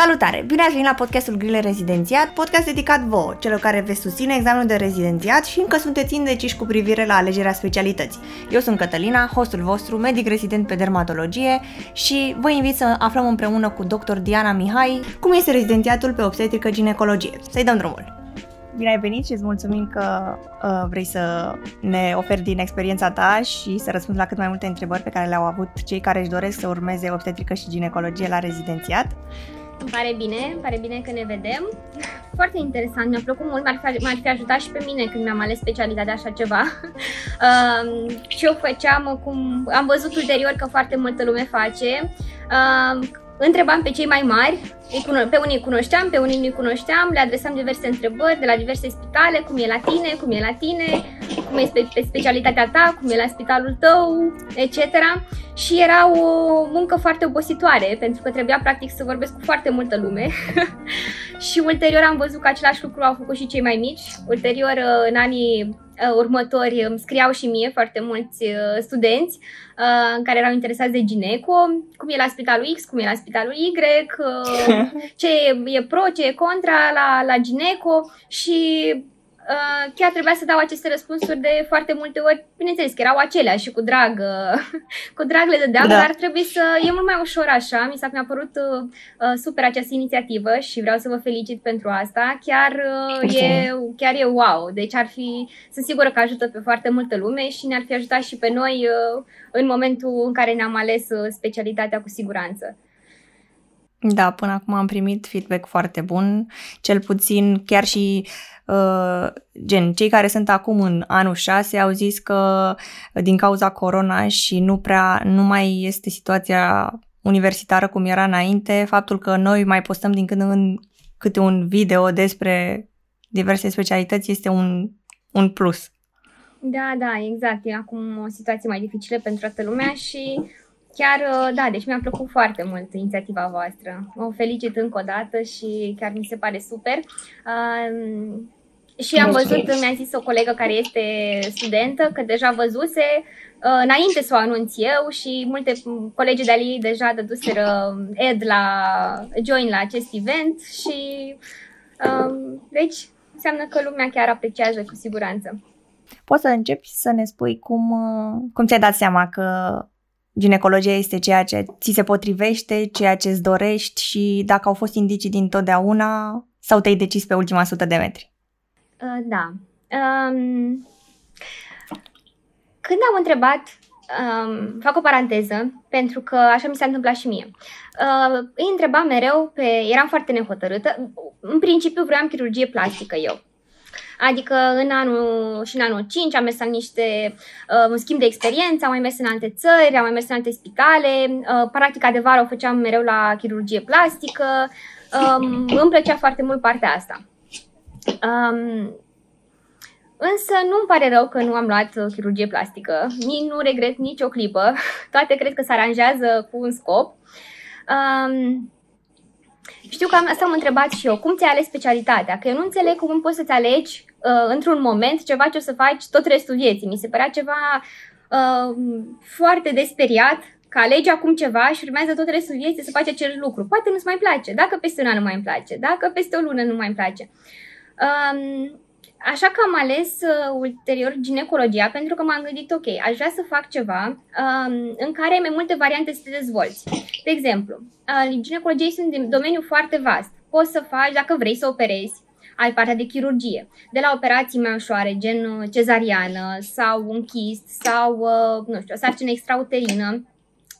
Salutare! Bine ați venit la podcastul Grile Rezidențiat, podcast dedicat vouă, celor care veți susține examenul de rezidențiat și încă sunteți indeciși cu privire la alegerea specialității. Eu sunt Cătălina, hostul vostru, medic rezident pe dermatologie și vă invit să aflăm împreună cu dr. Diana Mihai cum este rezidențiatul pe obstetrică ginecologie. Să-i dăm drumul! Bine ai venit și îți mulțumim că uh, vrei să ne oferi din experiența ta și să răspunzi la cât mai multe întrebări pe care le-au avut cei care își doresc să urmeze obstetrică și ginecologie la rezidențiat. Îmi pare bine, îmi pare bine că ne vedem. Foarte interesant, mi-a plăcut mult, m-ar fi, m-ar fi ajutat și pe mine când mi-am ales specialitatea așa ceva. Uh, și eu făceam cum am văzut ulterior că foarte multă lume face. Uh, întrebam pe cei mai mari, pe unii cunoșteam, pe unii nu cunoșteam, le adresam diverse întrebări de la diverse spitale, cum e la tine, cum e la tine, cum e pe specialitatea ta, cum e la spitalul tău, etc. Și era o muncă foarte obositoare, pentru că trebuia practic să vorbesc cu foarte multă lume. și ulterior am văzut că același lucru au făcut și cei mai mici. Ulterior, în anii uh, următori îmi scriau și mie foarte mulți uh, studenți uh, care erau interesați de gineco, cum e la spitalul X, cum e la spitalul Y, uh, ce e pro, ce e contra la, la gineco și Uh, chiar trebuia să dau aceste răspunsuri de foarte multe ori. Bineînțeles că erau acelea și cu drag, uh, cu drag le dădeam, da. dar trebuie să... E mult mai ușor așa. Mi s-a mi-a părut uh, uh, super această inițiativă și vreau să vă felicit pentru asta. Chiar, uh, e, chiar e wow. Deci ar fi... Sunt sigură că ajută pe foarte multă lume și ne-ar fi ajutat și pe noi uh, în momentul în care ne-am ales uh, specialitatea cu siguranță. Da, până acum am primit feedback foarte bun, cel puțin chiar și uh, gen cei care sunt acum în anul 6 au zis că din cauza corona și nu prea nu mai este situația universitară cum era înainte, faptul că noi mai postăm din când în câte un video despre diverse specialități este un, un plus. Da, da, exact. E acum o situație mai dificilă pentru toată lumea și Chiar, uh, da, deci mi-a plăcut foarte mult inițiativa voastră. O felicit încă o dată și chiar mi se pare super. Uh, și am văzut, mi-a zis o colegă care este studentă, că deja văzuse uh, înainte să o anunț eu și multe colegi de-al ei deja dăduseră ed la join la acest event și uh, deci înseamnă că lumea chiar apreciază cu siguranță. Poți să începi să ne spui cum, uh, cum ți-ai dat seama că ginecologia este ceea ce ți se potrivește, ceea ce îți dorești și dacă au fost indicii din totdeauna sau te-ai decis pe ultima sută de metri? Uh, da. Um, când am întrebat, um, fac o paranteză, pentru că așa mi s-a întâmplat și mie. Uh, îi întrebam mereu, pe, eram foarte nehotărâtă, în principiu vreau chirurgie plastică eu. Adică în anul și în anul 5 am mers la niște uh, schimb de experiență, am mai mers în alte țări, am mai mers în alte spitale. Uh, practica de vară o făceam mereu la chirurgie plastică. Um, îmi plăcea foarte mult partea asta. Um, Însă nu-mi pare rău că nu am luat uh, chirurgie plastică, nici nu regret nici o clipă, toate cred că se aranjează cu un scop. Um, știu că am, asta am întrebat și eu, cum ți-ai ales specialitatea? Că eu nu înțeleg cum poți să-ți alegi uh, într-un moment ceva ce o să faci tot restul vieții. Mi se părea ceva uh, foarte desperiat că alegi acum ceva și urmează tot restul vieții să faci acel lucru. Poate nu-ți mai place, dacă peste un an nu mai îmi place, dacă peste o lună nu mai îmi place. Um, Așa că am ales uh, ulterior ginecologia pentru că m-am gândit, ok, aș vrea să fac ceva um, în care ai mai multe variante să te dezvolți. De exemplu, uh, ginecologia este un domeniu foarte vast. Poți să faci, dacă vrei să operezi, ai partea de chirurgie. De la operații mai ușoare, gen uh, cezariană sau un chist sau, uh, nu știu, o sarcină extrauterină,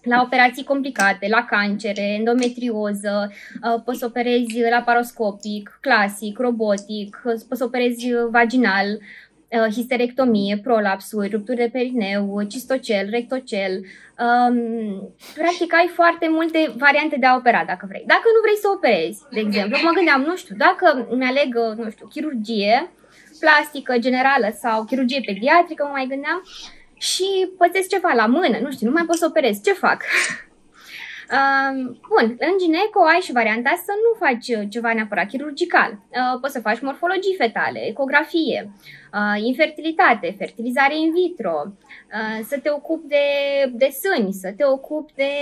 la operații complicate, la cancere, endometrioză, uh, poți să operezi laparoscopic, clasic, robotic, uh, poți să operezi vaginal, uh, histerectomie, prolapsuri, rupturi de perineu, cistocel, rectocel. Um, practic ai foarte multe variante de a opera dacă vrei. Dacă nu vrei să operezi, de exemplu, mă gândeam, nu știu, dacă mi-aleg, nu știu, chirurgie plastică generală sau chirurgie pediatrică, mă mai gândeam, și pățesc ceva la mână, nu știu, nu mai pot să operez, ce fac? Uh, bun, în gineco ai și varianta să nu faci ceva neapărat chirurgical. Uh, poți să faci morfologii fetale, ecografie, uh, infertilitate, fertilizare in vitro, uh, să te ocupi de, de sâni, să te ocupi de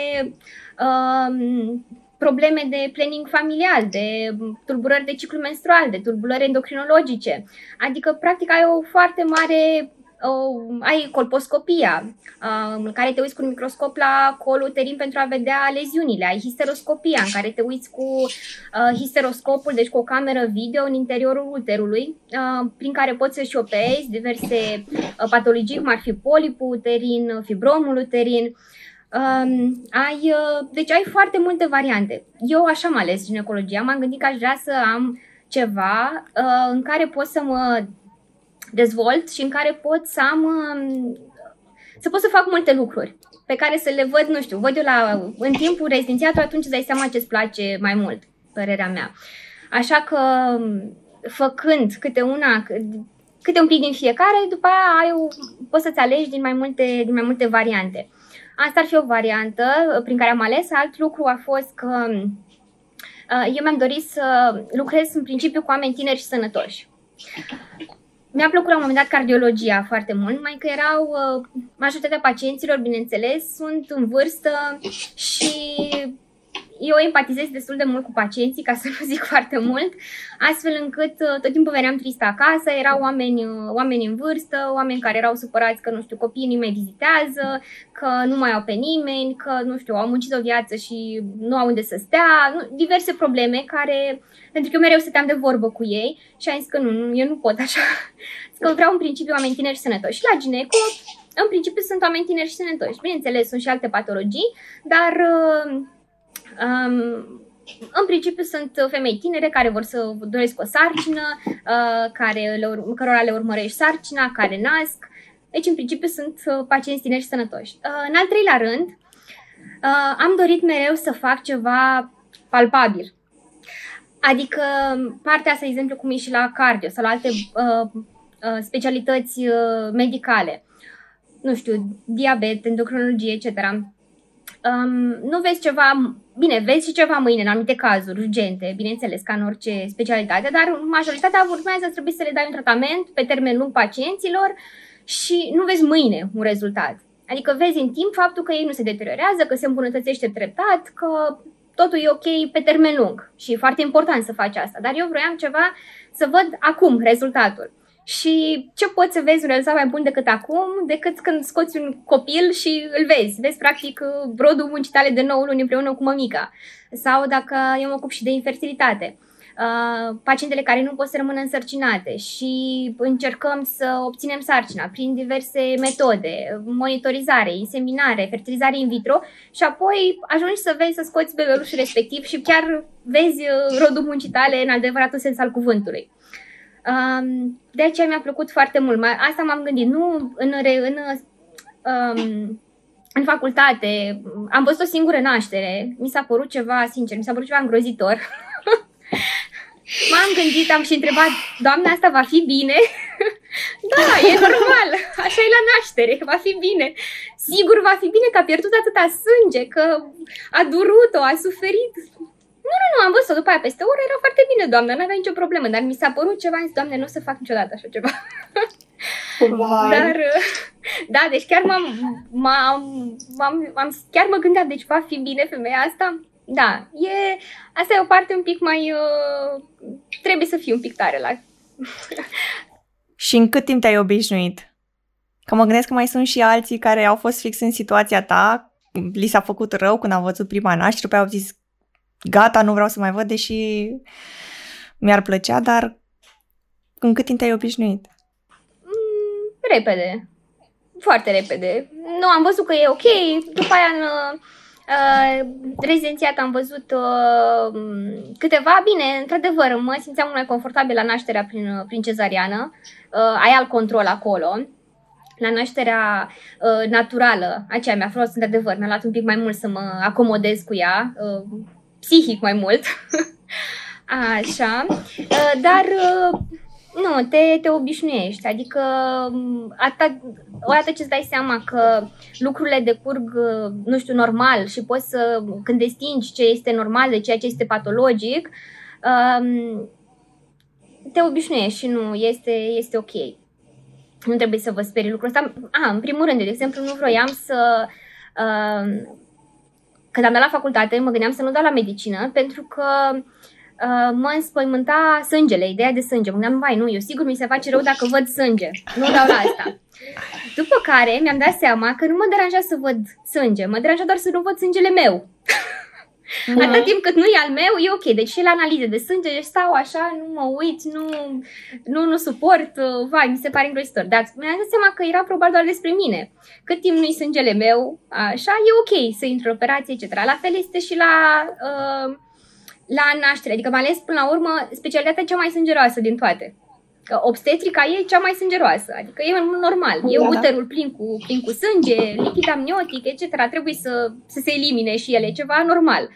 uh, probleme de planning familial, de tulburări de ciclu menstrual, de tulburări endocrinologice. Adică, practic, ai o foarte mare uh, ai colposcopia, uh, în care te uiți cu un microscop la colul uterin pentru a vedea leziunile, ai histeroscopia, în care te uiți cu uh, histeroscopul, deci cu o cameră video în interiorul uterului, uh, prin care poți să-și operezi diverse uh, patologii, cum ar fi polipul uterin, fibromul uterin, Um, ai, uh, deci ai foarte multe variante. Eu așa am ales ginecologia, m-am gândit că aș vrea să am ceva uh, în care pot să mă dezvolt și în care pot să am um, să pot să fac multe lucruri pe care să le văd, nu știu, văd eu la, în timpul rezidențiatului, atunci îți dai seama ce îți place mai mult, părerea mea. Așa că, um, făcând câte una, câte un pic din fiecare, după aia ai o, poți să-ți alegi din mai, multe, din mai multe variante. Asta ar fi o variantă prin care am ales. Alt lucru a fost că uh, eu mi-am dorit să lucrez în principiu cu oameni tineri și sănătoși. Mi-a plăcut la un moment dat cardiologia foarte mult, mai că erau uh, majoritatea pacienților, bineînțeles, sunt în vârstă și eu empatizez destul de mult cu pacienții, ca să nu zic foarte mult, astfel încât uh, tot timpul veneam tristă acasă, erau oameni, uh, oameni în vârstă, oameni care erau supărați că, nu știu, copiii nu mai vizitează, că nu mai au pe nimeni, că, nu știu, au muncit o viață și nu au unde să stea, diverse probleme care, pentru că eu mereu stăteam de vorbă cu ei și am zis că nu, nu eu nu pot așa, că vreau în principiu oameni tineri și sănătoși. Și la gineco, în principiu sunt oameni tineri și sănătoși. Bineînțeles, sunt și alte patologii, dar uh, Um, în principiu sunt femei tinere care vor să doresc o sarcină, uh, care le ur- cărora le urmărești sarcina, care nasc. Deci, în principiu, sunt uh, pacienți tineri și sănătoși. Uh, în al treilea rând, uh, am dorit mereu să fac ceva palpabil. Adică partea asta, exemplu, cum e și la cardio sau la alte uh, uh, specialități uh, medicale. Nu știu, diabet, endocrinologie, etc um, nu vezi ceva, bine, vezi și ceva mâine în anumite cazuri urgente, bineînțeles, ca în orice specialitate, dar majoritatea urmează să trebuie să le dai un tratament pe termen lung pacienților și nu vezi mâine un rezultat. Adică vezi în timp faptul că ei nu se deteriorează, că se îmbunătățește treptat, că totul e ok pe termen lung și e foarte important să faci asta. Dar eu vroiam ceva să văd acum rezultatul. Și ce poți să vezi un rezultat mai bun decât acum, decât când scoți un copil și îl vezi. Vezi, practic, rodul muncii tale de 9 luni împreună cu mămica. Sau dacă eu mă ocup și de infertilitate. Uh, pacientele care nu pot să rămână însărcinate și încercăm să obținem sarcina prin diverse metode, monitorizare, inseminare, fertilizare in vitro și apoi ajungi să vezi să scoți bebelușul respectiv și chiar vezi rodul muncii tale în adevăratul sens al cuvântului. Um, de aceea mi-a plăcut foarte mult. Asta m-am gândit. Nu în, în, um, în facultate am văzut o singură naștere. Mi s-a părut ceva, sincer, mi s-a părut ceva îngrozitor. M-am gândit, am și întrebat, doamna, asta va fi bine? da, e normal, așa e la naștere, va fi bine. Sigur va fi bine că a pierdut atâta sânge, că a durut-o, a suferit. Nu, nu, nu, am văzut-o după aia peste oră, era foarte bine, doamnă, nu avea nicio problemă, dar mi s-a părut ceva, zis, doamne, nu o să fac niciodată așa ceva. Wow. Dar, da, deci chiar m-am, m-am, m-am, m-am, chiar mă gândeam, deci va fi bine femeia asta? Da, e, asta e o parte un pic mai, uh, trebuie să fii un pic tare la... Și în cât timp te-ai obișnuit? Că mă gândesc că mai sunt și alții care au fost fix în situația ta, li s-a făcut rău când au văzut prima naștere, după au zis gata, nu vreau să mai văd, deși mi-ar plăcea, dar în cât timp te-ai obișnuit? Mm, repede. Foarte repede. Nu, am văzut că e ok. După aia în uh, rezidențiat am văzut uh, câteva. Bine, într-adevăr, mă simțeam mult mai confortabil la nașterea prin, prin cezariană. Uh, ai alt control acolo la nașterea uh, naturală, aceea mi-a fost într-adevăr, mi-a luat un pic mai mult să mă acomodez cu ea. Uh, psihic mai mult. Așa. Uh, dar uh, nu, te, te obișnuiești. Adică um, atât, odată ce îți dai seama că lucrurile decurg, uh, nu știu, normal și poți să, când distingi ce este normal de ceea ce este patologic, um, te obișnuiești și nu, este, este ok. Nu trebuie să vă sperii lucrul ăsta. A, în primul rând, de exemplu, nu vroiam să uh, când am dat la facultate, mă gândeam să nu dau la medicină, pentru că uh, mă înspăimânta sângele, ideea de sânge. Mă gândeam, vai, nu, eu sigur mi se face rău dacă văd sânge. Nu dau la asta. După care mi-am dat seama că nu mă deranja să văd sânge, mă deranja doar să nu văd sângele meu. Mm-hmm. Atât timp cât nu e al meu, e ok. Deci și la analize de sânge stau așa, nu mă uit, nu, nu, nu suport, uh, vai, mi se pare îngrozitor. Dar mi-am dat seama că era probabil doar despre mine. Cât timp nu-i sângele meu, așa, e ok să intru în operație, etc. La fel este și la, uh, la naștere. Adică mai ales, până la urmă, specialitatea cea mai sângeroasă din toate. Că obstetrica e cea mai sângeroasă, adică e normal. E da, uterul plin cu, plin cu sânge, lichid amniotic, etc. Trebuie să, să se elimine și ele, ceva normal.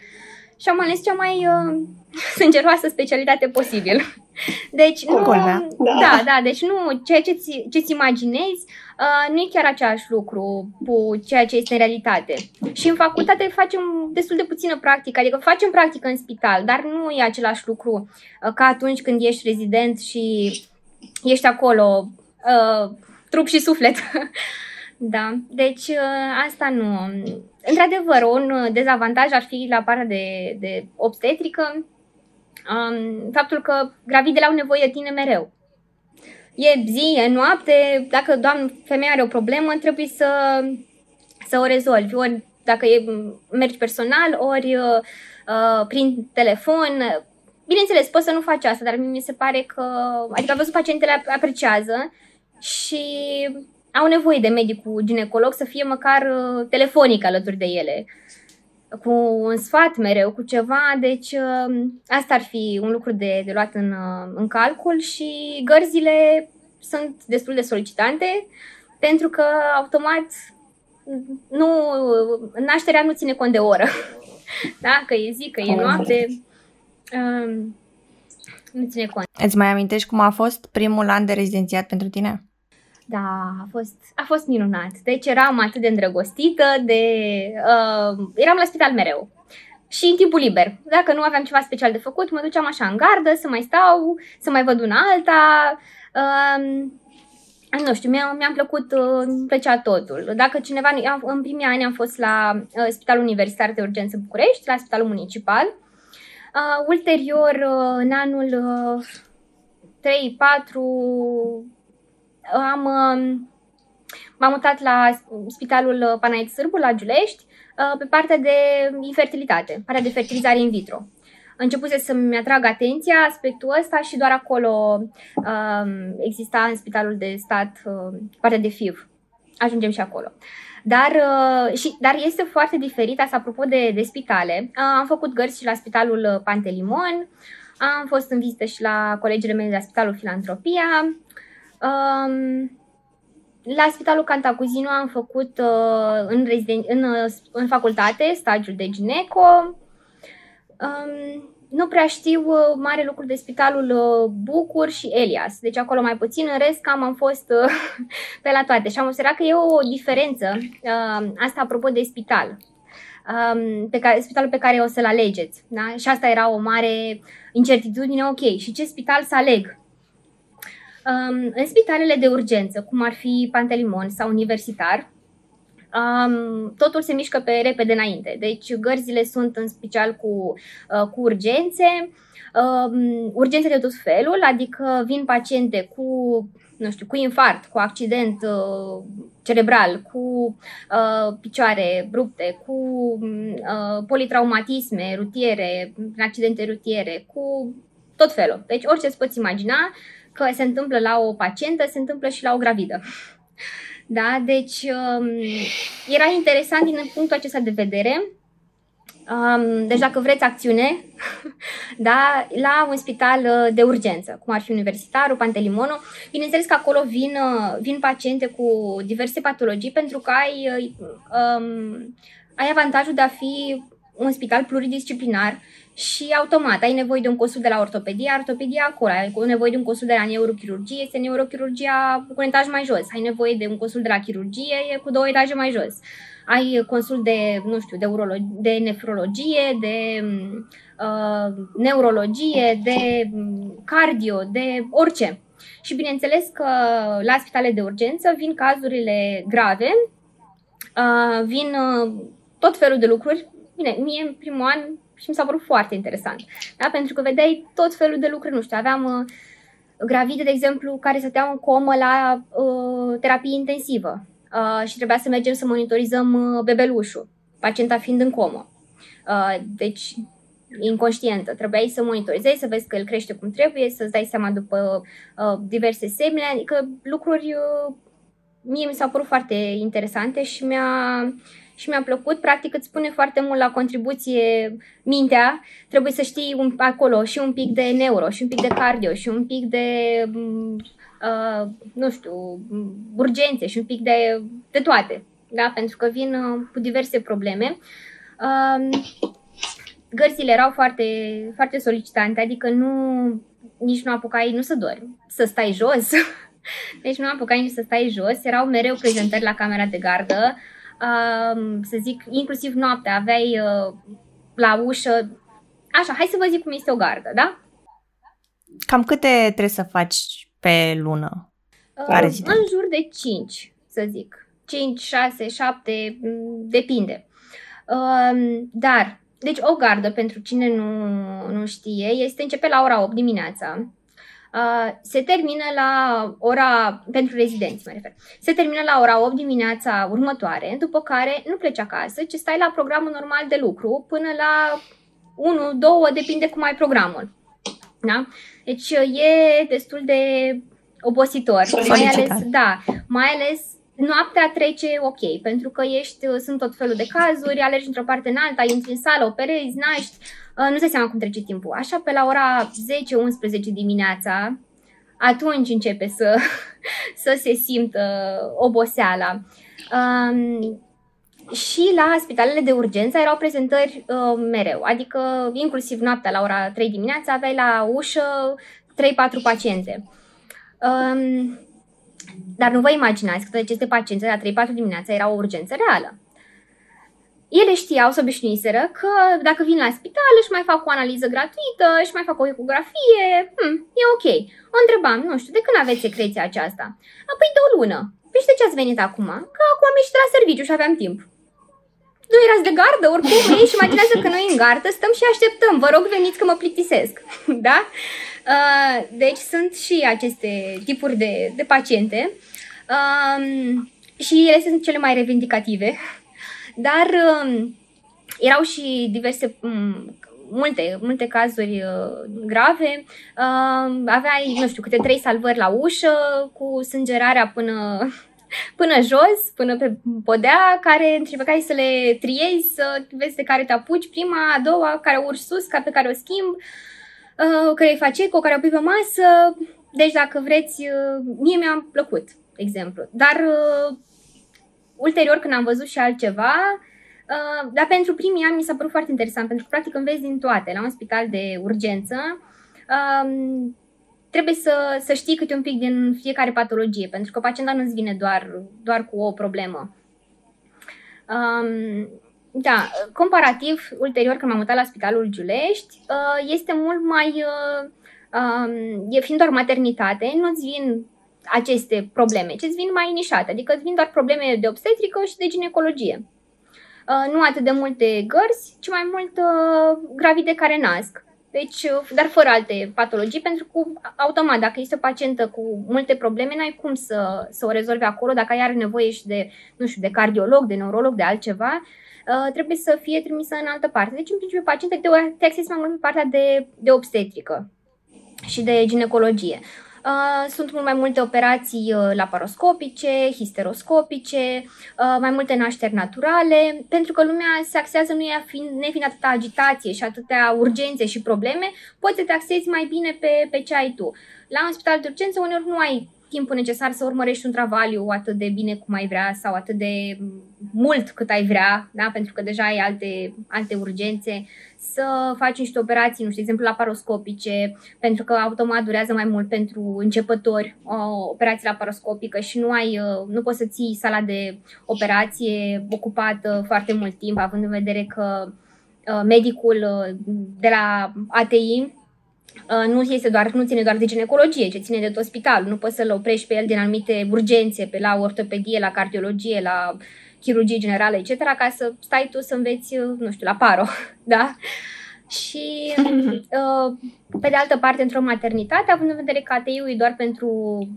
Și am ales cea mai uh, sângeroasă specialitate posibil. Deci nu, da. da, da, deci nu, ceea ce ți, ce-ți imaginezi uh, nu e chiar același lucru cu ceea ce este în realitate. Și în facultate facem destul de puțină practică, adică facem practică în spital, dar nu e același lucru uh, ca atunci când ești rezident și ești acolo, uh, trup și suflet. da, deci uh, asta nu. Într-adevăr, un dezavantaj ar fi la partea de, de obstetrică um, faptul că gravidele au nevoie de tine mereu. E zi, e noapte, dacă doamnă femeia are o problemă, trebuie să, să o rezolvi. Ori dacă e, mergi personal, ori uh, uh prin telefon, Bineînțeles, poți să nu faci asta, dar mi se pare că, adică am văzut pacientele apreciază și au nevoie de medicul ginecolog să fie măcar uh, telefonic alături de ele, cu un sfat mereu, cu ceva, deci uh, asta ar fi un lucru de, de luat în, uh, în calcul și gărzile sunt destul de solicitante pentru că automat nu, nașterea nu ține cont de oră. Da? Că e zi, că e noapte. Um, nu ține cont. Îți mai amintești cum a fost primul an de rezidențiat pentru tine? Da, a fost, a fost minunat. Deci eram atât de îndrăgostită, de, uh, eram la spital mereu. Și în timpul liber. Dacă nu aveam ceva special de făcut, mă duceam așa în gardă să mai stau, să mai văd una alta. Uh, nu știu, mi-a, mi-a plăcut, uh, îmi plăcea totul. Dacă cineva, în primii ani am fost la uh, Spitalul Universitar de Urgență București, la Spitalul Municipal, Uh, ulterior, uh, în anul uh, 3-4, am, uh, m-am mutat la Spitalul Panait Sârbu, la Giulești, uh, pe partea de infertilitate, partea de fertilizare in vitro. Începuse să-mi atrag atenția aspectul ăsta și doar acolo uh, exista în spitalul de stat uh, partea de FIV. Ajungem și acolo. Uh, dar, uh, și, dar este foarte diferit, asta apropo de, de spitale. Uh, am făcut gărzi și la Spitalul uh, Pantelimon, am fost în vizită și la colegile mele de la Spitalul Filantropia. Um, la Spitalul Cantacuzino am făcut în, reziden- în, în facultate stagiul de gineco. Um, nu prea știu uh, mare lucru de spitalul uh, Bucur și Elias. Deci acolo mai puțin, în rest cam am fost uh, pe la toate. Și am observat că e o diferență, asta apropo de spital, um, pe care, spitalul pe care o să-l alegeți. Da? Și asta era o mare incertitudine, ok, și ce spital să aleg? Um, în spitalele de urgență, cum ar fi Pantelimon sau Universitar, um, totul se mișcă pe repede înainte. Deci gărzile sunt în special cu, uh, cu urgențe, um, urgențe de tot felul, adică vin paciente cu nu știu, cu infart, cu accident uh, cerebral, cu uh, picioare rupte, cu uh, politraumatisme rutiere, accidente rutiere, cu tot felul. Deci orice îți poți imagina că se întâmplă la o pacientă, se întâmplă și la o gravidă. Da? Deci um, era interesant din punctul acesta de vedere. Um, deci dacă vreți acțiune, da, la un spital uh, de urgență, cum ar fi Universitarul, Pantelimono, bineînțeles că acolo vin, uh, vin paciente cu diverse patologii pentru că ai, uh, um, ai avantajul de a fi un spital pluridisciplinar și automat ai nevoie de un consult de la ortopedie, ortopedia acolo, ai nevoie de un consult de la neurochirurgie, este neurochirurgia cu un etaj mai jos, ai nevoie de un consult de la chirurgie, e cu două etaje mai jos. Ai consult de, nu știu, de, urologie, de nefrologie, de uh, neurologie, de cardio, de orice. Și bineînțeles că la spitale de urgență vin cazurile grave, uh, vin uh, tot felul de lucruri bine, mie în primul an și mi s-a părut foarte interesant, da? pentru că vedeai tot felul de lucruri, nu știu, aveam uh, gravide, de exemplu, care stăteau în comă la uh, terapie intensivă uh, și trebuia să mergem să monitorizăm uh, bebelușul, pacienta fiind în comă. Uh, deci, inconștientă. Trebuia să monitorizezi, să vezi că el crește cum trebuie, să-ți dai seama după uh, diverse semne, adică lucruri uh, mie mi s-au părut foarte interesante și mi-a, și mi-a plăcut. Practic îți spune foarte mult la contribuție mintea. Trebuie să știi un, acolo și un pic de neuro, și un pic de cardio, și un pic de, uh, nu știu, urgențe, și un pic de, de toate. Da? Pentru că vin uh, cu diverse probleme. Uh, gărzile erau foarte, foarte solicitante, adică nu, nici nu apucai, nu să dormi, să stai jos. Deci nu apucai nici să stai jos, erau mereu prezentări la camera de gardă, uh, să zic, inclusiv noaptea aveai uh, la ușă, așa, hai să vă zic cum este o gardă, da? Cam câte trebuie să faci pe lună? Uh, în jur de 5, să zic. 5, 6, 7, depinde. Uh, dar deci o gardă, pentru cine nu, nu știe, este începe la ora 8 dimineața. Uh, se termină la ora, pentru rezidenți mă refer, se termină la ora 8 dimineața următoare, după care nu pleci acasă, ci stai la programul normal de lucru până la 1, 2, depinde cum ai programul. Da? Deci e destul de obositor. Mai ales, da, mai ales noaptea trece ok, pentru că ești, uh, sunt tot felul de cazuri, alergi într-o parte în alta, intri în sală, operezi, naști, uh, nu se seama cum trece timpul. Așa pe la ora 10-11 dimineața, atunci începe să, să se simtă oboseala. Um, și la spitalele de urgență erau prezentări uh, mereu, adică inclusiv noaptea la ora 3 dimineața aveai la ușă 3-4 paciente. Um, dar nu vă imaginați că toate aceste paciente la 3-4 dimineața era o urgență reală. Ele știau, să obișnuiseră, că dacă vin la spital își mai fac o analiză gratuită, își mai fac o ecografie, hmm, e ok. O întrebam, nu știu, de când aveți secreția aceasta? Apoi de o lună. Păi și de ce ați venit acum? Că acum am ieșit de la serviciu și aveam timp. Nu erați de gardă, oricum, ei și imaginează că noi în gardă stăm și așteptăm. Vă rog, veniți că mă plictisesc. da? Uh, deci sunt și aceste tipuri de, de paciente um, și ele sunt cele mai revendicative, dar um, erau și diverse um, multe, multe cazuri uh, grave. Uh, aveai, nu știu, câte trei salvări la ușă, cu sângerarea până, până jos, până pe podea, care încercai să le triezi, să vezi de care te apuci, prima, a doua, care urci sus, ca pe care o schimb. Uh, uh, care îi face cu care o pui pe masă. Deci dacă vreți, uh, mie mi-a plăcut, exemplu. Dar uh, ulterior când am văzut și altceva, uh, dar pentru primii ani mi s-a părut foarte interesant, pentru că practic înveți din toate. La un spital de urgență uh, trebuie să, să știi câte un pic din fiecare patologie, pentru că pacienta nu-ți vine doar, doar cu o problemă. Um, da, comparativ, ulterior, când m-am mutat la Spitalul Giulești, uh, este mult mai, uh, um, e fiind doar maternitate, nu-ți vin aceste probleme, ci îți vin mai nișate, adică îți vin doar probleme de obstetrică și de ginecologie. Uh, nu atât de multe gărzi, ci mai mult gravide care nasc. Deci, dar fără alte patologii, pentru că automat, dacă este o pacientă cu multe probleme, n-ai cum să, să o rezolvi acolo, dacă ea are nevoie și de, nu știu, de cardiolog, de neurolog, de altceva, Uh, trebuie să fie trimisă în altă parte. Deci, în principiu, pacientul te, te axezi mai mult pe partea de, de obstetrică și de ginecologie. Uh, sunt mult mai multe operații uh, laparoscopice, histeroscopice, uh, mai multe nașteri naturale, pentru că lumea se axează, nu e fiind, nefiind atâta agitație și atâtea urgențe și probleme, poți să te axezi mai bine pe, pe ce ai tu. La un spital de urgență uneori nu ai timpul necesar să urmărești un travaliu atât de bine cum ai vrea sau atât de mult cât ai vrea, da? pentru că deja ai alte, alte urgențe, să faci niște operații, nu știu, de exemplu, laparoscopice, pentru că automat durează mai mult pentru începători o operație laparoscopică și nu ai, uh, nu poți să ții sala de operație ocupată foarte mult timp, având în vedere că uh, medicul uh, de la ATI Uh, nu este doar, nu ține doar de ginecologie, ci ține de tot spitalul. Nu poți să-l oprești pe el din anumite urgențe, pe la ortopedie, la cardiologie, la chirurgie generală, etc., ca să stai tu să înveți, nu știu, la paro, da? Și, uh, pe de altă parte, într-o maternitate, având în vedere că ATI-ul e doar pentru,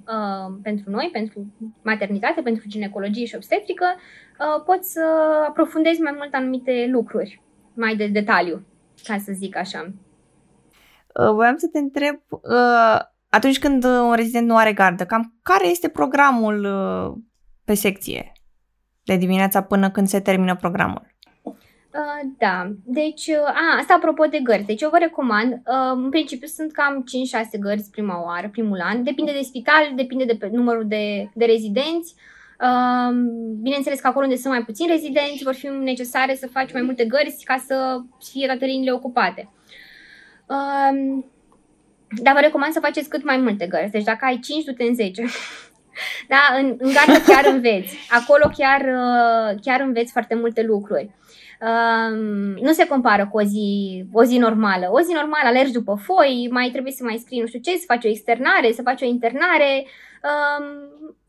uh, pentru noi, pentru maternitate, pentru ginecologie și obstetrică, uh, poți să aprofundezi mai mult anumite lucruri, mai de detaliu, ca să zic așa. Voiam să te întreb, atunci când un rezident nu are gardă, cam care este programul pe secție de dimineața până când se termină programul? Uh, da, deci, uh, a, asta apropo de gărzi. Deci eu vă recomand, uh, în principiu sunt cam 5-6 gărzi prima oară, primul an. Depinde de spital, depinde de numărul de, de rezidenți. Uh, bineînțeles că acolo unde sunt mai puțini rezidenți vor fi necesare să faci mai multe gărzi ca să fie toate liniile ocupate. Uh, dar vă recomand să faceți cât mai multe gărzi. Deci dacă ai 5, du-te în 10. da, în, în gardă chiar înveți. Acolo chiar, uh, chiar înveți foarte multe lucruri. Um, nu se compară cu o zi, o zi normală. O zi normală alergi după foi, mai trebuie să mai scrii nu știu ce, să faci o externare, să faci o internare. Um,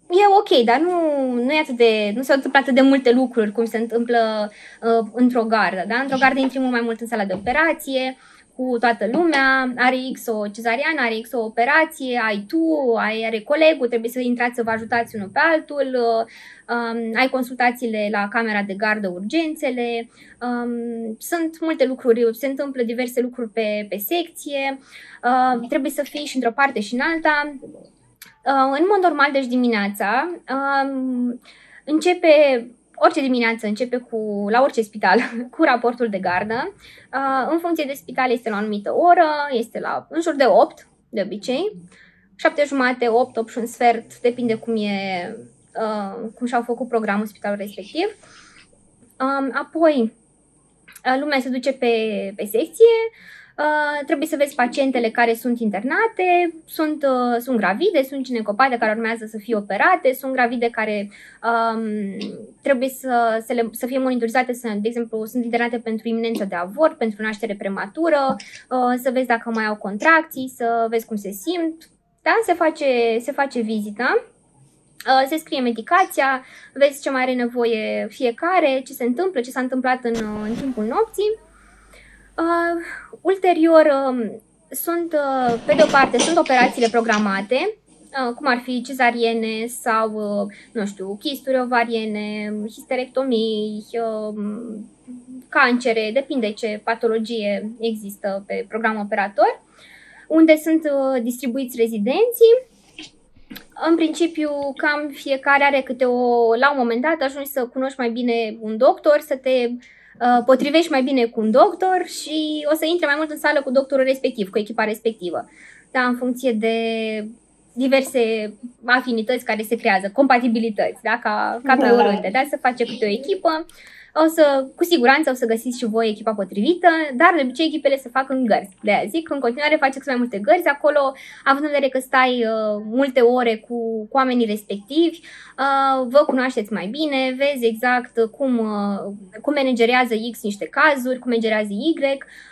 e ok, dar nu, nu, e atât de, nu se întâmplă atât de multe lucruri cum se întâmplă uh, într-o gardă. Da? Într-o gardă intri mult mai mult în sala de operație, cu toată lumea, are X o cezariană, are X o operație, ai tu, ai, are colegul, trebuie să intrați să vă ajutați unul pe altul, um, ai consultațiile la camera de gardă, urgențele, um, sunt multe lucruri, se întâmplă diverse lucruri pe, pe secție, uh, trebuie să fii și într-o parte și în alta. Uh, în mod normal, deci dimineața, um, începe orice dimineață începe cu, la orice spital cu raportul de gardă. Uh, în funcție de spital este la o anumită oră, este la în jur de 8 de obicei, 7 jumate, 8, 8 și un sfert, depinde cum e uh, cum și-au făcut programul spitalul respectiv. Um, apoi, uh, lumea se duce pe, pe secție, Uh, trebuie să vezi pacientele care sunt internate, sunt, uh, sunt gravide, sunt ginecopate care urmează să fie operate, sunt gravide care um, trebuie să, să, le, să fie monitorizate, să, de exemplu, sunt internate pentru iminență de avort, pentru naștere prematură, uh, să vezi dacă mai au contracții, să vezi cum se simt. Da? Se face, se face vizita. Uh, se scrie medicația, vezi ce mai are nevoie fiecare, ce se întâmplă, ce s-a întâmplat în, în timpul nopții. Uh, ulterior, uh, sunt, uh, pe de o parte, sunt operațiile programate, uh, cum ar fi cezariene sau, uh, nu știu, chisturi ovariene, histerectomii, uh, cancere, depinde ce patologie există pe program operator, unde sunt uh, distribuiți rezidenții. În principiu, cam fiecare are câte o, la un moment dat, ajungi să cunoști mai bine un doctor, să te Uh, potrivești mai bine cu un doctor și o să intre mai mult în sală cu doctorul respectiv, cu echipa respectivă. Da, în funcție de diverse afinități care se creează, compatibilități, da, ca, ca pe da. oriunde, da, să face câte o echipă o să, cu siguranță o să găsiți și voi echipa potrivită, dar de obicei echipele se fac în gărzi. De aia zic, în continuare faceți mai multe gărzi acolo, având în vedere că stai uh, multe ore cu, cu oamenii respectivi, uh, vă cunoașteți mai bine, vezi exact cum, uh, cum managerează X niște cazuri, cum managerează Y,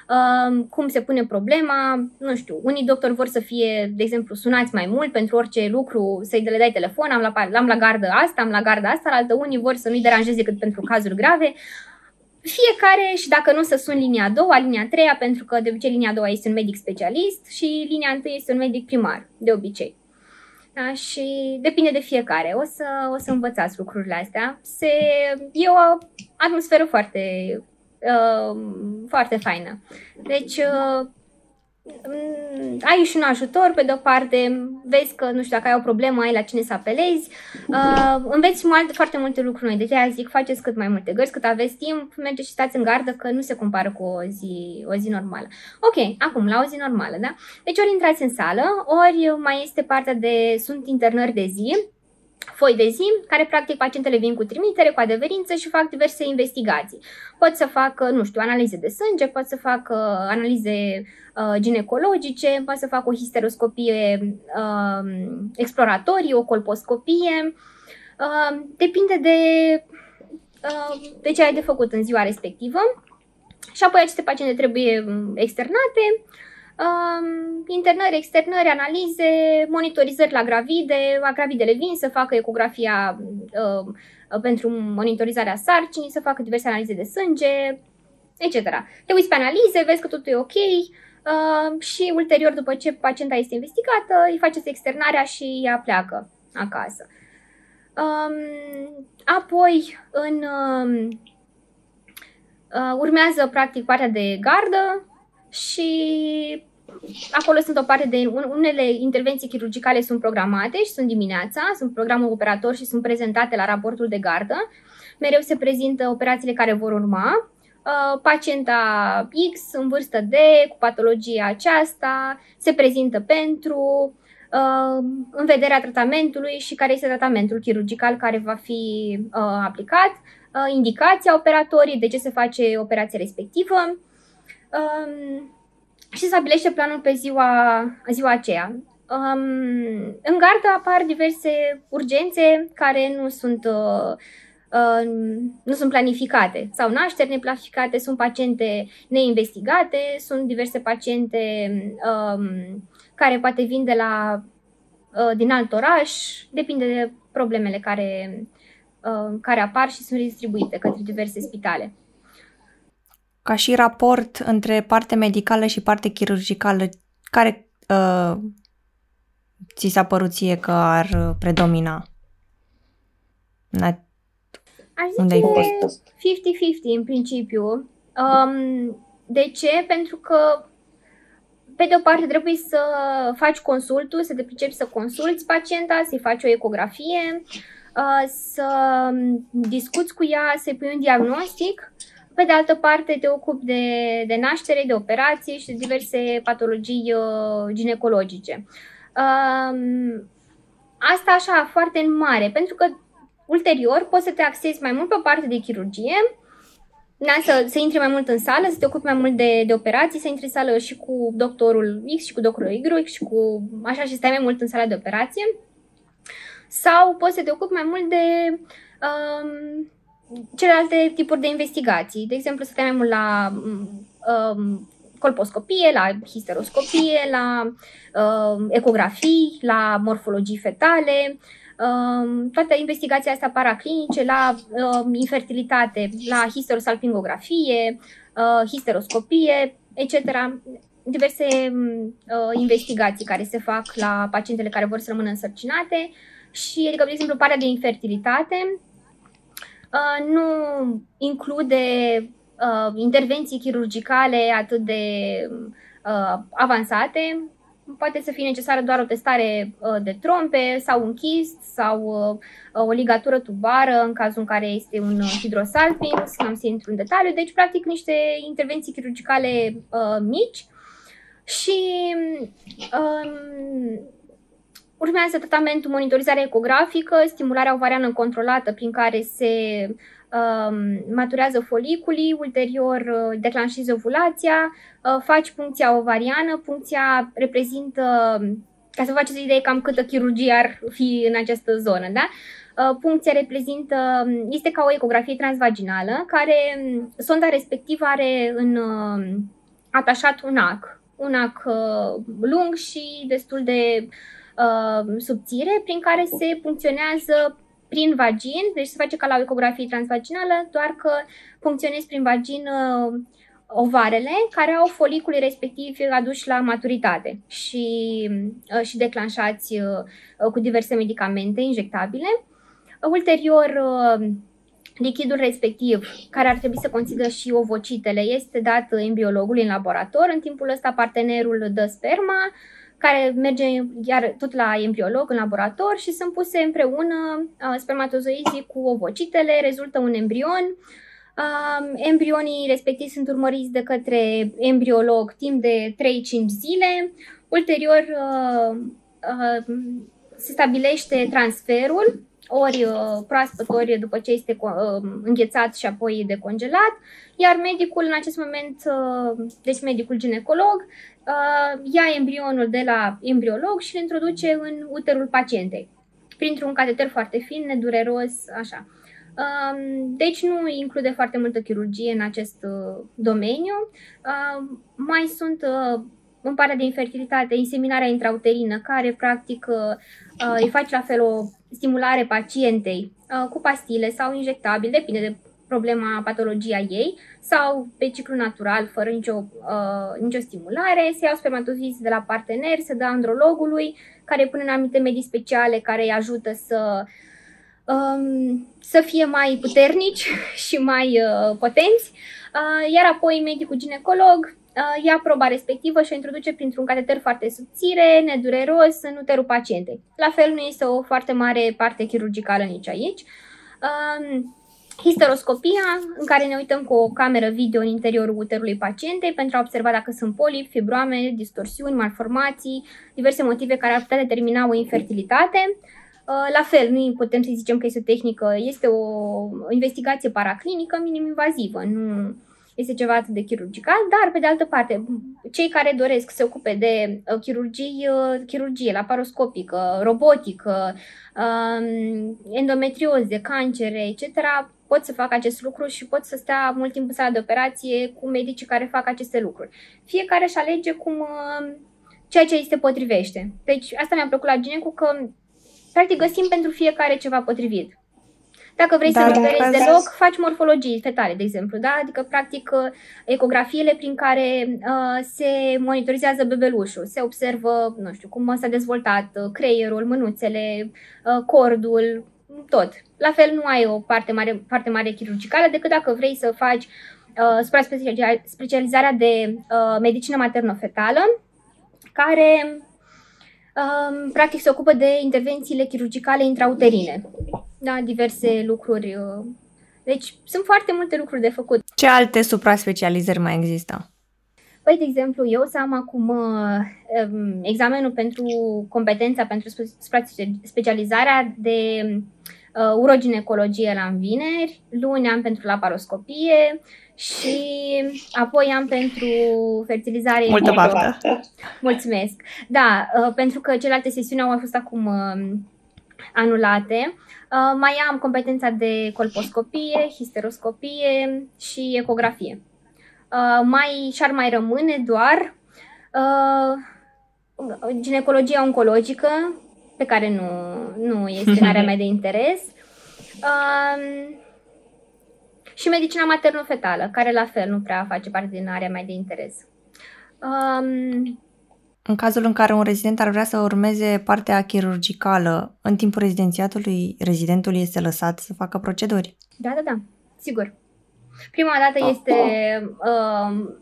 uh, cum se pune problema, nu știu, unii doctori vor să fie, de exemplu, sunați mai mult pentru orice lucru, să-i le dai telefon, am la, am la gardă asta, am la gardă asta, la altă unii vor să nu-i deranjeze decât pentru cazuri grave, fiecare și dacă nu să sun linia a doua, linia a treia, pentru că de obicei linia a doua este un medic specialist și linia a întâi este un medic primar, de obicei. Da? Și depinde de fiecare. O să, o să învățați lucrurile astea. Se, e o atmosferă foarte, uh, foarte faină. Deci, uh, Mm, ai și un ajutor, pe de-o parte, vezi că, nu știu, dacă ai o problemă, ai la cine să apelezi, uh, înveți mult, foarte multe lucruri noi, de zic, faceți cât mai multe gărzi, cât aveți timp, mergeți și stați în gardă, că nu se compară cu o zi, o zi normală. Ok, acum, la o zi normală, da? Deci ori intrați în sală, ori mai este partea de, sunt internări de zi, foi de zi, care practic pacientele vin cu trimitere, cu adeverință și fac diverse investigații. Pot să facă, nu știu, analize de sânge, pot să facă analize uh, ginecologice, pot să facă o histeroscopie uh, exploratorie, o colposcopie. Uh, depinde de, uh, de ce ai de făcut în ziua respectivă. Și apoi aceste paciente trebuie externate, Um, internări, externări, analize, monitorizări la gravide, la gravidele vin să facă ecografia uh, pentru monitorizarea sarcinii, să facă diverse analize de sânge, etc. Te uiți pe analize, vezi că totul e ok uh, și ulterior, după ce pacienta este investigată, îi faceți externarea și ea pleacă acasă. Um, apoi, în, um, uh, urmează practic partea de gardă și acolo sunt o parte de unele intervenții chirurgicale sunt programate și sunt dimineața, sunt programul operator și sunt prezentate la raportul de gardă. Mereu se prezintă operațiile care vor urma. Uh, pacienta X în vârstă D cu patologia aceasta se prezintă pentru uh, în vederea tratamentului și care este tratamentul chirurgical care va fi uh, aplicat, indicația operatorii, de ce se face operația respectivă. Um, și stabilește planul pe ziua, ziua aceea. Um, în gardă apar diverse urgențe care nu sunt, uh, uh, nu sunt planificate. Sau nașteri neplanificate, sunt paciente neinvestigate, sunt diverse paciente um, care poate vin de la uh, din alt oraș, depinde de problemele care, uh, care apar și sunt distribuite către diverse spitale ca și raport între parte medicală și parte chirurgicală, care uh, ți s-a părut ție că ar predomina? Aș zice 50-50 în principiu. Um, de ce? Pentru că pe de o parte trebuie să faci consultul, să te pricepi să consulți pacienta, să-i faci o ecografie, uh, să discuți cu ea, să-i pui un diagnostic pe de altă parte, te ocupi de, de naștere, de operații și de diverse patologii uh, ginecologice. Um, asta așa, foarte în mare, pentru că ulterior poți să te axezi mai mult pe o parte de chirurgie, da, să, să intri mai mult în sală, să te ocupi mai mult de, de operații, să intri în sală și cu doctorul X și cu doctorul Y și cu așa și stai mai mult în sala de operație. Sau poți să te ocupi mai mult de um, celelalte tipuri de investigații. De exemplu, stai mai mult la um, colposcopie, la histeroscopie, la um, ecografii, la morfologii fetale, um, toate investigațiile astea paraclinice, la um, infertilitate, la histerosalpingografie, uh, histeroscopie, etc. Diverse uh, investigații care se fac la pacientele care vor să rămână însărcinate și, adică, de exemplu, partea de infertilitate, Uh, nu include uh, intervenții chirurgicale atât de uh, avansate. Poate să fie necesară doar o testare uh, de trompe sau un chist sau uh, o ligatură tubară în cazul în care este un hidrosalping, să nu se intru în detaliu. Deci, practic, niște intervenții chirurgicale uh, mici și um, Urmează tratamentul monitorizarea ecografică, stimularea ovariană controlată prin care se um, maturează foliculii, ulterior uh, declanșezi ovulația, uh, faci puncția ovariană, puncția reprezintă, ca să vă faceți idee cam câtă chirurgie ar fi în această zonă, da? Uh, puncția reprezintă, este ca o ecografie transvaginală, care um, sonda respectivă are în uh, atașat un ac, un ac uh, lung și destul de uh, subțire prin care se funcționează prin vagin, deci se face ca la o ecografie transvaginală, doar că funcționezi prin vagin uh, ovarele care au foliculii respectivi aduși la maturitate și, uh, și declanșați uh, cu diverse medicamente injectabile. Ulterior, uh, lichidul respectiv, care ar trebui să conțină și ovocitele, este dat embriologului în laborator. În timpul ăsta partenerul dă sperma, care merge iar tot la embriolog în laborator și sunt puse împreună uh, spermatozoizii cu ovocitele, rezultă un embrion. Uh, embrionii respectiv sunt urmăriți de către embriolog timp de 3-5 zile. Ulterior uh, uh, se stabilește transferul, ori uh, proaspăt, ori după ce este uh, înghețat și apoi decongelat, iar medicul în acest moment, uh, deci medicul ginecolog, uh, ia embrionul de la embriolog și îl introduce în uterul pacientei, printr-un cateter foarte fin, nedureros, așa. Uh, deci nu include foarte multă chirurgie în acest uh, domeniu. Uh, mai sunt uh, în partea de infertilitate, inseminarea intrauterină, care practic uh, îi face la fel o stimulare pacientei uh, cu pastile sau injectabil, depinde de problema, patologia ei, sau pe ciclu natural, fără nicio, uh, nicio stimulare, se iau spermatozizi de la partener, se dă andrologului, care pune în anumite medii speciale care îi ajută să, um, să fie mai puternici și mai uh, potenți, uh, iar apoi medicul ginecolog uh, ia proba respectivă și o introduce printr-un cateter foarte subțire, nedureros, în uterul pacientei. La fel nu este o foarte mare parte chirurgicală nici aici. Um, Histeroscopia, în care ne uităm cu o cameră video în interiorul uterului pacientei pentru a observa dacă sunt polipi, fibroame, distorsiuni, malformații, diverse motive care ar putea determina o infertilitate. Uh, la fel, nu putem să zicem că este o tehnică, este o investigație paraclinică minim-invazivă, nu este ceva atât de chirurgical, dar pe de altă parte, cei care doresc să se ocupe de uh, chirurgie, uh, chirurgie laparoscopică, robotică, um, endometrioze, cancere, etc., pot să facă acest lucru și pot să stea mult timp în sala de operație cu medicii care fac aceste lucruri. Fiecare își alege cum uh, ceea ce îi se potrivește. Deci asta mi-a plăcut la Ginecu că practic găsim pentru fiecare ceva potrivit. Dacă vrei Dar să nu operezi deloc, faci morfologii fetale, de exemplu, da? Adică, practic, uh, ecografiile prin care uh, se monitorizează bebelușul, se observă, nu știu, cum s-a dezvoltat uh, creierul, mânuțele, uh, cordul, tot. La fel nu ai o parte mare, parte mare chirurgicală decât dacă vrei să faci uh, specializarea de uh, medicină maternofetală, care uh, practic se ocupă de intervențiile chirurgicale intrauterine. Da, diverse lucruri. Uh. Deci sunt foarte multe lucruri de făcut. Ce alte supra-specializări mai există? Păi, de exemplu, eu să am acum uh, um, examenul pentru competența pentru specializarea de uh, uroginecologie la vineri, luni am pentru laparoscopie și apoi am pentru fertilizare. Multă baftă! Mulțumesc! Da, uh, pentru că celelalte sesiuni au fost acum uh, anulate. Uh, mai am competența de colposcopie, histeroscopie și ecografie. Uh, mai și-ar mai rămâne doar uh, ginecologia oncologică, pe care nu, nu este în area mea de interes. Um, și medicina materno-fetală, care la fel nu prea face parte din area mea de interes. Um, în cazul în care un rezident ar vrea să urmeze partea chirurgicală, în timpul rezidențiatului, rezidentul este lăsat să facă proceduri? Da, da, da, sigur. Prima dată este uh,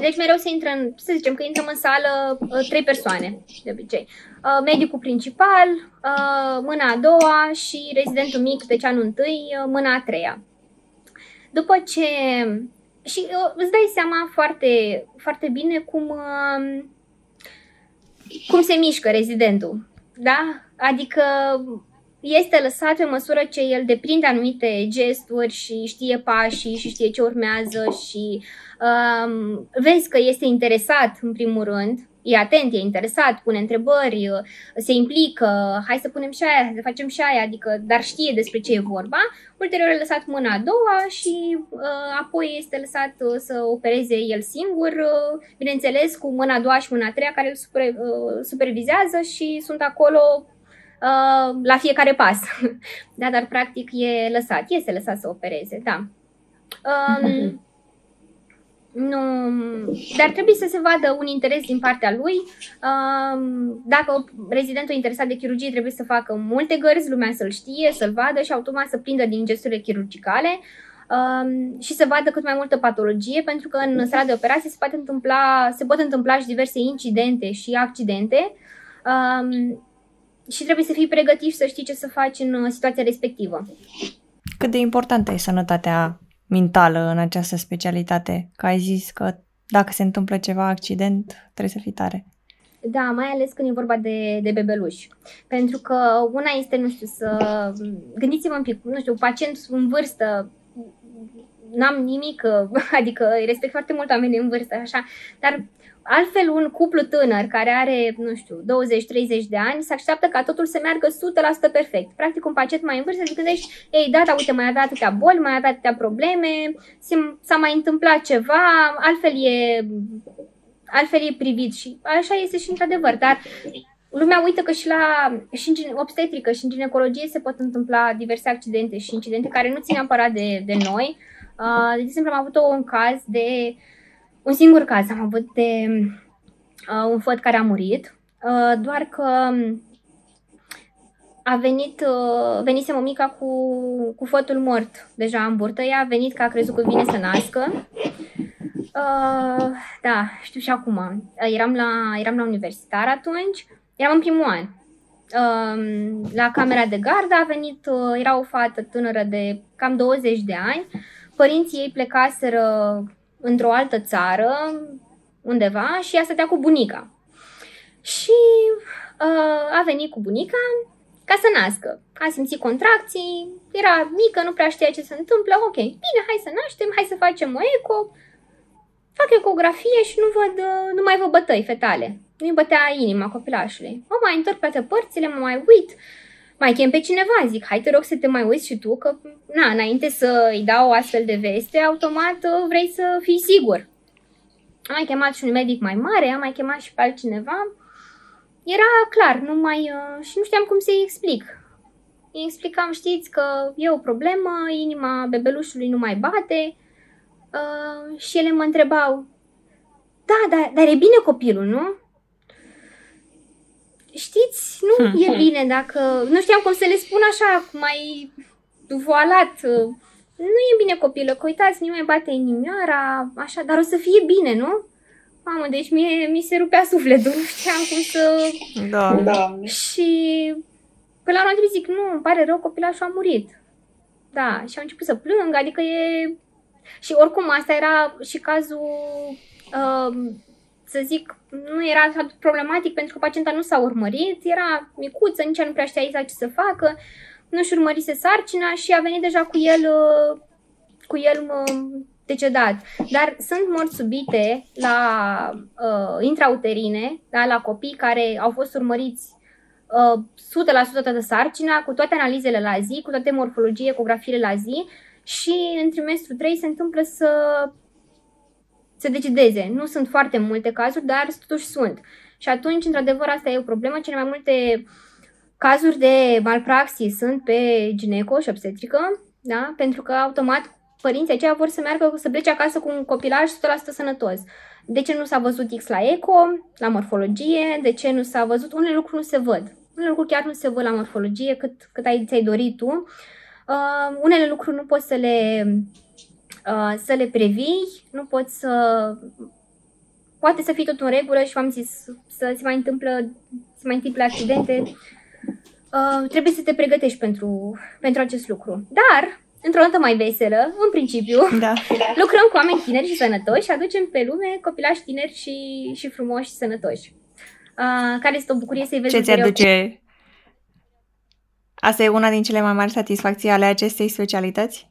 deci mereu se intră în, să zicem că intrăm în sală uh, trei persoane, de obicei. Uh, medicul principal, uh, mâna a doua și rezidentul mic, deci anul întâi, uh, mâna a treia. După ce... Și uh, îți dai seama foarte, foarte bine cum, uh, cum se mișcă rezidentul. Da? Adică este lăsat pe măsură ce el deprinde anumite gesturi și știe pașii și știe ce urmează și um, vezi că este interesat în primul rând, e atent, e interesat, pune întrebări, se implică, hai să punem și aia, hai să facem și aia, adică, dar știe despre ce e vorba. Ulterior e lăsat mâna a doua și uh, apoi este lăsat uh, să opereze el singur, uh, bineînțeles cu mâna a doua și mâna a treia care îl super, uh, supervizează și sunt acolo uh, la fiecare pas. da, dar practic e lăsat, este lăsat să opereze, da. Um, nu, dar trebuie să se vadă un interes din partea lui. Um, dacă rezidentul interesat de chirurgie trebuie să facă multe gărzi, lumea să-l știe, să-l vadă și automat să prindă din gesturile chirurgicale um, și să vadă cât mai multă patologie, pentru că în sala de operație se, poate întâmpla, se pot întâmpla și diverse incidente și accidente um, și trebuie să fii pregătit și să știi ce să faci în uh, situația respectivă. Cât de importantă e sănătatea mentală în această specialitate? Că ai zis că dacă se întâmplă ceva accident, trebuie să fii tare. Da, mai ales când e vorba de, de bebeluși. Pentru că una este, nu știu, să... Gândiți-vă un pic, nu știu, pacient în vârstă, n-am nimic, adică respect foarte mult oamenii în vârstă, așa, dar Altfel, un cuplu tânăr care are, nu știu, 20-30 de ani, se așteaptă ca totul să meargă 100% perfect. Practic, un pacient mai în vârstă, zic, gândești, ei, da, da, uite, mai avea atâtea boli, mai avea atâtea probleme, s-a mai întâmplat ceva, altfel e, altfel e privit și așa este și într-adevăr, dar lumea uită că și la și în obstetrică și în ginecologie se pot întâmpla diverse accidente și incidente care nu țin neapărat de, de noi. Uh, de exemplu, am avut un caz de un singur caz am avut de uh, un făt care a murit, uh, doar că a venit, uh, venise mămica cu, cu fătul mort deja în burtă, ea a venit că a crezut că vine să nască. Uh, da, știu și acum. Uh, eram la, eram la universitar atunci, eram în primul an. Uh, la camera de gardă a venit, uh, era o fată tânără de cam 20 de ani. Părinții ei plecaseră într-o altă țară, undeva, și ea stătea cu bunica. Și uh, a venit cu bunica ca să nască. A simțit contracții, era mică, nu prea știa ce se întâmplă. Ok, bine, hai să naștem, hai să facem o eco. Fac ecografie și nu văd, uh, nu mai văd bătăi fetale. Nu-i bătea inima copilașului. Mă mai întorc toate părțile, mă mai uit mai chem pe cineva, zic, hai te rog să te mai uiți și tu, că, na, înainte să îi dau o astfel de veste, automat uh, vrei să fii sigur. Am mai chemat și un medic mai mare, am mai chemat și pe altcineva. Era clar, nu mai, uh, și nu știam cum să-i explic. Îi explicam, știți, că e o problemă, inima bebelușului nu mai bate uh, și ele mă întrebau, da, dar, dar e bine copilul, nu? Știți, nu hmm. e bine dacă... Nu știam cum să le spun așa, mai voalat. Nu e bine copilă, că uitați, nu mai bate inimioara, așa, dar o să fie bine, nu? Mamă, deci mie, mi se rupea sufletul, nu știam cum să... Da, da. Și pe la un zic, nu, îmi pare rău, copilașul a murit. Da, și au început să plâng, adică e... Și oricum, asta era și cazul uh, să zic, nu era atât problematic pentru că pacienta nu s-a urmărit, era micuță, nici nu prea știa exact ce să facă, nu-și urmărise sarcina și a venit deja cu el, uh, cu el uh, decedat. Dar sunt morți subite la uh, intrauterine, da, la copii care au fost urmăriți uh, 100% toată sarcina, cu toate analizele la zi, cu toate morfologie, ecografiile la zi și în trimestru 3 se întâmplă să se decideze. Nu sunt foarte multe cazuri, dar totuși sunt. Și atunci, într-adevăr, asta e o problemă. Cele mai multe cazuri de malpraxis sunt pe gineco și obstetrică, da? pentru că automat părinții aceia vor să meargă, să plece acasă cu un copilaj 100% sănătos. De ce nu s-a văzut X la eco, la morfologie, de ce nu s-a văzut, unele lucruri nu se văd. Unele lucruri chiar nu se văd la morfologie cât, cât ai, ți-ai dorit tu. Uh, unele lucruri nu poți să le Uh, să le previi, nu poți să... Poate să fie tot în regulă și v-am zis să se mai întâmplă, se mai întâmplă accidente. Uh, trebuie să te pregătești pentru, pentru acest lucru. Dar, într-o notă mai veselă, în principiu, da. lucrăm cu oameni tineri și sănătoși și aducem pe lume copilași tineri și, și frumoși și sănătoși. Uh, care este o bucurie să-i vezi Ce ți-aduce? Asta e una din cele mai mari satisfacții ale acestei specialități?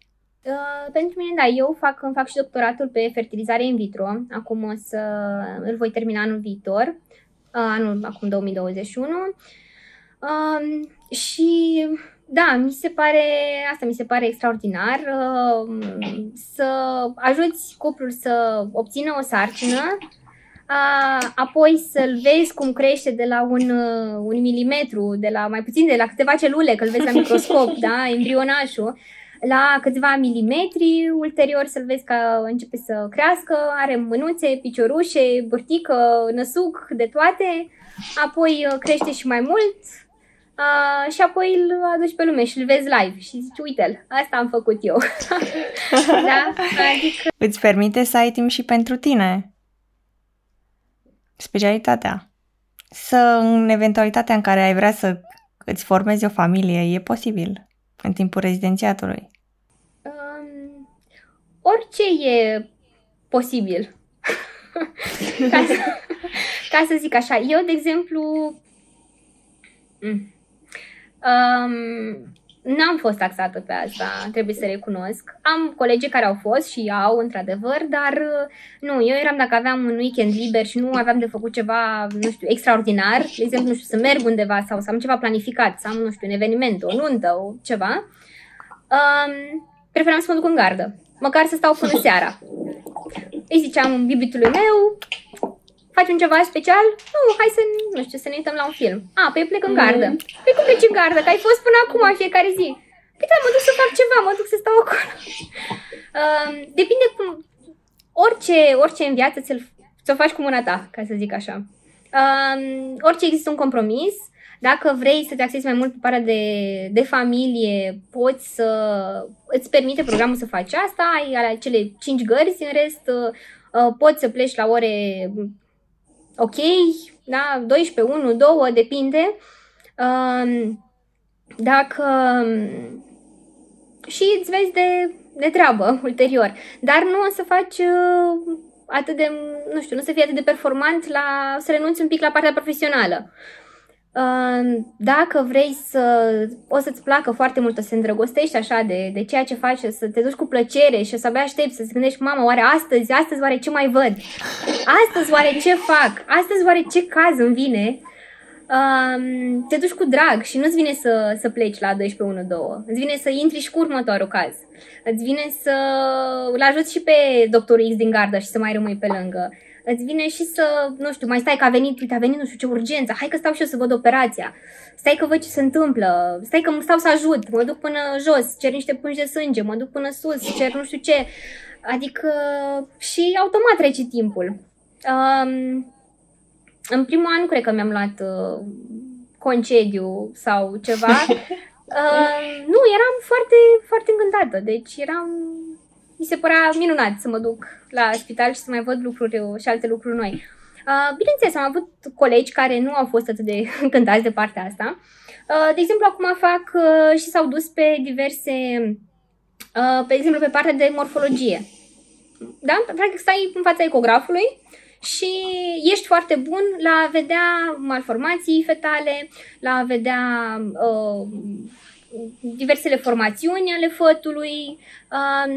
Uh, pentru mine, da, eu fac, îmi fac și doctoratul pe fertilizare in vitro. Acum o să îl voi termina anul viitor, uh, anul acum 2021. Uh, și da, mi se pare, asta mi se pare extraordinar, uh, să ajuți cuplul să obțină o sarcină, uh, apoi să-l vezi cum crește de la un, uh, un milimetru, de la mai puțin, de la câteva celule, că îl vezi la microscop, da, embrionașul, la câțiva milimetri, ulterior să-l vezi că începe să crească, are mânuțe, piciorușe, bârtică, năsuc, de toate, apoi uh, crește și mai mult uh, și apoi îl aduci pe lume și îl vezi live și zici, uite-l, asta am făcut eu. da? Adică... Îți permite să ai timp și pentru tine. Specialitatea. Să, în eventualitatea în care ai vrea să îți formezi o familie, e posibil în timpul rezidențiatului? Um, orice e posibil. ca, să, ca să zic așa. Eu, de exemplu, mm, um, N-am fost taxată pe asta, trebuie să recunosc. Am colegi care au fost și au, într-adevăr, dar nu, eu eram dacă aveam un weekend liber și nu aveam de făcut ceva, nu știu, extraordinar, de exemplu, nu știu, să merg undeva sau să am ceva planificat, să am, nu știu, un eveniment, o nuntă, o ceva, um, preferam să mă duc în gardă, măcar să stau până seara. Îi ziceam iubitului meu, Facem ceva special? Nu, hai să, nu știu, să ne uităm la un film. A, păi plec în gardă. Mm. Păi cum pleci în gardă? Că ai fost până acum fiecare zi. Păi da, mă duc să fac ceva, mă duc să stau acolo. Uh, depinde cum... Orice, orice în viață ți-l, ți-o faci cu mâna ta, ca să zic așa. Uh, orice există un compromis, dacă vrei să te accesi mai mult pe partea de, de familie, poți să îți permite programul să faci asta, ai cele cinci gărzi, în rest uh, poți să pleci la ore ok, da, 12, 1, 2, depinde. Uh, dacă și îți vezi de, de treabă ulterior. Dar nu o să faci uh, atât de, nu știu, nu să fii atât de performant la, să renunți un pic la partea profesională. Uh, dacă vrei să, o să-ți placă foarte mult, o să te îndrăgostești așa de, de ceea ce faci, să te duci cu plăcere și o să abia aștepți să-ți gândești, mama, oare astăzi, astăzi oare ce mai văd? Astăzi oare ce fac? Astăzi oare ce caz îmi vine? um, te duci cu drag și nu-ți vine să, să pleci la 12-1-2. Îți vine să intri și cu următorul caz. Îți vine să îl ajuți și pe doctorul X din gardă și să mai rămâi pe lângă. Îți vine și să, nu știu, mai stai că a venit, uite, a venit nu știu ce urgență, hai că stau și eu să văd operația. Stai că văd ce se întâmplă, stai că stau să ajut, mă duc până jos, cer niște pungi de sânge, mă duc până sus, cer nu știu ce. Adică și automat trece timpul. Um, în primul an nu cred că mi-am luat uh, concediu sau ceva. uh, nu, eram foarte, foarte încântată. Deci eram... Mi se părea minunat să mă duc la spital și să mai văd lucruri și alte lucruri noi. Uh, bineînțeles, am avut colegi care nu au fost atât de încântați de partea asta. Uh, de exemplu, acum fac uh, și s-au dus pe diverse, uh, pe exemplu, pe partea de morfologie. Da? Practic stai în fața ecografului și ești foarte bun la a vedea malformații fetale, la a vedea uh, diversele formațiuni ale fătului uh,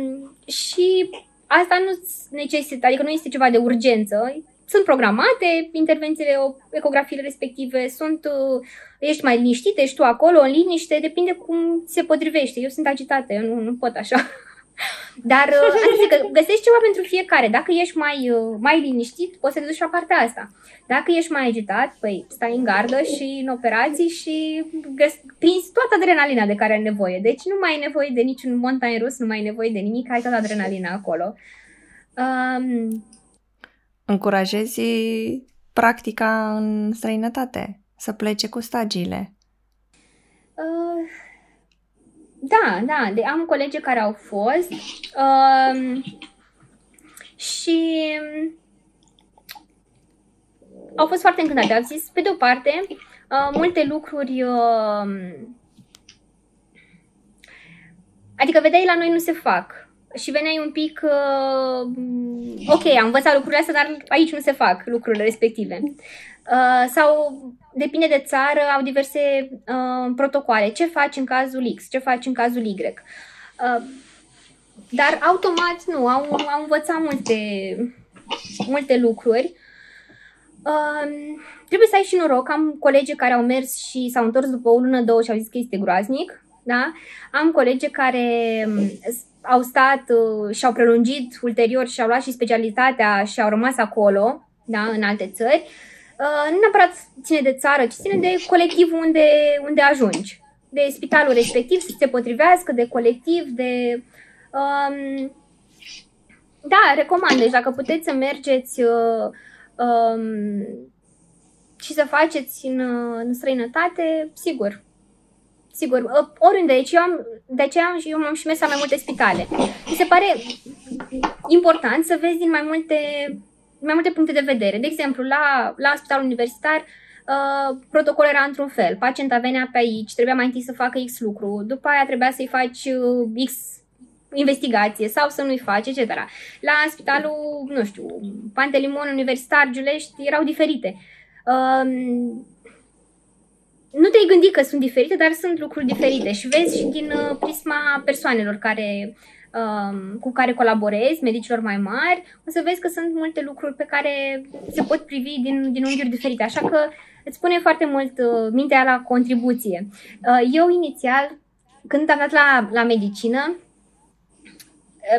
și asta nu necesită, adică nu este ceva de urgență. Sunt programate intervențiile, ecografiile respective, sunt, uh, ești mai liniștit, ești tu acolo în liniște, depinde cum se potrivește. Eu sunt agitată, eu nu, nu pot așa. Dar adică găsești ceva pentru fiecare. Dacă ești mai, uh, mai liniștit, poți să te duci la partea asta. Dacă ești mai agitat, păi stai în gardă și în operații și găs- prinzi toată adrenalina de care ai nevoie. Deci nu mai ai nevoie de niciun montan rus, nu mai ai nevoie de nimic, ai toată adrenalina acolo. Um... Încurajezi practica în străinătate, să plece cu stagiile. Uh, da, da, de, am colegi care au fost uh, și au fost foarte încântate. Au zis, pe de o parte, uh, multe lucruri uh, Adică vedeai la noi nu se fac. Și veneai un pic, uh, ok, am învățat lucrurile astea, dar aici nu se fac lucrurile respective. Uh, sau depinde de țară, au diverse uh, protocoale. Ce faci în cazul X, ce faci în cazul Y. Uh, dar automat nu, au, au învățat multe, multe lucruri. Uh, trebuie să ai și noroc. Am colegi care au mers și s-au întors după o lună, două și au zis că este groaznic. Da? Am colegi care um, au stat uh, și au prelungit ulterior și au luat și specialitatea și au rămas acolo, da, în alte țări. Uh, Uh, nu neapărat ține de țară, ci ține de colectivul unde, unde ajungi. De spitalul respectiv să se potrivească, de colectiv, de... Um, da, recomand. Deci dacă puteți să mergeți uh, um, și să faceți în, în străinătate, sigur. Sigur, uh, oriunde. Deci eu am, de aceea am, eu am și mers la mai multe spitale. Mi se pare important să vezi din mai multe mai multe puncte de vedere. De exemplu, la, la spitalul universitar, uh, protocolul era într-un fel. Pacienta venea pe aici, trebuia mai întâi să facă X lucru, după aia trebuia să-i faci uh, X investigație sau să nu-i faci, etc. La spitalul, nu știu, Pantelimon Universitar, Giulești, erau diferite. Uh, nu te-ai gândit că sunt diferite, dar sunt lucruri diferite și vezi și din uh, prisma persoanelor care um, cu care colaborezi, medicilor mai mari, o să vezi că sunt multe lucruri pe care se pot privi din, din unghiuri diferite. Așa că îți pune foarte mult uh, mintea la contribuție. Uh, eu inițial, când am dat la, la medicină,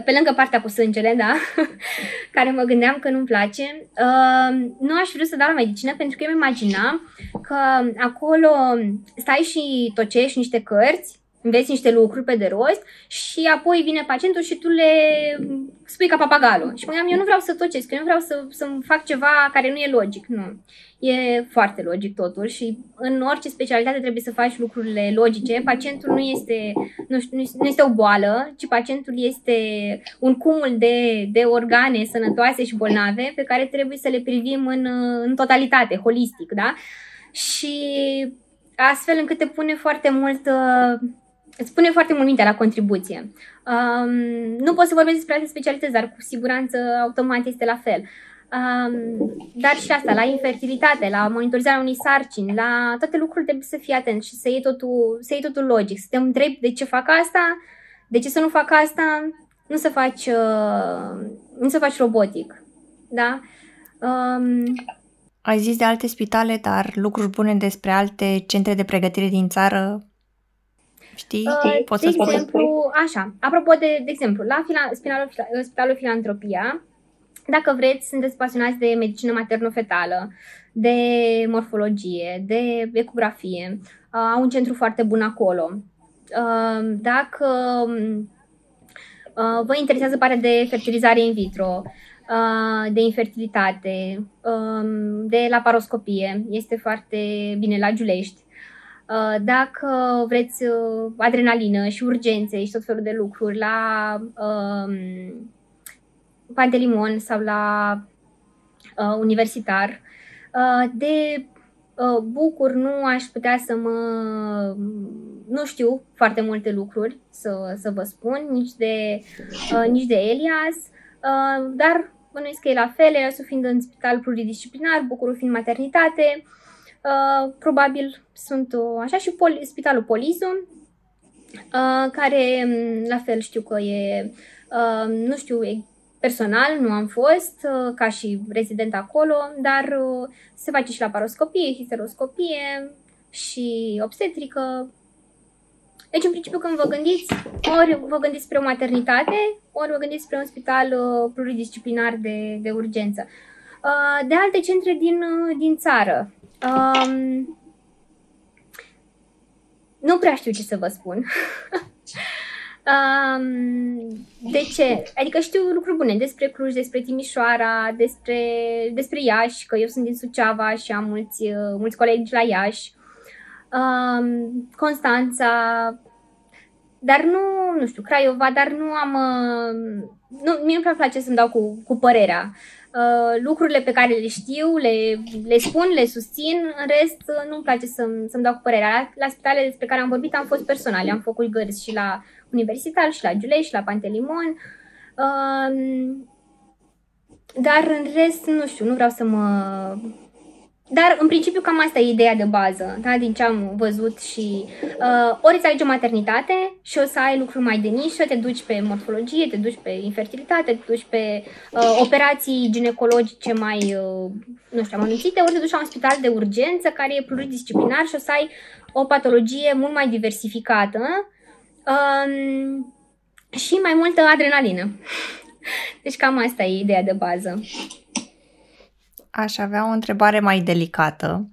pe lângă partea cu sângele, da, care mă gândeam că nu-mi place, uh, nu aș vrea să dau la medicină pentru că eu îmi imaginam că acolo stai și tocești niște cărți înveți niște lucruri pe de rost și apoi vine pacientul și tu le spui ca papagalul. Și mă eu nu vreau să tocesc, eu nu vreau să, să fac ceva care nu e logic. Nu. E foarte logic totul și în orice specialitate trebuie să faci lucrurile logice. Pacientul nu este, nu, știu, nu este o boală, ci pacientul este un cumul de, de organe sănătoase și bolnave pe care trebuie să le privim în, în totalitate, holistic, da? Și astfel încât te pune foarte mult uh, îți pune foarte mult mintea la contribuție. Um, nu pot să vorbesc despre alte specialități, dar cu siguranță automat este la fel. Um, dar și asta, la infertilitate, la monitorizarea unui sarcini, la toate lucrurile trebuie să fii atent și să iei totul, să iei totul logic, să te întrebi de ce fac asta, de ce să nu fac asta, nu să faci, uh, nu să faci robotic. Da? Um, Ai zis de alte spitale, dar lucruri bune despre alte centre de pregătire din țară Știi? Uh, Poți de să exemplu, așa, apropo de, de exemplu, la fila, spinalul, Spitalul Filantropia, dacă vreți, sunteți pasionați de medicină materno-fetală, de morfologie, de ecografie, uh, au un centru foarte bun acolo. Uh, dacă uh, vă interesează partea de fertilizare in vitro, uh, de infertilitate, um, de laparoscopie, este foarte bine la Giulești. Uh, dacă vreți uh, adrenalină și urgențe și tot felul de lucruri la um, Pantelimon sau la uh, universitar, uh, de uh, bucur nu aș putea să mă... Nu știu foarte multe lucruri să, să vă spun, nici de, uh, nici de Elias, uh, dar bănuiesc că e la fel, Eliasul fiind în spital pluridisciplinar, bucurul fiind maternitate, uh, Uh, probabil sunt uh, așa și poli, Spitalul Polizu, uh, care um, la fel știu că e, uh, nu știu personal, nu am fost uh, ca și rezident acolo, dar uh, se face și la paroscopie, histeroscopie și obstetrică. Deci, în principiu, când vă gândiți, ori vă gândiți spre o maternitate, ori vă gândiți spre un spital uh, pluridisciplinar de, de urgență. Uh, de alte centre din, uh, din țară, Um, nu prea știu ce să vă spun. um, de ce? Adică știu lucruri bune despre Cluj, despre Timișoara, despre, despre Iași, că eu sunt din Suceava și am mulți, mulți colegi la Iași. Um, Constanța, dar nu, nu știu, Craiova, dar nu am... Uh, nu, mie nu prea place să-mi dau cu, cu părerea. Uh, lucrurile pe care le știu, le, le spun, le susțin, în rest uh, nu-mi place să-mi, să-mi dau cu părerea. La, la spitalele despre care am vorbit am fost personale, am făcut gărzi și la Universitar, și la Giulești, și la Pantelimon. Uh, dar în rest, nu știu, nu vreau să mă dar, în principiu, cam asta e ideea de bază, da? din ce am văzut și uh, ori îți alegi o maternitate și o să ai lucruri mai de nișă, te duci pe morfologie, te duci pe infertilitate, te duci pe uh, operații ginecologice mai, uh, nu știu, amănunțite, ori te duci la un spital de urgență care e pluridisciplinar și o să ai o patologie mult mai diversificată um, și mai multă adrenalină. Deci cam asta e ideea de bază aș avea o întrebare mai delicată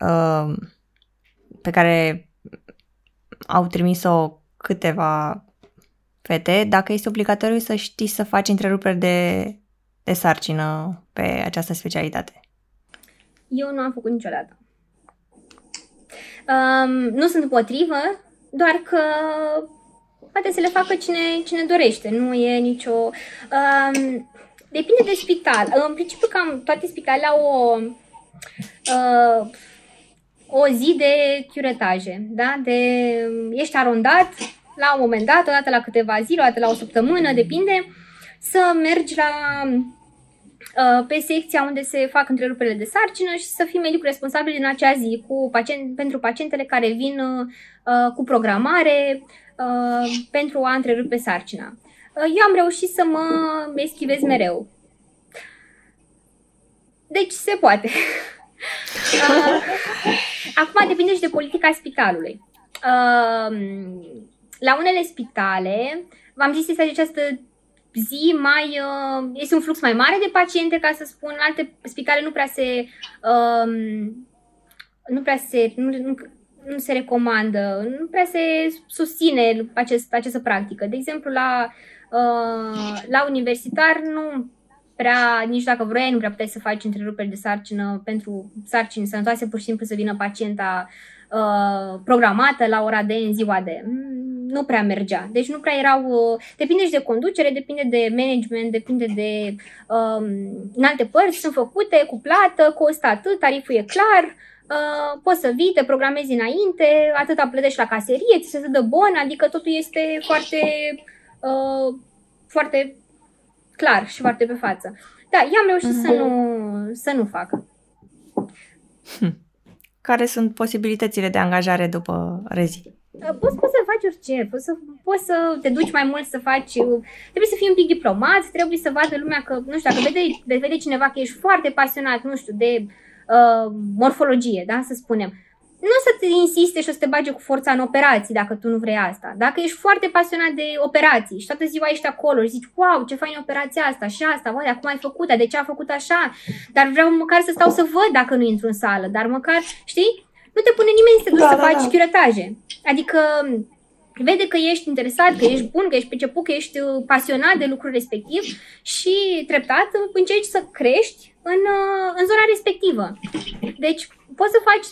uh, pe care au trimis-o câteva fete, dacă este obligatoriu să știi să faci întreruperi de, de sarcină pe această specialitate. Eu nu am făcut niciodată. Um, nu sunt împotrivă, doar că poate să le facă cine, cine dorește. Nu e nicio... Um, Depinde de spital. În principiu, cam toate spitalele au o, uh, o zi de chiuretaje, da? De, ești arondat la un moment dat, o dată la câteva zile, o dată la o săptămână, depinde, să mergi la uh, pe secția unde se fac întreruperile de sarcină și să fii medicul responsabil în acea zi cu pacient, pentru pacientele care vin uh, cu programare uh, pentru a întrerupe sarcina. Eu am reușit să mă eschivez mereu. Deci se poate. Uh, acum depinde și de politica spitalului. Uh, la unele spitale, v-am zis, este această zi mai, uh, este un flux mai mare de paciente, ca să spun, alte spitale nu prea se, um, nu prea se, nu, nu, nu se recomandă, nu prea se susține acest, această practică. De exemplu, la, uh, la universitar nu prea, nici dacă vrei, nu prea puteai să faci întreruperi de sarcină pentru sarcini sănătoase, pur și simplu să vină pacienta uh, programată la ora de în ziua de. Mm, nu prea mergea. Deci nu prea erau. Uh, depinde și de conducere, depinde de management, depinde de. Um, în alte părți sunt făcute cu plată, costă atât, tariful e clar. Uh, poți să vii, te programezi înainte, atâta plătești la caserie, ți se dă bon, adică totul este foarte, uh, foarte clar și foarte pe față. Da, i-am reușit uh-huh. să, mhm. nu, să nu fac. Hm. Care sunt posibilitățile de angajare după rezi? Uh, poți, poți să faci orice, poți să, poți să te duci mai mult să faci, uh, trebuie să fii un pic diplomat, trebuie să vadă lumea că, nu știu, dacă vede, vede cineva că ești foarte pasionat, nu știu, de uh, morfologie, da, să spunem, nu o să te insiste și o să te bage cu forța în operații dacă tu nu vrei asta. Dacă ești foarte pasionat de operații și toată ziua ești acolo și zici, wow, ce fain operația asta și asta, vai, acum ai făcut de ce a făcut așa? Dar vreau măcar să stau să văd dacă nu intru în sală, dar măcar, știi? Nu te pune nimeni să te duci da, să da, faci da. chiuretaje. Adică vede că ești interesat, că ești bun, că ești priceput, că ești uh, pasionat de lucrul respectiv și treptat încerci să crești în, uh, în zona respectivă. Deci poți să faci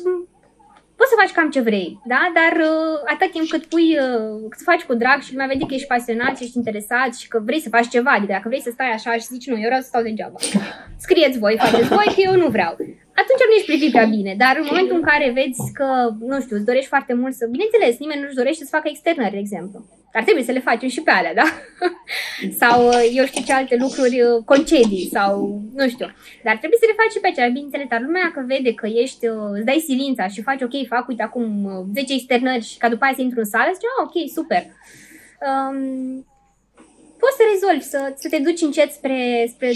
poți să faci cam ce vrei, da? Dar uh, atât timp cât pui, uh, să faci cu drag și lumea vede că ești pasionat și ești interesat și că vrei să faci ceva, adică dacă vrei să stai așa și zici nu, eu vreau să stau degeaba. Scrieți voi, faceți voi, că eu nu vreau. Atunci nu ești privit prea bine, dar în momentul în care vezi că, nu știu, îți dorești foarte mult să... Bineînțeles, nimeni nu-și dorește să facă externări, de exemplu. Ar trebui să le facem și pe alea, da? sau uh, eu știu ce alte lucruri, uh, concedii sau nu știu. Dar trebuie să le faci și pe acelea, bineînțeles, dar lumea că vede că ești, uh, îți dai silința și faci, ok, fac, uite, acum 10 externări și ca după aia să intru în sală, zice, ah, ok, super. Um, poți să rezolvi, să, să te duci încet spre, spre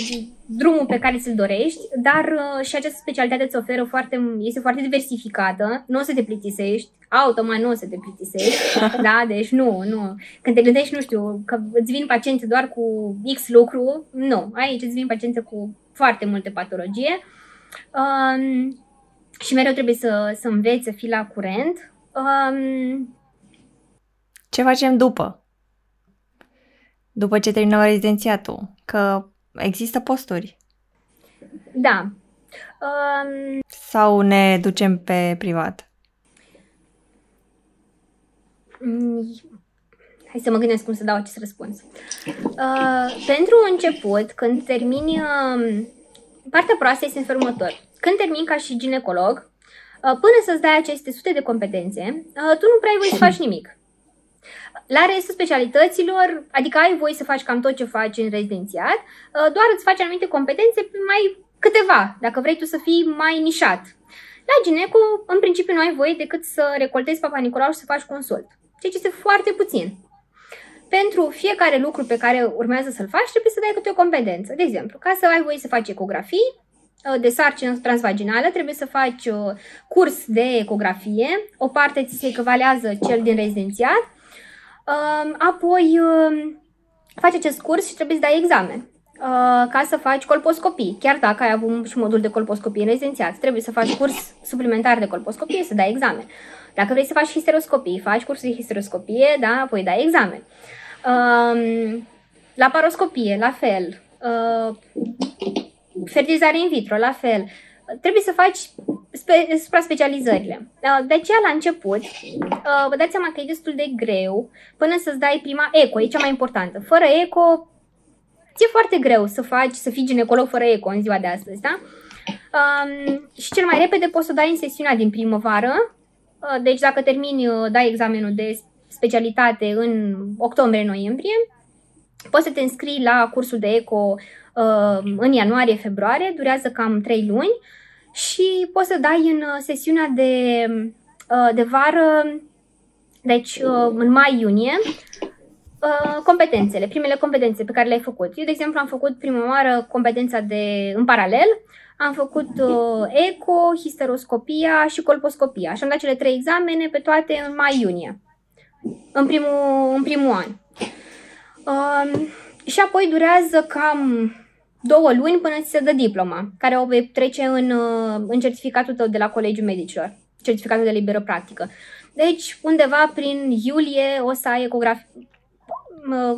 drumul pe care ți-l dorești, dar uh, și această specialitate îți oferă foarte, este foarte diversificată, nu o să te plictisești, automat nu o să te plictisești, da, deci nu, nu. Când te gândești, nu știu, că îți vin pacienți doar cu X lucru, nu, aici îți vin pacienți cu foarte multe patologie um, și mereu trebuie să, să înveți, să fii la curent. Um, Ce facem după? După ce terminăm rezidențiatul? Că există posturi. Da. Um... Sau ne ducem pe privat? Mm, hai să mă gândesc cum să dau acest răspuns. Uh, pentru început, când termini... Uh, partea proastă este în felul următor. Când termin ca și ginecolog, uh, până să-ți dai aceste sute de competențe, uh, tu nu prea ai voie să faci nimic. La restul specialităților, adică ai voie să faci cam tot ce faci în rezidențiat, uh, doar îți faci anumite competențe mai câteva, dacă vrei tu să fii mai nișat. La gineco, în principiu, nu ai voie decât să recoltezi Papa Nicolau și să faci consult, ceea ce este foarte puțin. Pentru fiecare lucru pe care urmează să-l faci, trebuie să dai câte o competență. De exemplu, ca să ai voie să faci ecografii, uh, de sarcină transvaginală, trebuie să faci uh, curs de ecografie, o parte ți se ecvalează cel din rezidențiat apoi faci acest curs și trebuie să dai examen ca să faci colposcopii. Chiar dacă ai avut și modul de colposcopie în rezidențiat, trebuie să faci curs suplimentar de colposcopie, să dai examen. Dacă vrei să faci histeroscopie, faci cursul de histeroscopie, da, apoi dai examen. La paroscopie, la fel. Fertilizare in vitro, la fel. Trebuie să faci spe, supra-specializările. De aceea, la început, uh, vă dați seama că e destul de greu până să-ți dai prima eco, e cea mai importantă. Fără eco, ți-e foarte greu să faci, să fii ginecolog fără eco în ziua de astăzi, da? Um, și cel mai repede poți să dai în sesiunea din primăvară, uh, deci dacă termini, uh, dai examenul de specialitate în octombrie-noiembrie, poți să te înscrii la cursul de eco uh, în ianuarie-februarie, durează cam 3 luni și poți să dai în uh, sesiunea de, uh, de vară, deci uh, în mai-iunie, competențele, primele competențe pe care le-ai făcut. Eu, de exemplu, am făcut prima oară competența de în paralel, am făcut eco, histeroscopia și colposcopia și am dat cele trei examene pe toate în mai-iunie, în primul, în primul an. Um, și apoi durează cam două luni până ți se dă diploma, care o vei trece în, uh, în certificatul tău de la Colegiul Medicilor, certificatul de liberă practică. Deci, undeva prin iulie o să ai ecografie,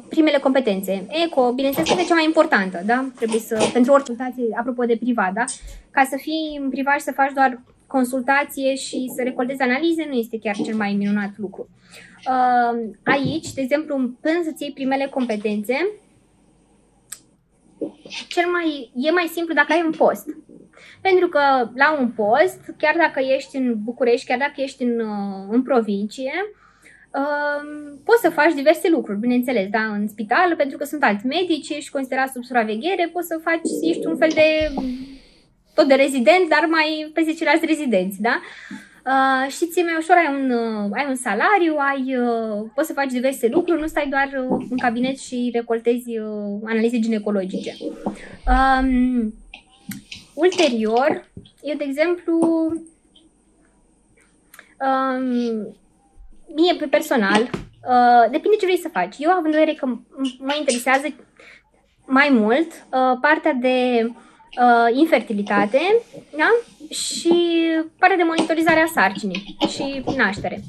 primele competențe. ECO, bineînțeles, este cea mai importantă, da? Trebuie să, pentru orice consultație, apropo de privat, da? Ca să fii în privat și să faci doar consultație și să recoltezi analize, nu este chiar cel mai minunat lucru. Uh, aici, de exemplu, până să-ți iei primele competențe, cel mai, e mai simplu dacă ai un post. Pentru că la un post, chiar dacă ești în București, chiar dacă ești în, uh, în provincie, uh, poți să faci diverse lucruri, bineînțeles, da, în spital, pentru că sunt alți medici, ești considerat sub supraveghere, poți să faci, ești un fel de tot de rezident, dar mai pe ceilalți rezidenți, da? Uh, și ți-e mai ușor, ai un, uh, ai un salariu, ai, uh, poți să faci diverse lucruri, nu stai doar uh, în cabinet și recoltezi uh, analize ginecologice. Um, ulterior, eu, de exemplu, um, mie pe personal, uh, depinde ce vrei să faci. Eu, având în vedere că mă interesează mai mult uh, partea de uh, infertilitate da? și partea de monitorizare a sarcinii și naștere.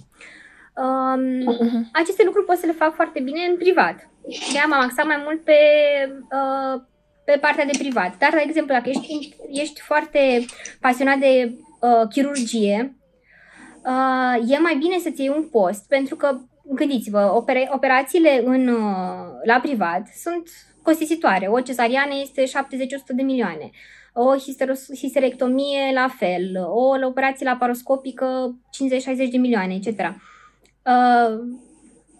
Um, uh-huh. Aceste lucruri pot să le fac foarte bine în privat. De m-am axat mai mult pe, uh, pe partea de privat. Dar, de exemplu, dacă ești, ești foarte pasionat de uh, chirurgie, uh, e mai bine să-ți iei un post, pentru că, gândiți-vă, opera- operațiile în, uh, la privat sunt costisitoare. O cezariană este 70-100 de milioane. O histerectomie la fel, o operație laparoscopică 50-60 de milioane, etc. Uh,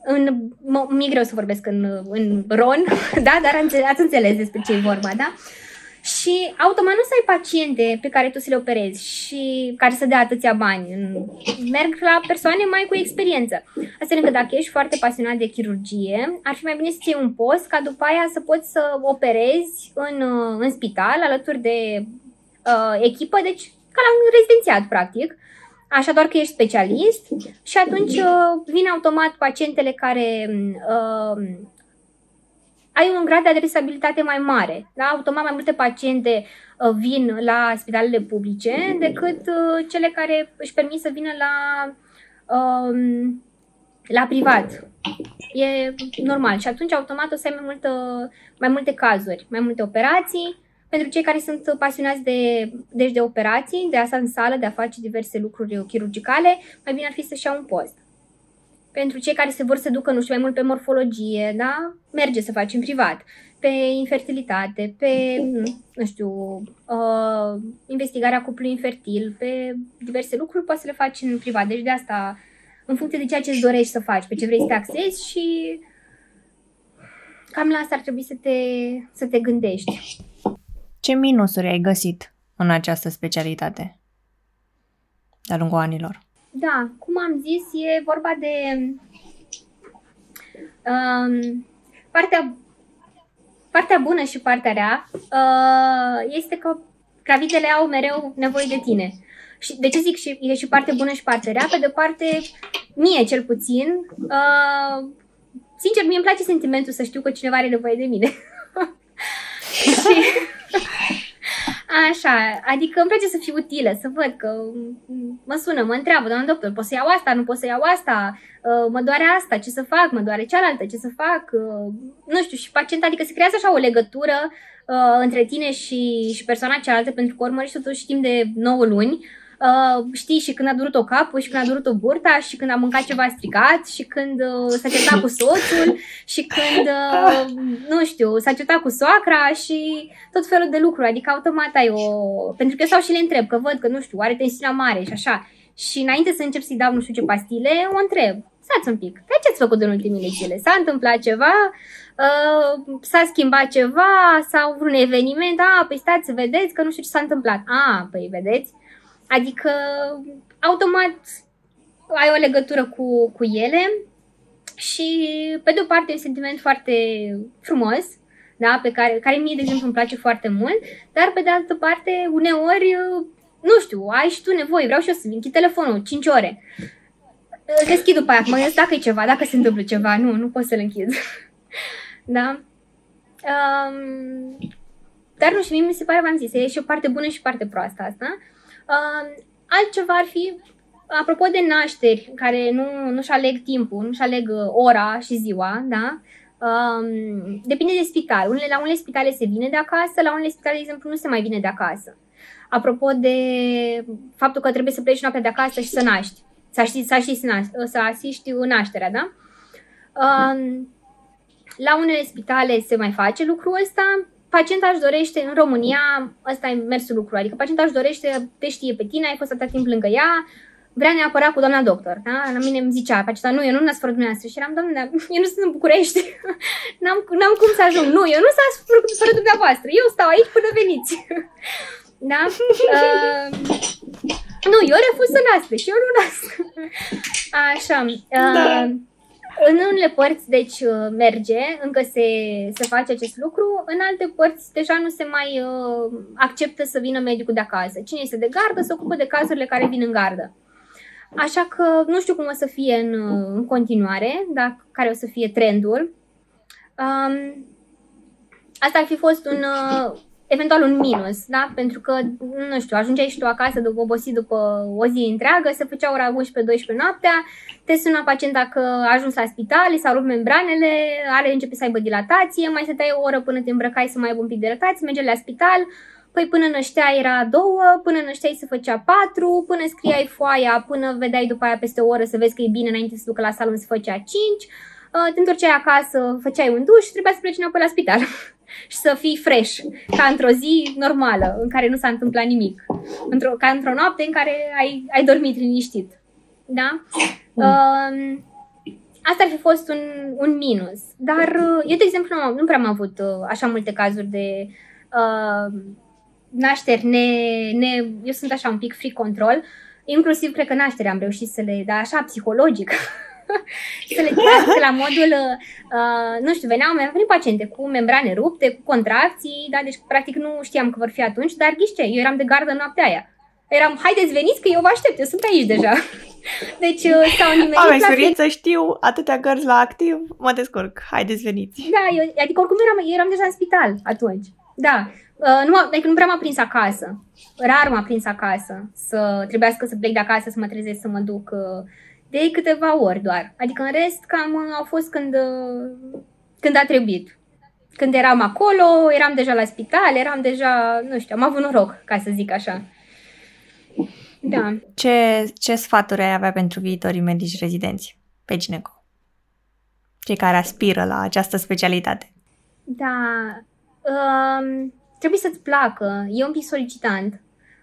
în, mi-e greu să vorbesc în, în ron, da? dar ați înțeles despre ce e vorba, da? Și automat nu să ai paciente pe care tu să le operezi și care să dea atâția bani. Merg la persoane mai cu experiență. Astfel încât dacă ești foarte pasionat de chirurgie, ar fi mai bine să iei un post ca după aia să poți să operezi în, în spital alături de uh, echipă, deci ca la un rezidențiat, practic. Așa doar că ești specialist și atunci uh, vine automat pacientele care uh, ai un grad de adresabilitate mai mare. Da? Automat mai multe paciente uh, vin la spitalele publice decât uh, cele care își permit să vină la, um, la privat. E normal. Și atunci automat o să ai mai, multă, mai multe cazuri, mai multe operații. Pentru cei care sunt pasionați de, deci de operații, de a sta în sală, de a face diverse lucruri chirurgicale, mai bine ar fi să-și ia un post pentru cei care se vor să ducă, nu știu, mai mult pe morfologie, da? Merge să faci în privat. Pe infertilitate, pe, nu știu, uh, investigarea cuplului infertil, pe diverse lucruri poți să le faci în privat. Deci de asta, în funcție de ceea ce îți dorești să faci, pe ce vrei să te axezi și cam la asta ar trebui să te, să te gândești. Ce minusuri ai găsit în această specialitate de-a lungul anilor? Da, cum am zis, e vorba de um, partea, partea bună și partea rea uh, este că gravidele au mereu nevoie de tine. Și de ce zic și e și parte bună și parte rea? Pe de parte, mie cel puțin, uh, sincer, mie îmi place sentimentul să știu că cineva are nevoie de mine. și Așa, adică îmi place să fiu utilă, să văd că mă sună, mă întreabă, doamna doctor, pot să iau asta, nu pot să iau asta, uh, mă doare asta, ce să fac, mă doare cealaltă, ce să fac, uh, nu știu, și pacient, adică se creează așa o legătură uh, între tine și, și persoana cealaltă, pentru că urmărești totuși timp de 9 luni, Uh, știi și când a durut o capul și când a durut o burta și când a mâncat ceva stricat și când uh, s-a certat cu soțul și când, uh, nu știu, s-a certat cu soacra și tot felul de lucruri. Adică automat ai o... Pentru că eu stau și le întreb, că văd că, nu știu, are tensiunea mare și așa. Și înainte să încep să-i dau nu știu ce pastile, o întreb. Stați un pic, de ce ați făcut în ultimile zile? S-a întâmplat ceva? Uh, s-a schimbat ceva? Sau un eveniment? A, păi stați să vedeți că nu știu ce s-a întâmplat. A, păi vedeți? Adică, automat, ai o legătură cu, cu ele și, pe de o parte, e un sentiment foarte frumos, da, pe care, care mie, de exemplu, îmi place foarte mult, dar, pe de altă parte, uneori, nu știu, ai și tu nevoie, vreau și eu să închid telefonul 5 ore. Deschid după aia, mă gândesc dacă e ceva, dacă se întâmplă ceva, nu, nu pot să-l închid. da? Um, dar nu știu, mie mi se pare, v-am zis, e și o parte bună și parte proastă asta. Um, altceva ar fi, apropo de nașteri, care nu, nu-și aleg timpul, nu-și aleg uh, ora și ziua, da? Um, depinde de spital. Unele, la unele spitale se vine de acasă, la unele spitale, de exemplu, nu se mai vine de acasă. Apropo de faptul că trebuie să pleci noaptea de acasă și să naști, să, știi, să, știi, să asiști nașterea, da? Um, la unele spitale se mai face lucrul ăsta, pacienta își dorește, în România, ăsta e mersul lucru, adică pacienta își dorește, te știe pe tine, ai fost atâta timp lângă ea, vrea neapărat cu doamna doctor, da? La mine îmi zicea, pacienta, nu, eu nu nasc fără dumneavoastră. Și eram, doamne, eu nu sunt în București, n-am, n-am cum să ajung. Nu, eu nu sunt fără dumneavoastră, eu stau aici până veniți. da? Uh, nu, eu refuz să nasc, și eu nu nasc. Așa. Uh, da. În unele părți, deci, uh, merge, încă se, se face acest lucru, în alte părți deja nu se mai uh, acceptă să vină medicul de acasă. Cine este de gardă se ocupă de cazurile care vin în gardă. Așa că nu știu cum o să fie în, uh, în continuare, dar care o să fie trendul. Um, asta ar fi fost un, uh, eventual un minus, da? Pentru că, nu știu, ajungeai și tu acasă după obosit după o zi întreagă, se făcea ora 11-12 noaptea, te suna pacienta că a ajuns la spital, s-au rupt membranele, are începe să aibă dilatație, mai stăteai o oră până te îmbrăcai să mai aibă un pic de dilatație, mergeai la spital, Păi până năștea era două, până nășteai se făcea patru, până scriai foaia, până vedeai după aia peste o oră să vezi că e bine înainte să ducă la salon se făcea cinci, uh, te întorceai acasă, făceai un duș și trebuia să pleci înapoi la spital. și să fii fresh, ca într-o zi normală, în care nu s-a întâmplat nimic. Într-o, ca într-o noapte în care ai, ai dormit liniștit. Da? Mm. Uh, asta ar fi fost un, un minus. Dar uh, eu, de exemplu, nu, nu prea am avut uh, așa multe cazuri de uh, nașteri ne, ne... Eu sunt așa un pic free control. Inclusiv, cred că nașterea am reușit să le... Dar așa, psihologic. să le trag la modul, uh, nu știu, veneau, mi-au venit paciente cu membrane rupte, cu contracții, da, deci practic nu știam că vor fi atunci, dar ghiște, eu eram de gardă noaptea aia. Eram, haideți, veniți că eu vă aștept, eu sunt aici deja. Deci uh, s-au nimerit. Am experiență, știu, atâtea gărzi la activ, mă descurc, haideți, veniți. Da, eu, adică oricum eram, eu eram deja în spital atunci. Da, Uh, nu, adică nu prea m-a prins acasă. Rar m-a prins acasă să trebuiască să plec de acasă, să mă trezesc, să mă duc uh, de câteva ori doar. Adică în rest cam uh, au fost când, uh, când a trebuit. Când eram acolo, eram deja la spital, eram deja, nu știu, am avut noroc, ca să zic așa. Da. Ce, ce sfaturi ai avea pentru viitorii medici rezidenți pe gineco? Cei care aspiră la această specialitate. Da. Um, trebuie să-ți placă. E un pic solicitant.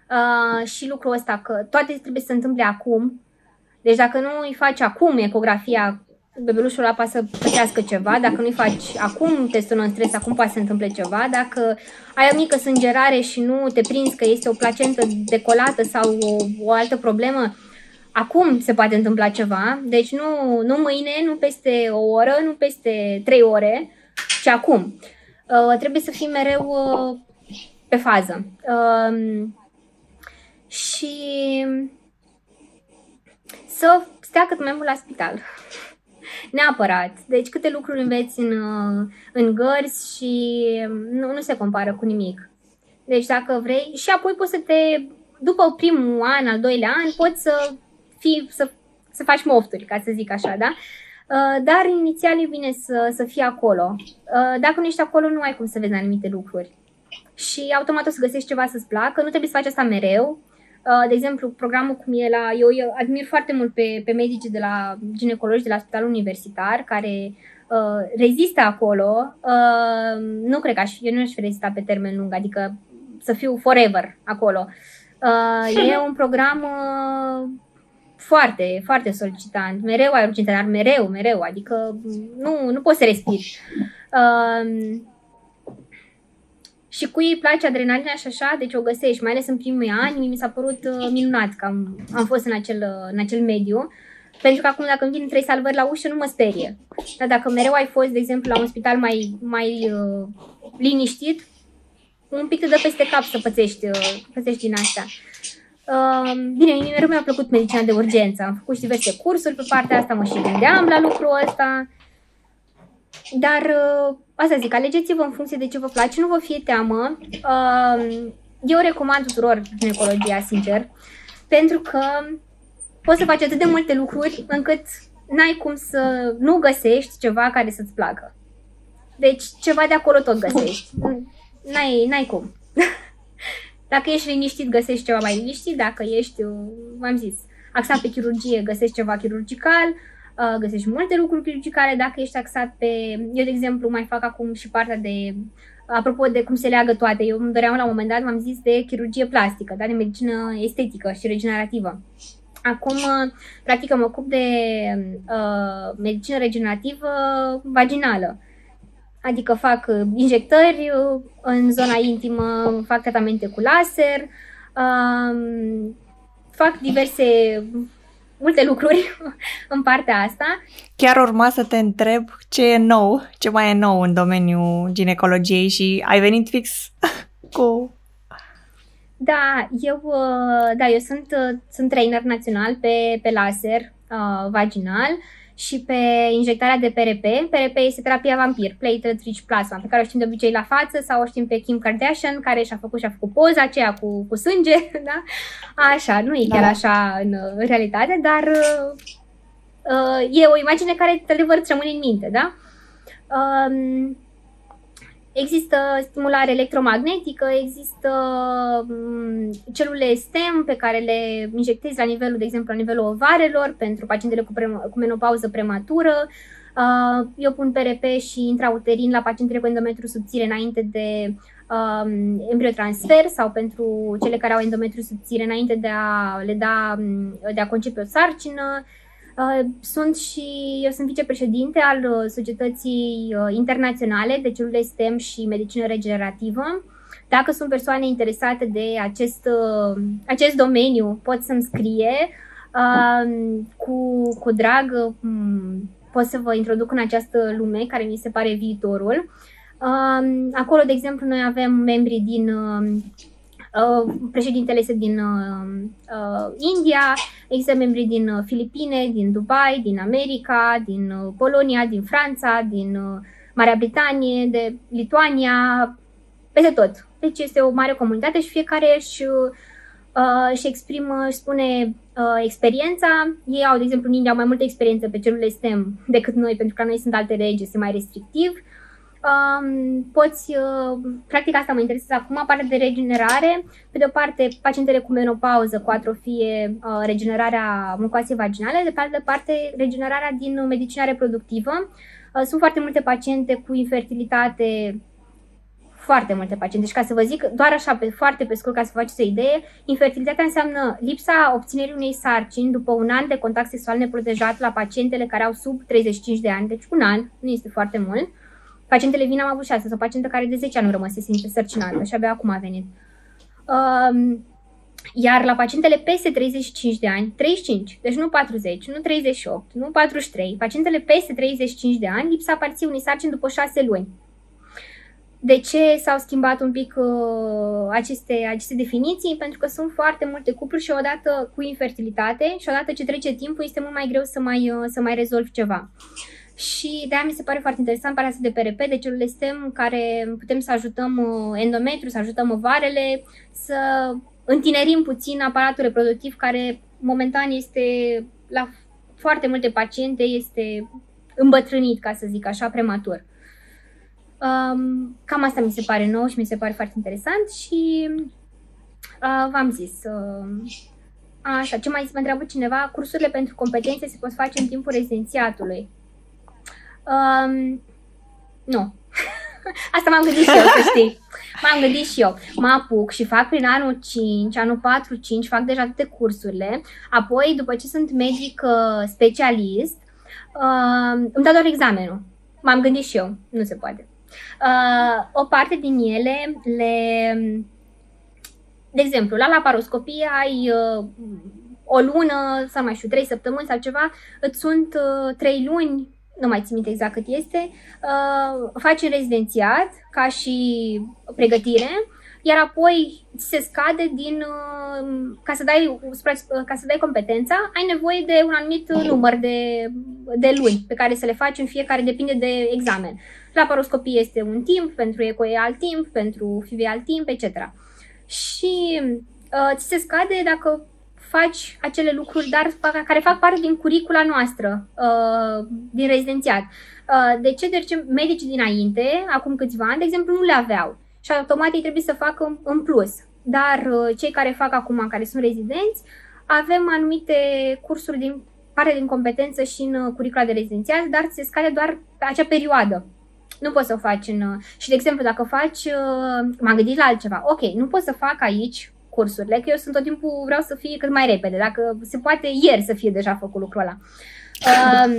Uh, și lucrul ăsta că toate trebuie să se întâmple acum. Deci dacă nu îi faci acum ecografia, bebelușul ăla poate să plătească ceva. Dacă nu îi faci acum testul în stres, acum poate să se întâmple ceva. Dacă ai o mică sângerare și nu te prinzi că este o placentă decolată sau o, o altă problemă, acum se poate întâmpla ceva. Deci nu, nu mâine, nu peste o oră, nu peste trei ore, ci acum. Uh, trebuie să fii mereu uh, pe fază. Um, și să stea cât mai mult la spital. Neapărat. Deci câte lucruri înveți în, în gărzi și nu, nu se compară cu nimic. Deci dacă vrei, și apoi poți să te, după primul an, al doilea an, poți să fii, să, să faci mofturi, ca să zic așa, da? Uh, dar inițial e bine să, să fii acolo. Uh, dacă nu ești acolo, nu ai cum să vezi anumite lucruri și automat o să găsești ceva să-ți placă. Nu trebuie să faci asta mereu. Uh, de exemplu, programul cum e la... Eu, eu admir foarte mult pe, pe medicii de la ginecologi de la spitalul universitar care uh, rezistă acolo. Uh, nu cred că aș, eu nu aș fi rezistat pe termen lung, adică să fiu forever acolo. Uh, e un program uh, foarte, foarte solicitant. Mereu ai urgență, dar mereu, mereu. Adică nu, nu poți să respiri. Uh, și cui îi place adrenalina și așa, deci o găsești, mai ales în primii ani, mi s-a părut uh, minunat că am, am fost în acel, uh, în acel mediu. Pentru că acum dacă îmi vin trei salvări la ușă, nu mă sperie. Dar dacă mereu ai fost, de exemplu, la un spital mai, mai uh, liniștit, un pic te dă peste cap să pățești, uh, pățești din asta. Uh, bine, mie mereu mi-a plăcut medicina de urgență. Am făcut și diverse cursuri pe partea asta, mă și gândeam la lucrul ăsta. Dar uh, asta zic, alegeți-vă în funcție de ce vă place, nu vă fie teamă. Uh, eu recomand tuturor ginecologia, sincer, pentru că poți să faci atât de multe lucruri încât n-ai cum să nu găsești ceva care să-ți placă. Deci ceva de acolo tot găsești. N-ai, n-ai cum. Dacă ești liniștit, găsești ceva mai liniștit. Dacă ești, v-am zis, axat pe chirurgie, găsești ceva chirurgical. Uh, găsești multe lucruri chirurgicale dacă ești axat pe... Eu, de exemplu, mai fac acum și partea de... Apropo de cum se leagă toate, eu îmi doream la un moment dat, m-am zis, de chirurgie plastică, da, de medicină estetică și regenerativă. Acum, uh, practic, mă ocup de uh, medicină regenerativă vaginală. Adică fac uh, injectări în zona intimă, fac tratamente cu laser, uh, fac diverse multe lucruri în partea asta. Chiar urma să te întreb ce e nou, ce mai e nou în domeniul ginecologiei și ai venit fix cu... Da, eu, uh, da, eu sunt, uh, sunt trainer național pe, pe laser uh, vaginal și pe injectarea de PRP. PRP este terapia vampir, platelet rich plasma, pe care o știm de obicei la față sau o știm pe Kim Kardashian, care și-a făcut și-a făcut poza aceea cu, cu sânge, da? Așa, nu e chiar da. așa în, în realitate, dar uh, e o imagine care, într-adevăr, îți rămâne în minte, da? Uh, Există stimulare electromagnetică, există mm, celule STEM pe care le injectezi la nivelul, de exemplu, la nivelul ovarelor pentru pacientele cu, pre- cu menopauză prematură. Uh, eu pun PRP și intrauterin la pacientele cu endometriu subțire înainte de um, embriotransfer sau pentru cele care au endometriu subțire înainte de a le da, mm, de a concepe o sarcină. Uh, sunt și, eu sunt vicepreședinte al uh, Societății uh, Internaționale de Celule STEM și Medicină Regenerativă. Dacă sunt persoane interesate de acest, acest domeniu, pot să-mi scrie. Cu, cu drag um, pot să vă introduc în această lume care mi se pare viitorul. Acolo, de exemplu, noi avem membri din Uh, președintele este din uh, uh, India, există membri din uh, Filipine, din Dubai, din America, din uh, Polonia, din Franța, din uh, Marea Britanie, de Lituania, peste tot. Deci este o mare comunitate și fiecare își, uh, își exprimă, își spune uh, experiența. Ei au, de exemplu, în India au mai multă experiență pe celule STEM decât noi, pentru că noi sunt alte regi, este mai restrictiv. Uh, um, poți, uh, practic asta mă interesează acum, partea de regenerare. Pe de o parte, pacientele cu menopauză, cu atrofie, uh, regenerarea mucoasei vaginale, de pe de parte, regenerarea din medicina reproductivă. Uh, sunt foarte multe paciente cu infertilitate foarte multe paciente. Deci, ca să vă zic, doar așa, pe, foarte pe scurt, ca să vă faceți o idee, infertilitatea înseamnă lipsa obținerii unei sarcini după un an de contact sexual neprotejat la pacientele care au sub 35 de ani, deci un an, nu este foarte mult. Uh, Pacientele vin am avut șase, sau pacientă care de 10 ani nu rămăsese însărcinată și abia acum a venit. Um, iar la pacientele peste 35 de ani, 35, deci nu 40, nu 38, nu 43, pacientele peste 35 de ani, lipsa aparții unei sarcini după 6 luni. De ce s-au schimbat un pic uh, aceste, aceste definiții? Pentru că sunt foarte multe cupluri și odată cu infertilitate și odată ce trece timpul este mult mai greu să mai, uh, să mai rezolvi ceva. Și de-aia mi se pare foarte interesant partea asta de PRP, de celule STEM, care putem să ajutăm uh, endometriu, să ajutăm ovarele, să întinerim puțin aparatul reproductiv care momentan este la foarte multe paciente este îmbătrânit, ca să zic așa, prematur. Um, cam asta mi se pare nou și mi se pare foarte interesant și uh, v-am zis, uh, așa, ce mai mă întreabă cineva, cursurile pentru competențe se pot face în timpul rezidențiatului. Um, nu. Asta m-am gândit și eu, să știi. M-am gândit și eu. Mă apuc și fac prin anul 5, anul 4-5, fac deja toate cursurile. Apoi, după ce sunt medic uh, specialist, uh, îmi dau doar examenul. M-am gândit și eu. Nu se poate. Uh, o parte din ele le... De exemplu, la laparoscopie ai uh, o lună sau mai știu, trei săptămâni sau ceva, îți sunt uh, trei luni nu mai țin minte exact cât este, uh, faci în rezidențiat ca și pregătire, iar apoi se scade din, uh, ca să dai, ca să dai competența, ai nevoie de un anumit număr de, de luni pe care să le faci în fiecare, depinde de examen. La paroscopie este un timp, pentru eco e alt timp, pentru FIV alt timp, etc. Și uh, ți se scade dacă faci acele lucruri, dar care fac parte din curicula noastră, uh, din rezidențiat. Uh, de ce? Deci medicii dinainte, acum câțiva ani, de exemplu, nu le aveau și automat ei trebuie să facă în plus. Dar uh, cei care fac acum, care sunt rezidenți, avem anumite cursuri din parte din competență și în curicula de rezidențiat, dar se scade doar pe acea perioadă. Nu poți să o faci în... Și, de exemplu, dacă faci... M-am gândit la altceva. Ok, nu poți să fac aici cursurile, că eu sunt tot timpul, vreau să fie cât mai repede, dacă se poate ieri să fie deja făcut lucrul ăla. Um,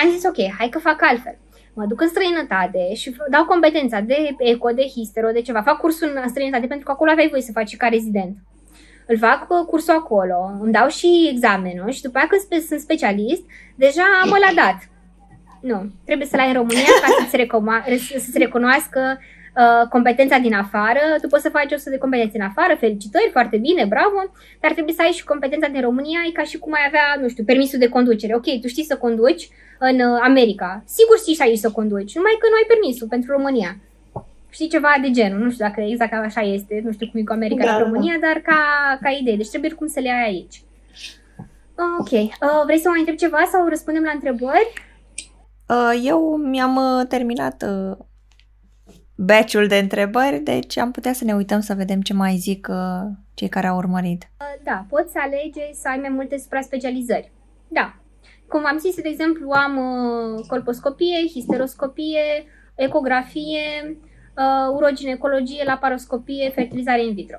am zis, ok, hai că fac altfel. Mă duc în străinătate și dau competența de eco, de histero, de ceva. Fac cursul în străinătate pentru că acolo aveai voie să faci ca rezident. Îl fac uh, cursul acolo, îmi dau și examenul și după aceea când sunt specialist, deja am ăla dat. Nu, trebuie să-l ai în România ca să-ți, recoma- să-ți recunoască Uh, competența din afară, tu poți să faci 100 de competențe în afară, felicitări, foarte bine, bravo, dar trebuie să ai și competența din România, e ca și cum ai avea, nu știu, permisul de conducere. Ok, tu știi să conduci în uh, America, sigur știi și aici să conduci, numai că nu ai permisul pentru România. Știi ceva de genul, nu știu dacă exact așa este, nu știu cum e cu America da, și România, da. dar ca, ca idee, deci trebuie cum să le ai aici. Ok, uh, vrei să mai întreb ceva sau răspundem la întrebări? Eu mi-am terminat batch de întrebări, deci am putea să ne uităm să vedem ce mai zic uh, cei care au urmărit. Uh, da, poți să alege să ai mai multe supra-specializări. Da. Cum am zis, de exemplu, am uh, colposcopie, histeroscopie, ecografie, uh, uroginecologie, laparoscopie, fertilizare in vitro.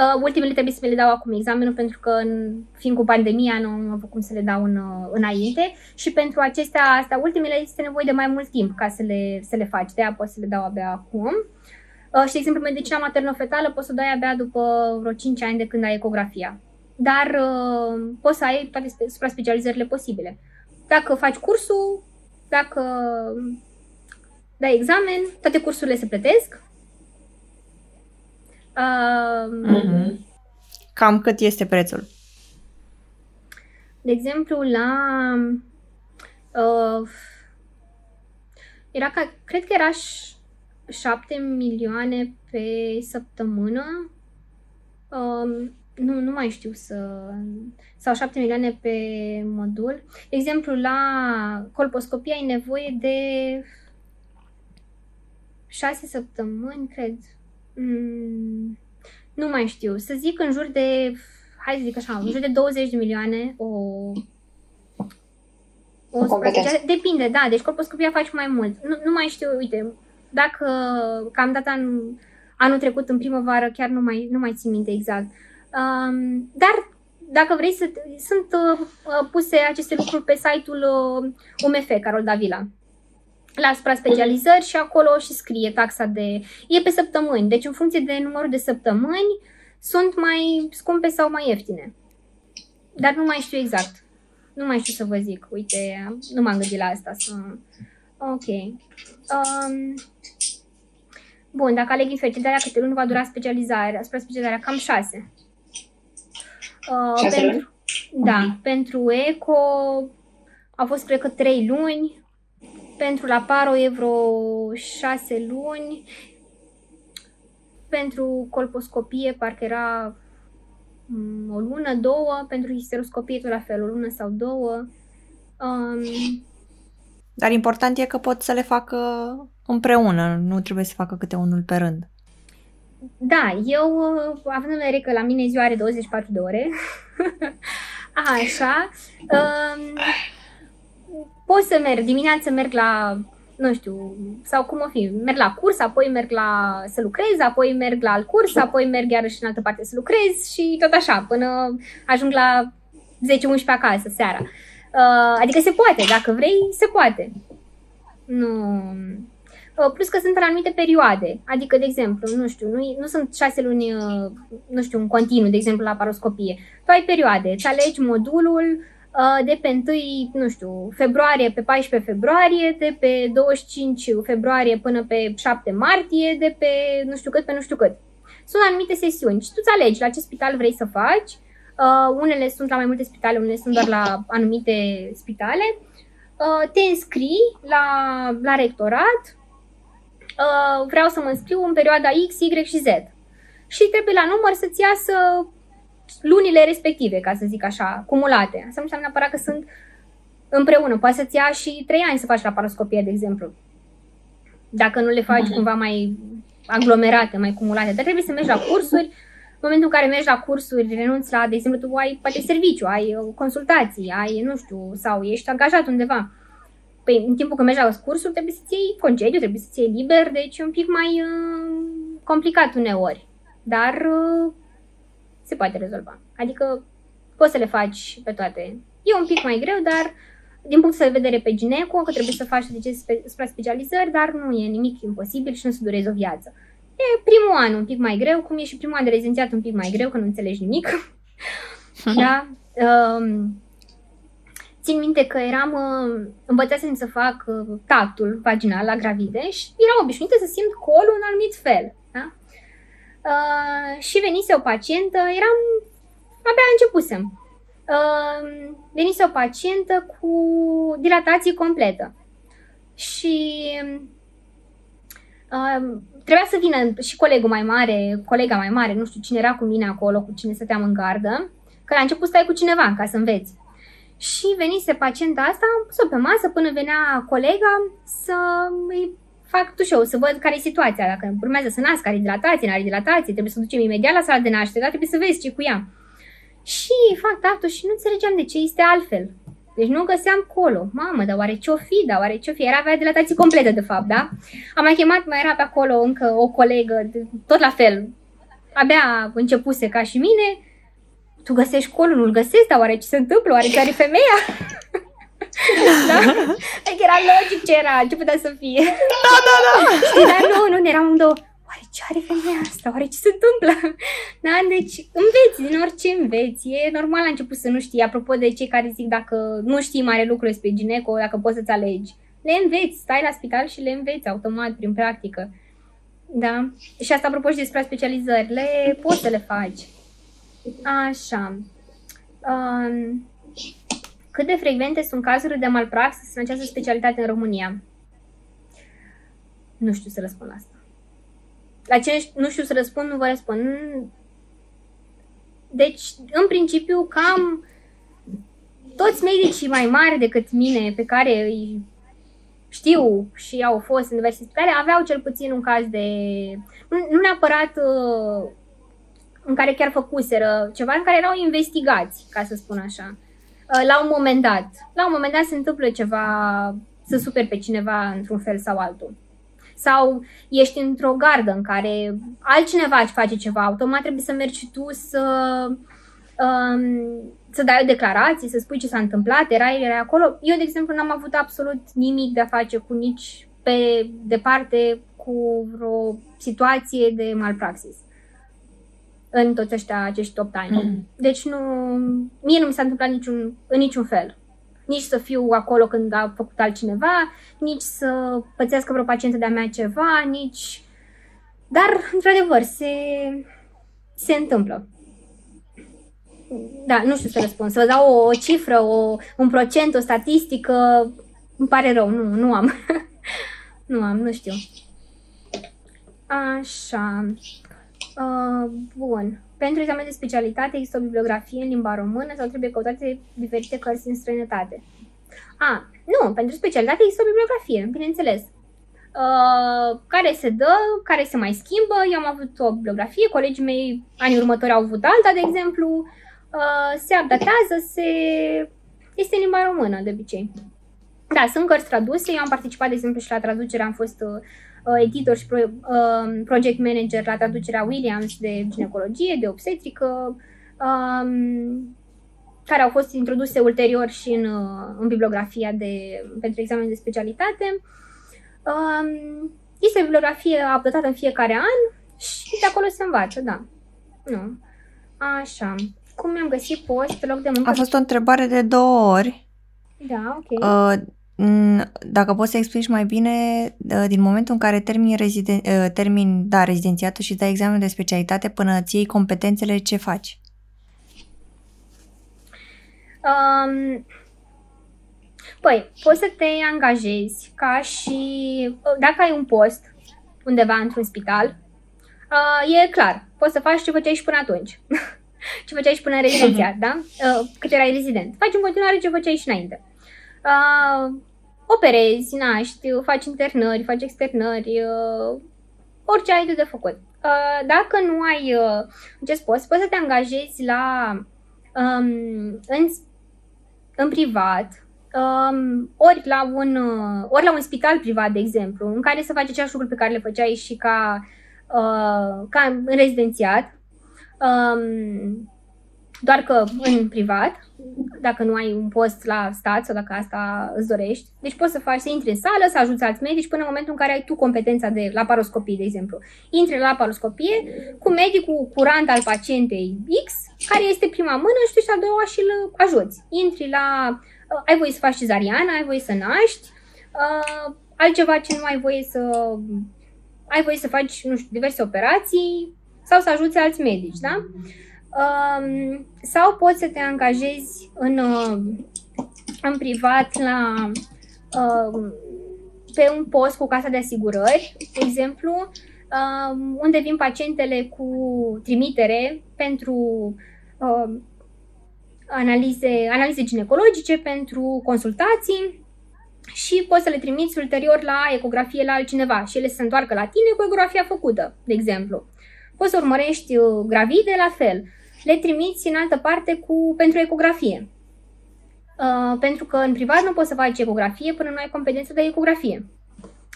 Uh, ultimele trebuie să le dau acum examenul pentru că, în, fiind cu pandemia, nu am avut cum să le dau în, uh, înainte și pentru acestea, astea ultimele, este nevoie de mai mult timp ca să le, să le faci. De aia pot să le dau abia acum. Uh, și, de exemplu, medicina maternofetală poți să o dai abia după vreo 5 ani de când ai ecografia. Dar uh, poți să ai toate supra-specializările posibile. Dacă faci cursul, dacă dai examen, toate cursurile se plătesc Uh, Cam cât este prețul? De exemplu, la... Uh, era ca, cred că era 7 milioane pe săptămână. Uh, nu, nu mai știu să... Sau 7 milioane pe modul. De exemplu, la colposcopie ai nevoie de 6 săptămâni, cred. Mm, nu mai știu. Să zic în jur de, hai să zic așa, în jur de 20 de milioane o o suprafață. Depinde, da, deci colposcopia faci mai mult. Nu, nu mai știu, uite, dacă cam dat an, anul trecut în primăvară, chiar nu mai, nu mai țin minte exact. Um, dar dacă vrei să... Sunt uh, puse aceste lucruri pe site-ul uh, UMF, Carol Davila la supra-specializări și acolo și scrie taxa de... E pe săptămâni, deci în funcție de numărul de săptămâni sunt mai scumpe sau mai ieftine. Dar nu mai știu exact. Nu mai știu să vă zic. Uite, nu m-am gândit la asta. Să... Ok. Um... Bun, dacă aleg infertilitatea, câte luni va dura specializarea? Asupra specializarea, cam șase. Uh, șase pentru, luni? Da, uh-huh. pentru eco a fost, cred că, trei luni. Pentru la paro e vreo șase luni. Pentru colposcopie parcă era mm, o lună, două. Pentru histeroscopie tot la fel, o lună sau două. Um, Dar important e că pot să le facă împreună, nu trebuie să facă câte unul pe rând. Da, eu, având în vedere că la mine ziua are 24 de ore, așa, um, pot să merg, dimineața merg la, nu știu, sau cum o fi, merg la curs, apoi merg la să lucrez, apoi merg la alt curs, apoi merg iarăși în altă parte să lucrez și tot așa, până ajung la 10-11 acasă seara. Uh, adică se poate, dacă vrei, se poate. Nu... Uh, plus că sunt în anumite perioade. Adică, de exemplu, nu știu, nu, nu sunt șase luni, uh, nu știu, în continuu, de exemplu, la paroscopie. Tu ai perioade, îți alegi modulul, uh, de pe 1, nu știu, februarie pe 14 februarie, de pe 25 februarie până pe 7 martie, de pe nu știu cât, pe nu știu cât. Sunt anumite sesiuni și tu îți alegi la ce spital vrei să faci. Uh, unele sunt la mai multe spitale, unele sunt doar la anumite spitale. Uh, te înscrii la, la rectorat, uh, vreau să mă înscriu în perioada X, Y și Z. Și trebuie la număr să-ți iasă lunile respective, ca să zic așa, cumulate. Asta nu înseamnă neapărat că sunt împreună. Poate să-ți ia și trei ani să faci laparoscopie, de exemplu. Dacă nu le faci uh-huh. cumva mai aglomerate, mai cumulate. Dar trebuie să mergi la cursuri. În momentul în care mergi la cursuri, renunți la, de exemplu, tu ai poate serviciu, ai uh, consultații, ai, nu știu, sau ești angajat undeva. Păi, în timpul când mergi la cursuri, trebuie să-ți iei concediu, trebuie să-ți iei liber, deci e un pic mai uh, complicat uneori. Dar uh, se poate rezolva. Adică poți să le faci pe toate. E un pic mai greu, dar din punct de vedere pe gineco, că trebuie să faci de specializări, dar nu e nimic imposibil și nu se durezi o viață. E primul an un pic mai greu, cum e și primul an de rezidențiat un pic mai greu, că nu înțelegi nimic. da? Um, țin minte că eram, uh, învățasem să fac uh, tactul vaginal la gravide și eram obișnuită să simt colul în anumit fel. Da? Uh, și venise o pacientă, eram, abia începusem. Uh, venise o pacientă cu dilatație completă. Și uh, trebuia să vină și colegul mai mare, colega mai mare, nu știu cine era cu mine acolo, cu cine stăteam în gardă, că la început stai cu cineva ca să înveți. Și venise pacienta asta, am pus-o pe masă până venea colega să îi fac tușou, să văd care e situația, dacă urmează să nasc, are dilatație, nu are dilatație, trebuie să ducem imediat la sala de naștere, dar trebuie să vezi ce cu ea. Și fac tactul și nu înțelegeam de ce este altfel. Deci nu găseam colo. Mamă, dar oare ce-o fi? Dar oare ce-o fi? Era avea dilatație completă, de fapt, da? Am mai chemat, mai era pe acolo încă o colegă, tot la fel. Abia începuse ca și mine. Tu găsești colul, nu-l găsești, dar oare ce se întâmplă? Oare ce are femeia? da? Adică era logic ce era, ce putea să fie. Da, da, da. Știi, dar nu, nu, eram două. Oare ce are femeia asta? Oare ce se întâmplă? Da, deci înveți, din orice înveți. E normal la început să nu știi. Apropo de cei care zic dacă nu știi mare lucru despre gineco, dacă poți să-ți alegi. Le înveți, stai la spital și le înveți automat, prin practică. Da? Și asta apropo și despre specializări. Le poți să le faci. Așa. Um, cât de frecvente sunt cazurile de malpraxis în această specialitate în România? Nu știu să răspund la asta. La ce nu știu să răspund, nu vă răspund. Deci, în principiu, cam toți medicii mai mari decât mine, pe care îi știu și au fost în diverse spitale, aveau cel puțin un caz de... Nu neapărat uh, în care chiar făcuseră ceva, în care erau investigați, ca să spun așa. Uh, la un moment dat. La un moment dat se întâmplă ceva, să super pe cineva într-un fel sau altul. Sau ești într-o gardă în care altcineva îți face ceva, automat trebuie să mergi tu să, um, să dai o declarație, să spui ce s-a întâmplat, erai, erai acolo. Eu, de exemplu, n-am avut absolut nimic de a face cu nici pe departe cu vreo situație de malpraxis în toți ăștia, acești 8 ani. Mm. Deci nu, mie nu mi s-a întâmplat niciun, în niciun fel. Nici să fiu acolo când a făcut altcineva, nici să pățească vreo pacientă de-a mea ceva, nici... Dar, într-adevăr, se, se întâmplă. Da, nu știu să răspund. Să vă dau o, o cifră, o, un procent, o statistică, îmi pare rău, nu, nu am. nu am, nu știu. Așa. Uh, bun. Pentru examen de specialitate există o bibliografie în limba română sau trebuie căutate diferite cărți în străinătate? A, nu, pentru specialitate există o bibliografie, bineînțeles. Uh, care se dă, care se mai schimbă. Eu am avut o bibliografie, colegii mei anii următori au avut alta, de exemplu. Uh, se updatează, se... este în limba română, de obicei. Da, sunt cărți traduse. Eu am participat, de exemplu, și la traducere, am fost uh, Uh, editor și pro, uh, project manager la traducerea Williams de ginecologie, de obstetrică, um, care au fost introduse ulterior și în, uh, în bibliografia de, pentru examen de specialitate. Um, este o bibliografie updatată în fiecare an și de acolo se învață, da. Nu. Așa. cum mi-am găsit post pe loc de muncă? A fost o întrebare de două ori. Da, ok. Uh, dacă poți să explici mai bine, uh, din momentul în care termin, reziden, uh, termin da, rezidențiatul și dai examenul de specialitate până îți iei competențele, ce faci? Um, păi, poți să te angajezi ca și... Dacă ai un post undeva într-un spital, uh, e clar, poți să faci ce făceai și până atunci. ce făceai și până rezidențiat, da? Uh, cât erai rezident. Faci în continuare ce făceai și înainte. Uh, operezi, naști, faci internări, faci externări, uh, orice ai de, de făcut. Uh, dacă nu ai uh, acest post, poți să te angajezi la um, în, în privat, um, ori, la un, uh, ori la un spital privat, de exemplu, în care să faci același lucruri pe care le făceai și ca, uh, ca în rezidențiat, um, doar că în privat, dacă nu ai un post la stat sau dacă asta îți dorești. Deci poți să faci, să intri în sală, să ajuți alți medici până în momentul în care ai tu competența de laparoscopie, de exemplu. Intri la laparoscopie cu medicul curant al pacientei X, care este prima mână și tu ești a doua și îl ajuți. Intri la uh, ai voie să faci cezariană, ai voie să naști, uh, altceva ce nu ai voie să... ai voie să faci, nu știu, diverse operații sau să ajuți alți medici, da? Um, sau poți să te angajezi în, uh, în privat la, uh, pe un post cu casa de asigurări, de exemplu, uh, unde vin pacientele cu trimitere pentru uh, analize, analize ginecologice pentru consultații și poți să le trimiți ulterior la ecografie la altcineva și ele se întoarcă la tine cu ecografia făcută, de exemplu. Poți să urmărești uh, gravide la fel. Le trimiți în altă parte cu, pentru ecografie. Uh, pentru că în privat nu poți să faci ecografie până nu ai competență de ecografie.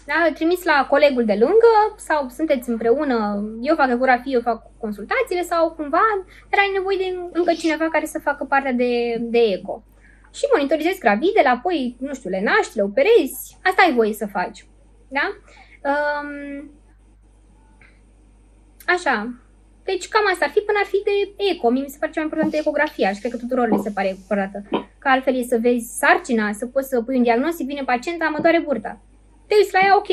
Da? Trimis la colegul de lângă sau sunteți împreună, eu fac ecografie, eu fac consultațiile sau cumva, dar ai nevoie de încă cineva care să facă partea de, de eco. Și monitorizezi gravidele, apoi, nu știu, le naști, le operezi, asta ai voie să faci. Da? Um, așa. Deci cam asta ar fi până ar fi de eco. Mie mi se pare cea mai importantă ecografia și cred că tuturor le se pare importantă. Că altfel e să vezi sarcina, să poți să pui un diagnostic, vine pacienta, mă doare burta te uiți la ea, ok.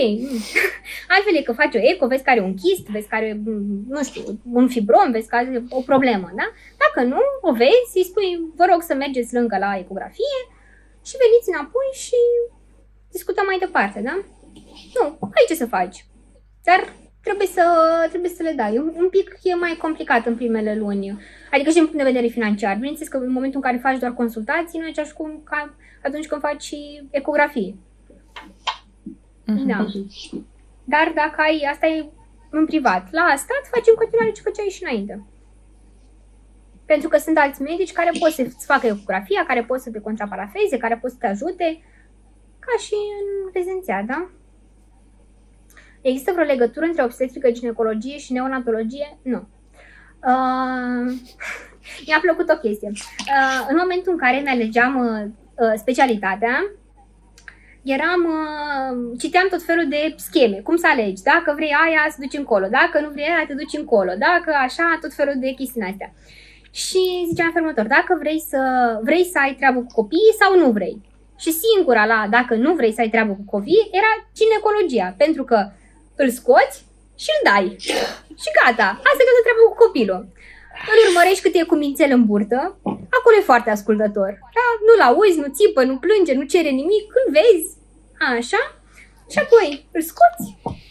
Altfel e că faci o eco, vezi că are un chist, vezi că are, nu știu, un fibrom, vezi că are o problemă, da? Dacă nu, o vezi, îi spui, vă rog să mergeți lângă la ecografie și veniți înapoi și discutăm mai departe, da? Nu, ai ce să faci. Dar trebuie să, trebuie să le dai. Un, un pic e mai complicat în primele luni. Adică și din punct de vedere financiar. Bineînțeles că în momentul în care faci doar consultații, nu e așa cum ca atunci când faci ecografie. Uh-huh. Da. Dar dacă ai, asta e în privat. La stat faci în continuare ce făceai și înainte. Pentru că sunt alți medici care pot să-ți facă ecografia, care pot să te contraparafeze, care pot să te ajute, ca și în rezidențiat, da? Există vreo legătură între obstetrică, ginecologie și neonatologie? Nu. Uh, mi-a plăcut o chestie. Uh, în momentul în care ne alegeam uh, specialitatea, eram, uh, citeam tot felul de scheme, cum să alegi, dacă vrei aia, să duci încolo, dacă nu vrei aia, te duci încolo, dacă așa, tot felul de chestii astea. Și ziceam fermător, dacă vrei să, vrei să ai treabă cu copiii sau nu vrei. Și singura la, dacă nu vrei să ai treabă cu copii, era ginecologia, pentru că îl scoți și îl dai. Și gata, asta e treabă cu copilul. Îl urmărești cât e cu mințel în burtă, acolo e foarte ascultător. Da? Nu-l auzi, nu țipă, nu plânge, nu cere nimic, îl vezi, așa, și apoi îl scoți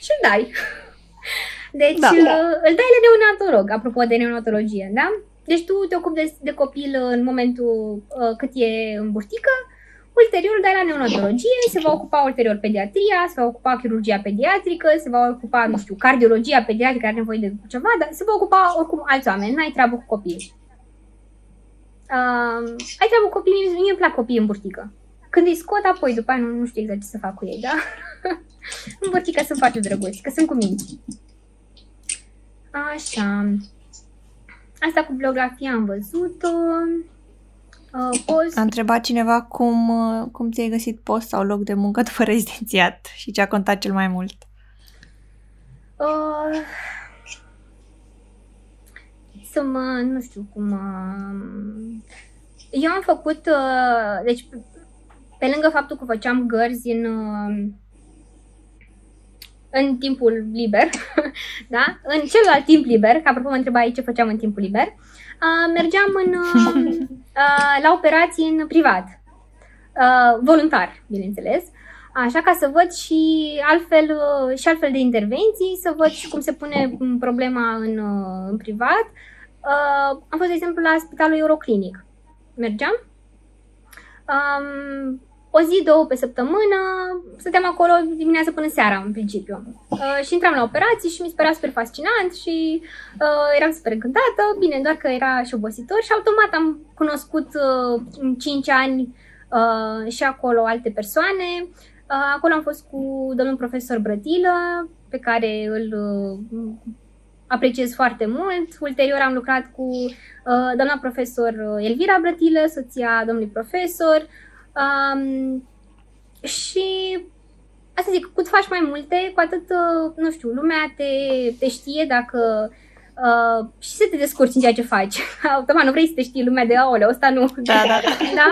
și îl dai. Deci da, îl, da. îl dai la neonatolog, apropo de neonatologie, da? Deci tu te ocupi de, de copil în momentul uh, cât e în burtică, ulterior dai la neonatologie, se va ocupa ulterior pediatria, se va ocupa chirurgia pediatrică, se va ocupa, nu știu, cardiologia pediatrică, are nevoie de ceva, dar se va ocupa oricum alți oameni, n-ai treabă cu copii. Uh, ai treabă cu copii, mie, mie îmi plac copiii în burtică. Când îi scot, apoi după aia nu, nu știu exact ce să fac cu ei, da? în burtică sunt foarte drăguți, că sunt cu minți. Așa. Asta cu biografia am văzut-o. Uh, post. A întrebat cineva cum, uh, cum ți-ai găsit post sau loc de muncă după rezidențiat și ce a contat cel mai mult. Uh, să mă, nu știu cum... Uh, eu am făcut, uh, deci pe lângă faptul că făceam gărzi în, uh, în timpul liber, da? în celălalt timp liber, că apropo mă întreba ce făceam în timpul liber, uh, mergeam în, uh, uh, la operații în privat, uh, voluntar, bineînțeles, Așa ca să văd și altfel, uh, și altfel de intervenții, să văd și cum se pune problema în, uh, în privat. Uh, am fost, de exemplu, la Spitalul Euroclinic. Mergeam. Um, o zi, două pe săptămână, stăteam acolo dimineața până seara, în principiu. Uh, și intram la operații și mi se părea super fascinant și uh, eram super încântată. Bine, doar că era și obositor și automat am cunoscut uh, în 5 ani uh, și acolo alte persoane. Uh, acolo am fost cu domnul profesor Brătilă, pe care îl uh, apreciez foarte mult. Ulterior am lucrat cu uh, doamna profesor Elvira Brătilă, soția domnului profesor. Um, și asta zic, cât faci mai multe, cu atât, nu știu, lumea te, te știe dacă uh, și să te descurci în ceea ce faci. Automat nu vrei să te știi lumea de aoleu, ăsta nu. Da, da, da. da?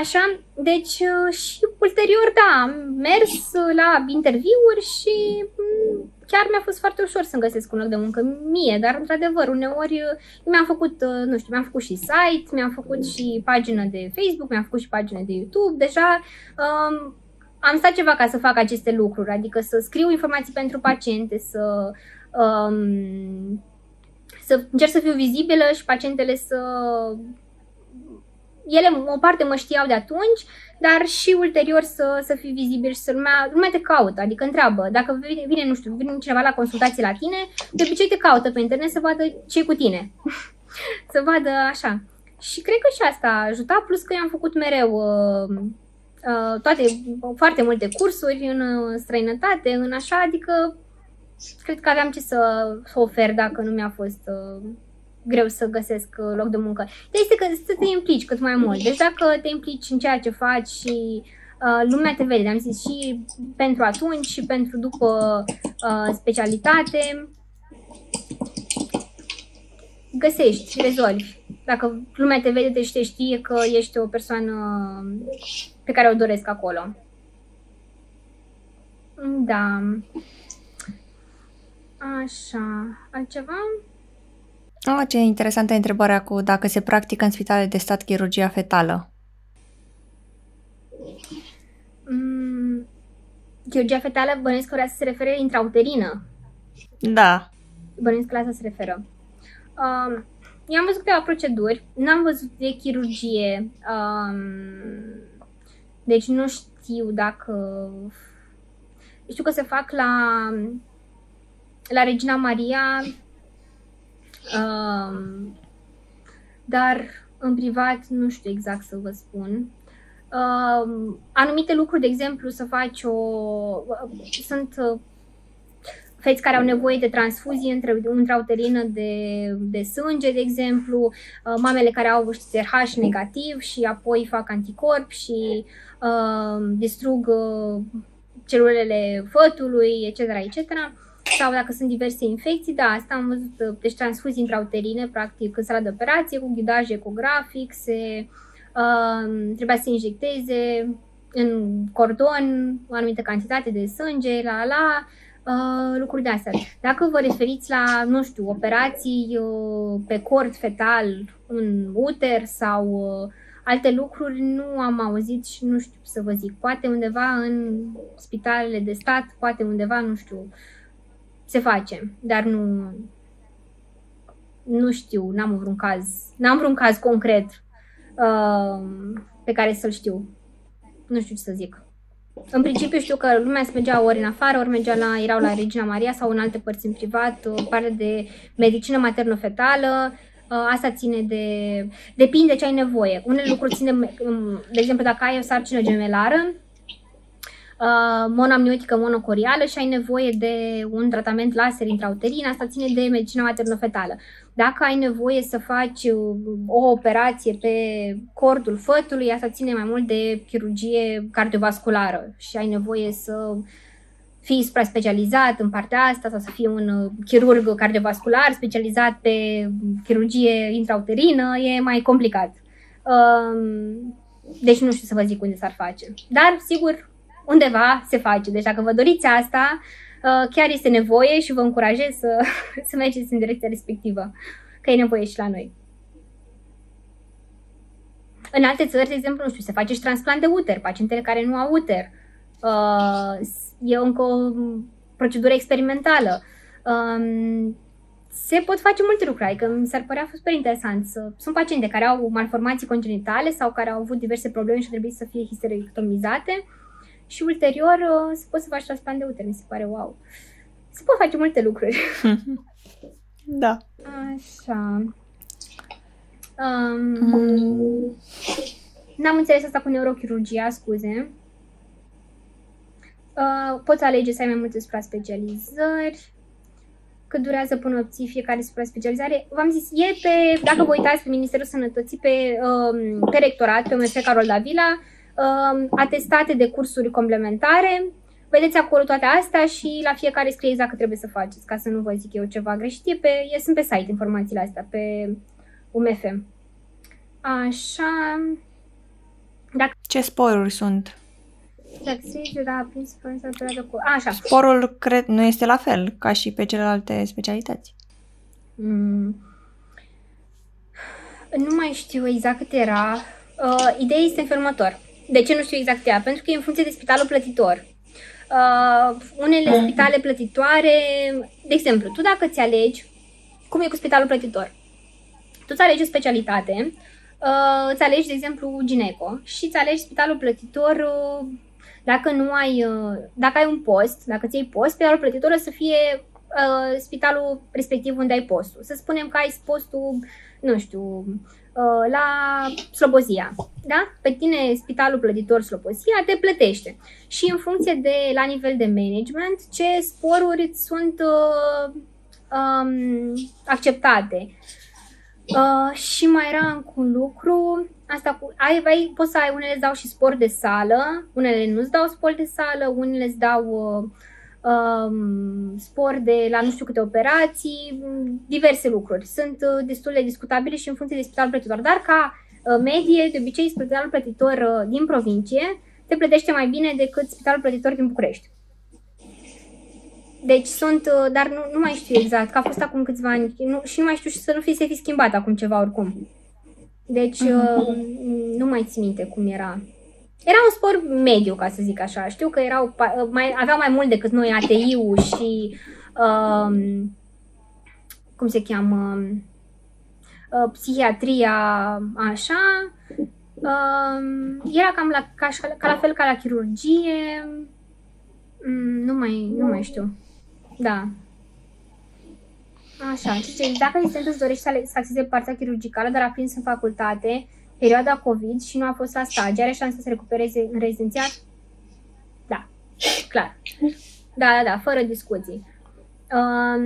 Așa, deci uh, și ulterior, da, am mers la interviuri și mm, chiar mi-a fost foarte ușor să-mi găsesc un loc de muncă mie, dar într-adevăr, uneori uh, mi-am făcut, uh, nu știu, mi-am făcut și site, mi-am făcut și pagină de Facebook, mi-am făcut și pagină de YouTube, deja um, am stat ceva ca să fac aceste lucruri, adică să scriu informații pentru paciente, să um, să încerc să fiu vizibilă și pacientele să... Ele, o parte mă știau de atunci, dar și ulterior să, să fii vizibil și să lumea, lumea te caută, adică întreabă. Dacă vine, vine, nu știu, vine cineva la consultații la tine, de obicei te caută pe internet să vadă ce cu tine. să vadă așa. Și cred că și asta a ajutat, plus că i-am făcut mereu uh, uh, toate, foarte multe cursuri în uh, străinătate, în așa, adică cred că aveam ce să, să ofer dacă nu mi-a fost uh, greu să găsesc uh, loc de muncă. Dar este că să te implici cât mai mult. Deci dacă te implici în ceea ce faci și uh, lumea te vede, am zis, și pentru atunci și pentru după uh, specialitate, găsești, rezolvi. Dacă lumea te vede, te știe că ești o persoană pe care o doresc acolo. Da. Așa, altceva? Oh, ce interesantă întrebarea cu dacă se practică în spitale de stat chirurgia fetală. Mm, chirurgia fetală bănuiesc că vrea să se refere intrauterină. Da. Bănuiesc că la asta se referă. Um, eu am văzut câteva proceduri, n-am văzut de chirurgie, um, deci nu știu dacă... Știu că se fac la la Regina Maria, um, dar în privat nu știu exact să vă spun. Um, anumite lucruri, de exemplu, să faci o... Sunt uh, feți care au nevoie de transfuzie între, intrauterină de, de sânge, de exemplu, uh, mamele care au RH negativ și apoi fac anticorp și uh, distrug uh, celulele fătului, etc., etc sau dacă sunt diverse infecții, da, asta am văzut, deci transfuzii intrauterine, practic, în sala de operație, cu ghidaj ecografic, se uh, trebuia să se injecteze în cordon o anumită cantitate de sânge, la la, uh, lucruri de astea. Dacă vă referiți la, nu știu, operații uh, pe cord fetal în uter sau uh, alte lucruri, nu am auzit și nu știu să vă zic. Poate undeva în spitalele de stat, poate undeva, nu știu, uh, se face, dar nu, nu știu, n-am vreun caz, n-am vreun caz concret uh, pe care să-l știu. Nu știu ce să zic. În principiu știu că lumea se mergea ori în afară, ori mergea la, erau la Regina Maria sau în alte părți în privat, o parte de medicină materno-fetală, uh, asta ține de... depinde ce ai nevoie. Unele lucruri țin de, de exemplu, dacă ai o sarcină gemelară, uh, monoamniotică monocorială și ai nevoie de un tratament laser intrauterin, asta ține de medicina maternofetală. Dacă ai nevoie să faci uh, o operație pe cordul fătului, asta ține mai mult de chirurgie cardiovasculară și ai nevoie să fii supra-specializat în partea asta sau să fii un uh, chirurg cardiovascular specializat pe chirurgie intrauterină, e mai complicat. Um, deci nu știu să vă zic unde s-ar face. Dar, sigur, undeva se face. Deci dacă vă doriți asta, uh, chiar este nevoie și vă încurajez să, să mergeți în direcția respectivă, că e nevoie și la noi. În alte țări, de exemplu, nu știu, se face și transplant de uter, pacientele care nu au uter. Uh, e încă o procedură experimentală. Um, se pot face multe lucruri, adică mi s-ar părea super interesant. Să, sunt paciente care au malformații congenitale sau care au avut diverse probleme și au trebuit să fie histerectomizate și ulterior uh, se pot să faci transplant de uter, mi se pare wow. Se pot face multe lucruri. da. Așa. Um, mm. N-am înțeles asta cu neurochirurgia, scuze. Uh, poți alege să ai mai multe supra-specializări. Cât durează până obții fiecare supra-specializare? V-am zis, e pe, dacă vă uitați pe Ministerul Sănătății, pe, um, pe rectorat, pe UMF Carol Davila, um, atestate de cursuri complementare. Vedeți acolo toate astea și la fiecare scrie exact că trebuie să faceți, ca să nu vă zic eu ceva greșit. E pe, e, sunt pe site informațiile astea, pe UMF. Așa. Dacă... Ce sporuri sunt? Taxis, da, principal cu... Așa. Sporul cred, nu este la fel ca și pe celelalte specialități. Mm. Nu mai știu exact cât era. Uh, ideea este în felul următor. De ce nu știu exact ea? Pentru că e în funcție de spitalul plătitor. Uh, unele mm. spitale plătitoare, de exemplu, tu dacă ți alegi, cum e cu spitalul plătitor? Tu ți alegi o specialitate, uh, îți alegi, de exemplu, gineco și îți alegi spitalul plătitor uh, dacă nu ai, uh, dacă ai un post, dacă ți iei post, spitalul plătitor o să fie uh, spitalul respectiv unde ai postul. Să spunem că ai postul, nu știu, uh, la Slobozia, da? Pe tine spitalul plătitor Slobozia te plătește. Și în funcție de, la nivel de management, ce sporuri sunt uh, um, acceptate. Uh, și mai era un lucru, asta cu, ai, ai, poți să ai, unele îți dau și sport de sală, unele nu îți dau sport de sală, unele îți dau uh, um, sport de la nu știu câte operații, diverse lucruri. Sunt uh, destul de discutabile și în funcție de spitalul plătitor, dar ca uh, medie, de obicei, spitalul plătitor uh, din provincie te plătește mai bine decât spitalul plătitor din București. Deci sunt, uh, dar nu, nu mai știu exact, că a fost acum câțiva ani nu, și nu mai știu și să nu fi, să fi schimbat acum ceva oricum. Deci uh-huh. nu mai țin minte cum era. Era un spor mediu, ca să zic așa. Știu că erau, uh, mai, aveau mai mult decât noi ATI-ul și um, cum se cheamă uh, psihiatria, așa. Um, era cam la, ca, ca la fel ca la chirurgie. Mm, nu mai, nu mai știu. Da. Așa, ce dacă Licentul îți dorește să, să acceseze partea chirurgicală, dar a prins în facultate perioada COVID și nu a fost la stagii, are șansa să recupereze în rezidențiat? Da, clar. Da, da, da, fără discuții. Um,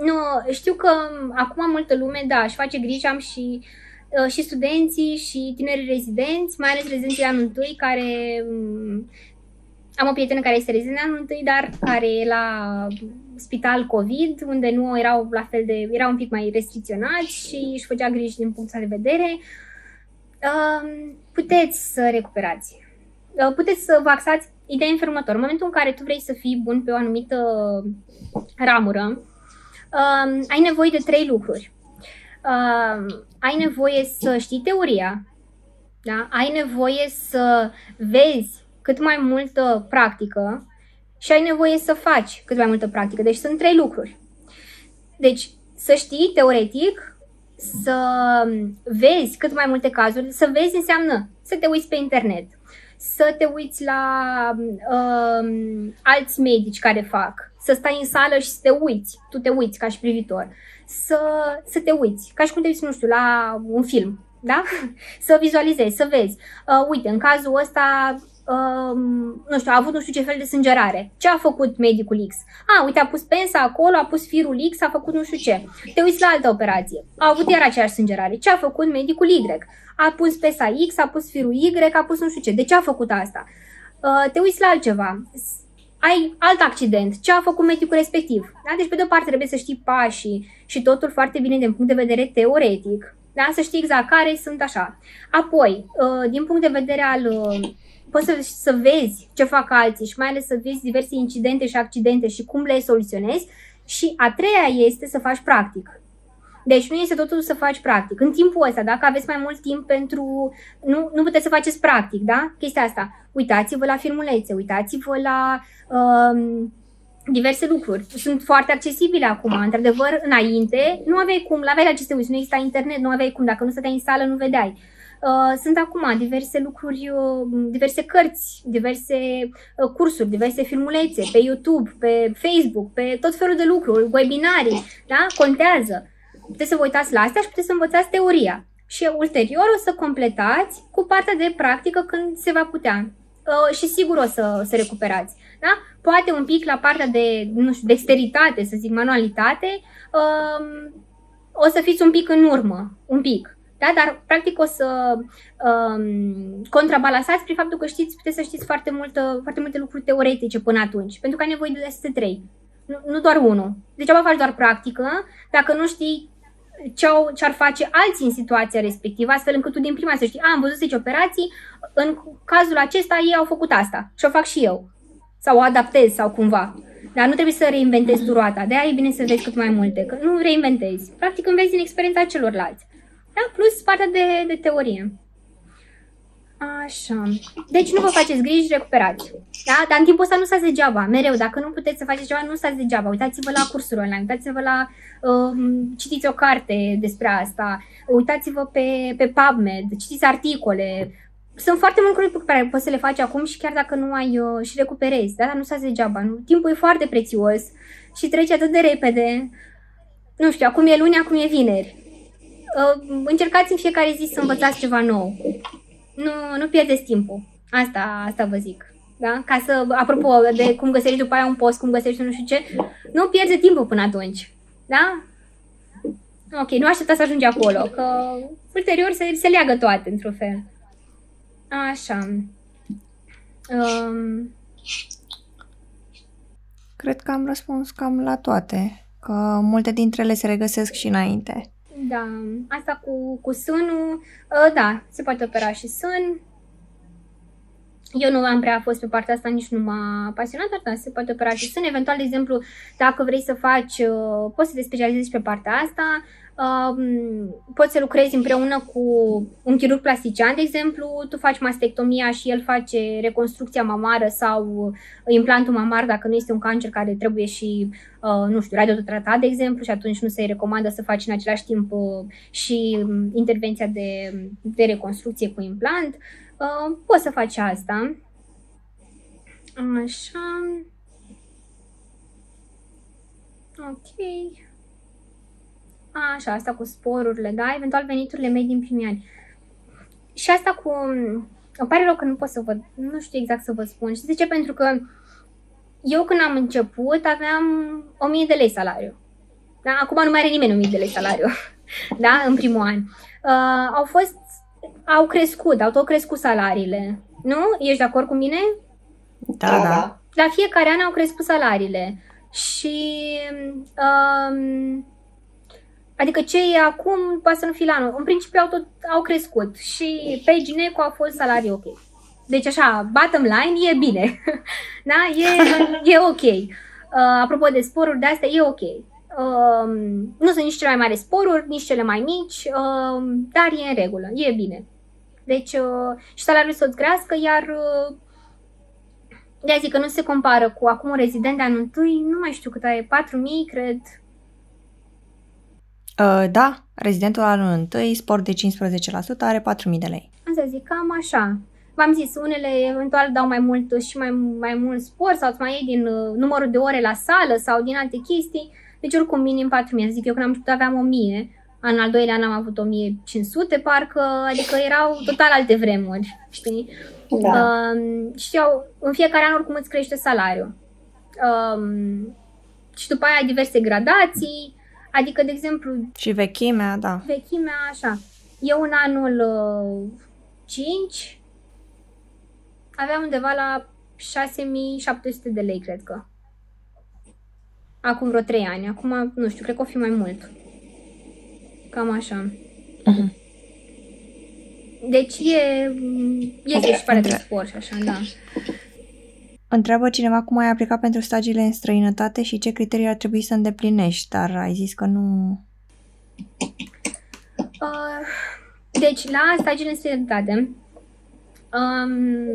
nu, știu că acum multă lume, da, își face griji, am și, uh, și studenții și tineri rezidenți, mai ales rezidenții anul întâi, care um, am o prietenă care este rezident anul întâi, dar care e la spital COVID, unde nu erau la fel de, erau un pic mai restricționați și își făcea griji din punctul de vedere. Um, puteți să recuperați. Uh, puteți să vă axați ideea în următor. În momentul în care tu vrei să fii bun pe o anumită ramură, um, ai nevoie de trei lucruri. Um, ai nevoie să știi teoria, da? ai nevoie să vezi cât mai multă practică și ai nevoie să faci cât mai multă practică. Deci sunt trei lucruri. Deci să știi teoretic, să vezi cât mai multe cazuri, să vezi înseamnă să te uiți pe internet, să te uiți la um, alți medici care fac, să stai în sală și să te uiți, tu te uiți ca și privitor, să, să te uiți, ca și cum te uiți, nu știu, la un film, da? Să vizualizezi, să vezi. Uh, uite, în cazul ăsta um, nu știu, a avut nu știu ce fel de sângerare. Ce a făcut medicul X? A, uite, a pus pensa acolo, a pus firul X, a făcut nu știu ce. Te uiți la altă operație. A avut iar aceeași sângerare. Ce a făcut medicul Y? A pus pesa X, a pus firul Y, a pus nu știu ce. De ce a făcut asta? Uh, te uiți la altceva. ai alt accident, ce a făcut medicul respectiv. Da? Deci, pe de o parte, trebuie să știi pașii și totul foarte bine din punct de vedere teoretic, da? să știi exact care sunt așa. Apoi, uh, din punct de vedere al uh, poți să, să vezi ce fac alții și mai ales să vezi diverse incidente și accidente și cum le soluționezi. Și a treia este să faci practic. Deci nu este totul să faci practic. În timpul ăsta, dacă aveți mai mult timp pentru... Nu, nu puteți să faceți practic, da? Chestia asta. Uitați-vă la filmulețe, uitați-vă la um, diverse lucruri. Sunt foarte accesibile acum. Într-adevăr, înainte, nu aveai cum, la aveai aceste uiți, nu exista internet, nu aveai cum. Dacă nu stăteai în sală, nu vedeai. Uh, sunt acum diverse lucruri, uh, diverse cărți, diverse uh, cursuri, diverse filmulețe pe YouTube, pe Facebook, pe tot felul de lucruri, webinarii, da? Contează. Puteți să vă uitați la astea și puteți să învățați teoria. Și ulterior o să completați cu partea de practică când se va putea. Uh, și sigur o să, să recuperați. Da? Poate un pic la partea de, nu știu, dexteritate, să zic, manualitate, uh, o să fiți un pic în urmă, un pic. Da? Dar, practic, o să um, contrabalansați prin faptul că știți, puteți să știți foarte, multă, foarte multe lucruri teoretice până atunci, pentru că ai nevoie de aceste trei, nu, nu doar unul. Degeaba faci doar practică, dacă nu știi ce, au, ce ar face alții în situația respectivă, astfel încât tu din prima să știi, a, am văzut 10 operații, în cazul acesta ei au făcut asta și o fac și eu. Sau o adaptez sau cumva. Dar nu trebuie să reinventezi tu roata. De aia e bine să vezi cât mai multe, că nu reinventezi. Practic înveți din experiența celorlalți. Da? Plus partea de, de teorie. Așa. Deci nu vă faceți griji, recuperați. Da? Dar în timpul ăsta nu stați degeaba. Mereu, dacă nu puteți să faceți ceva, nu stați degeaba. Uitați-vă la cursuri online, uitați-vă la... Uh, citiți o carte despre asta, uitați-vă pe, pe PubMed, citiți articole. Sunt foarte multe lucruri pe care poți să le faci acum și chiar dacă nu ai uh, și recuperezi, da? dar nu stați degeaba. Nu? Timpul e foarte prețios și trece atât de repede. Nu știu, acum e luni, acum e vineri. Uh, încercați în fiecare zi să învățați ceva nou nu, nu pierdeți timpul. Asta, asta vă zic. Da? Ca să, apropo de cum găsești după aia un post, cum găsești nu știu ce, nu pierde timpul până atunci. Da? Ok, nu aștepta să ajungi acolo, că ulterior se, se leagă toate, într-un fel. Așa. Um... Cred că am răspuns cam la toate, că multe dintre ele se regăsesc și înainte. Da, asta cu, cu sânul, uh, da, se poate opera și sân. Eu nu am prea fost pe partea asta, nici nu m-a pasionat, dar da, se poate opera și sân. Eventual, de exemplu, dacă vrei să faci, uh, poți să te specializezi pe partea asta, poți să lucrezi împreună cu un chirurg plastician, de exemplu, tu faci mastectomia și el face reconstrucția mamară sau implantul mamar dacă nu este un cancer care trebuie și, uh, nu știu, radiotratat, de exemplu, și atunci nu se recomandă să faci în același timp uh, și intervenția de, de reconstrucție cu implant. Uh, poți să faci asta. Așa. Ok. A, așa, asta cu sporurile, da? Eventual veniturile mei din primii ani. Și asta cu... Îmi pare rău că nu pot să vă... Nu știu exact să vă spun. Și de ce? Pentru că eu când am început aveam 1000 de lei salariu. Da? Acum nu mai are nimeni 1000 de lei salariu. da? În primul an. Uh, au fost... Au crescut, au tot crescut salariile. Nu? Ești de acord cu mine? Da, da. da. La fiecare an au crescut salariile. Și... Um, Adică ce e acum poate să nu fie la anul. În principiu au, tot, au crescut și pe Gineco a fost salariu ok. Deci așa, bottom line e bine. da? E, e ok. Uh, apropo de sporuri, de astea e ok. Uh, nu sunt nici cele mai mari sporuri, nici cele mai mici, uh, dar e în regulă, e bine. Deci uh, și salariul să-ți crească, iar uh, de zic că nu se compară cu acum un rezident de anul întâi, nu mai știu cât e, 4.000, cred, Uh, da, rezidentul anul întâi, sport de 15%, are 4.000 de lei. Am să zic, cam așa. V-am zis, unele eventual dau mai mult și mai, mai mult sport sau îți mai iei din uh, numărul de ore la sală sau din alte chestii. Deci oricum minim 4.000. Zic, eu când am început aveam 1.000. În al doilea an am avut 1500, parcă, adică erau total alte vremuri, știi? Da. Uh, și au, în fiecare an oricum îți crește salariul. Um, și după aia ai diverse gradații, Adică, de exemplu... Și vechimea, da. Vechimea, așa. Eu în anul uh, 5 aveam undeva la 6700 de lei, cred că. Acum vreo 3 ani. Acum, nu știu, cred că o fi mai mult. Cam așa. Uh-huh. Deci e, este și pare de sport și așa, da. Întreabă cineva cum ai aplicat pentru stagiile în străinătate și ce criterii ar trebui să îndeplinești, dar ai zis că nu... Uh, deci, la stagiile în străinătate, um,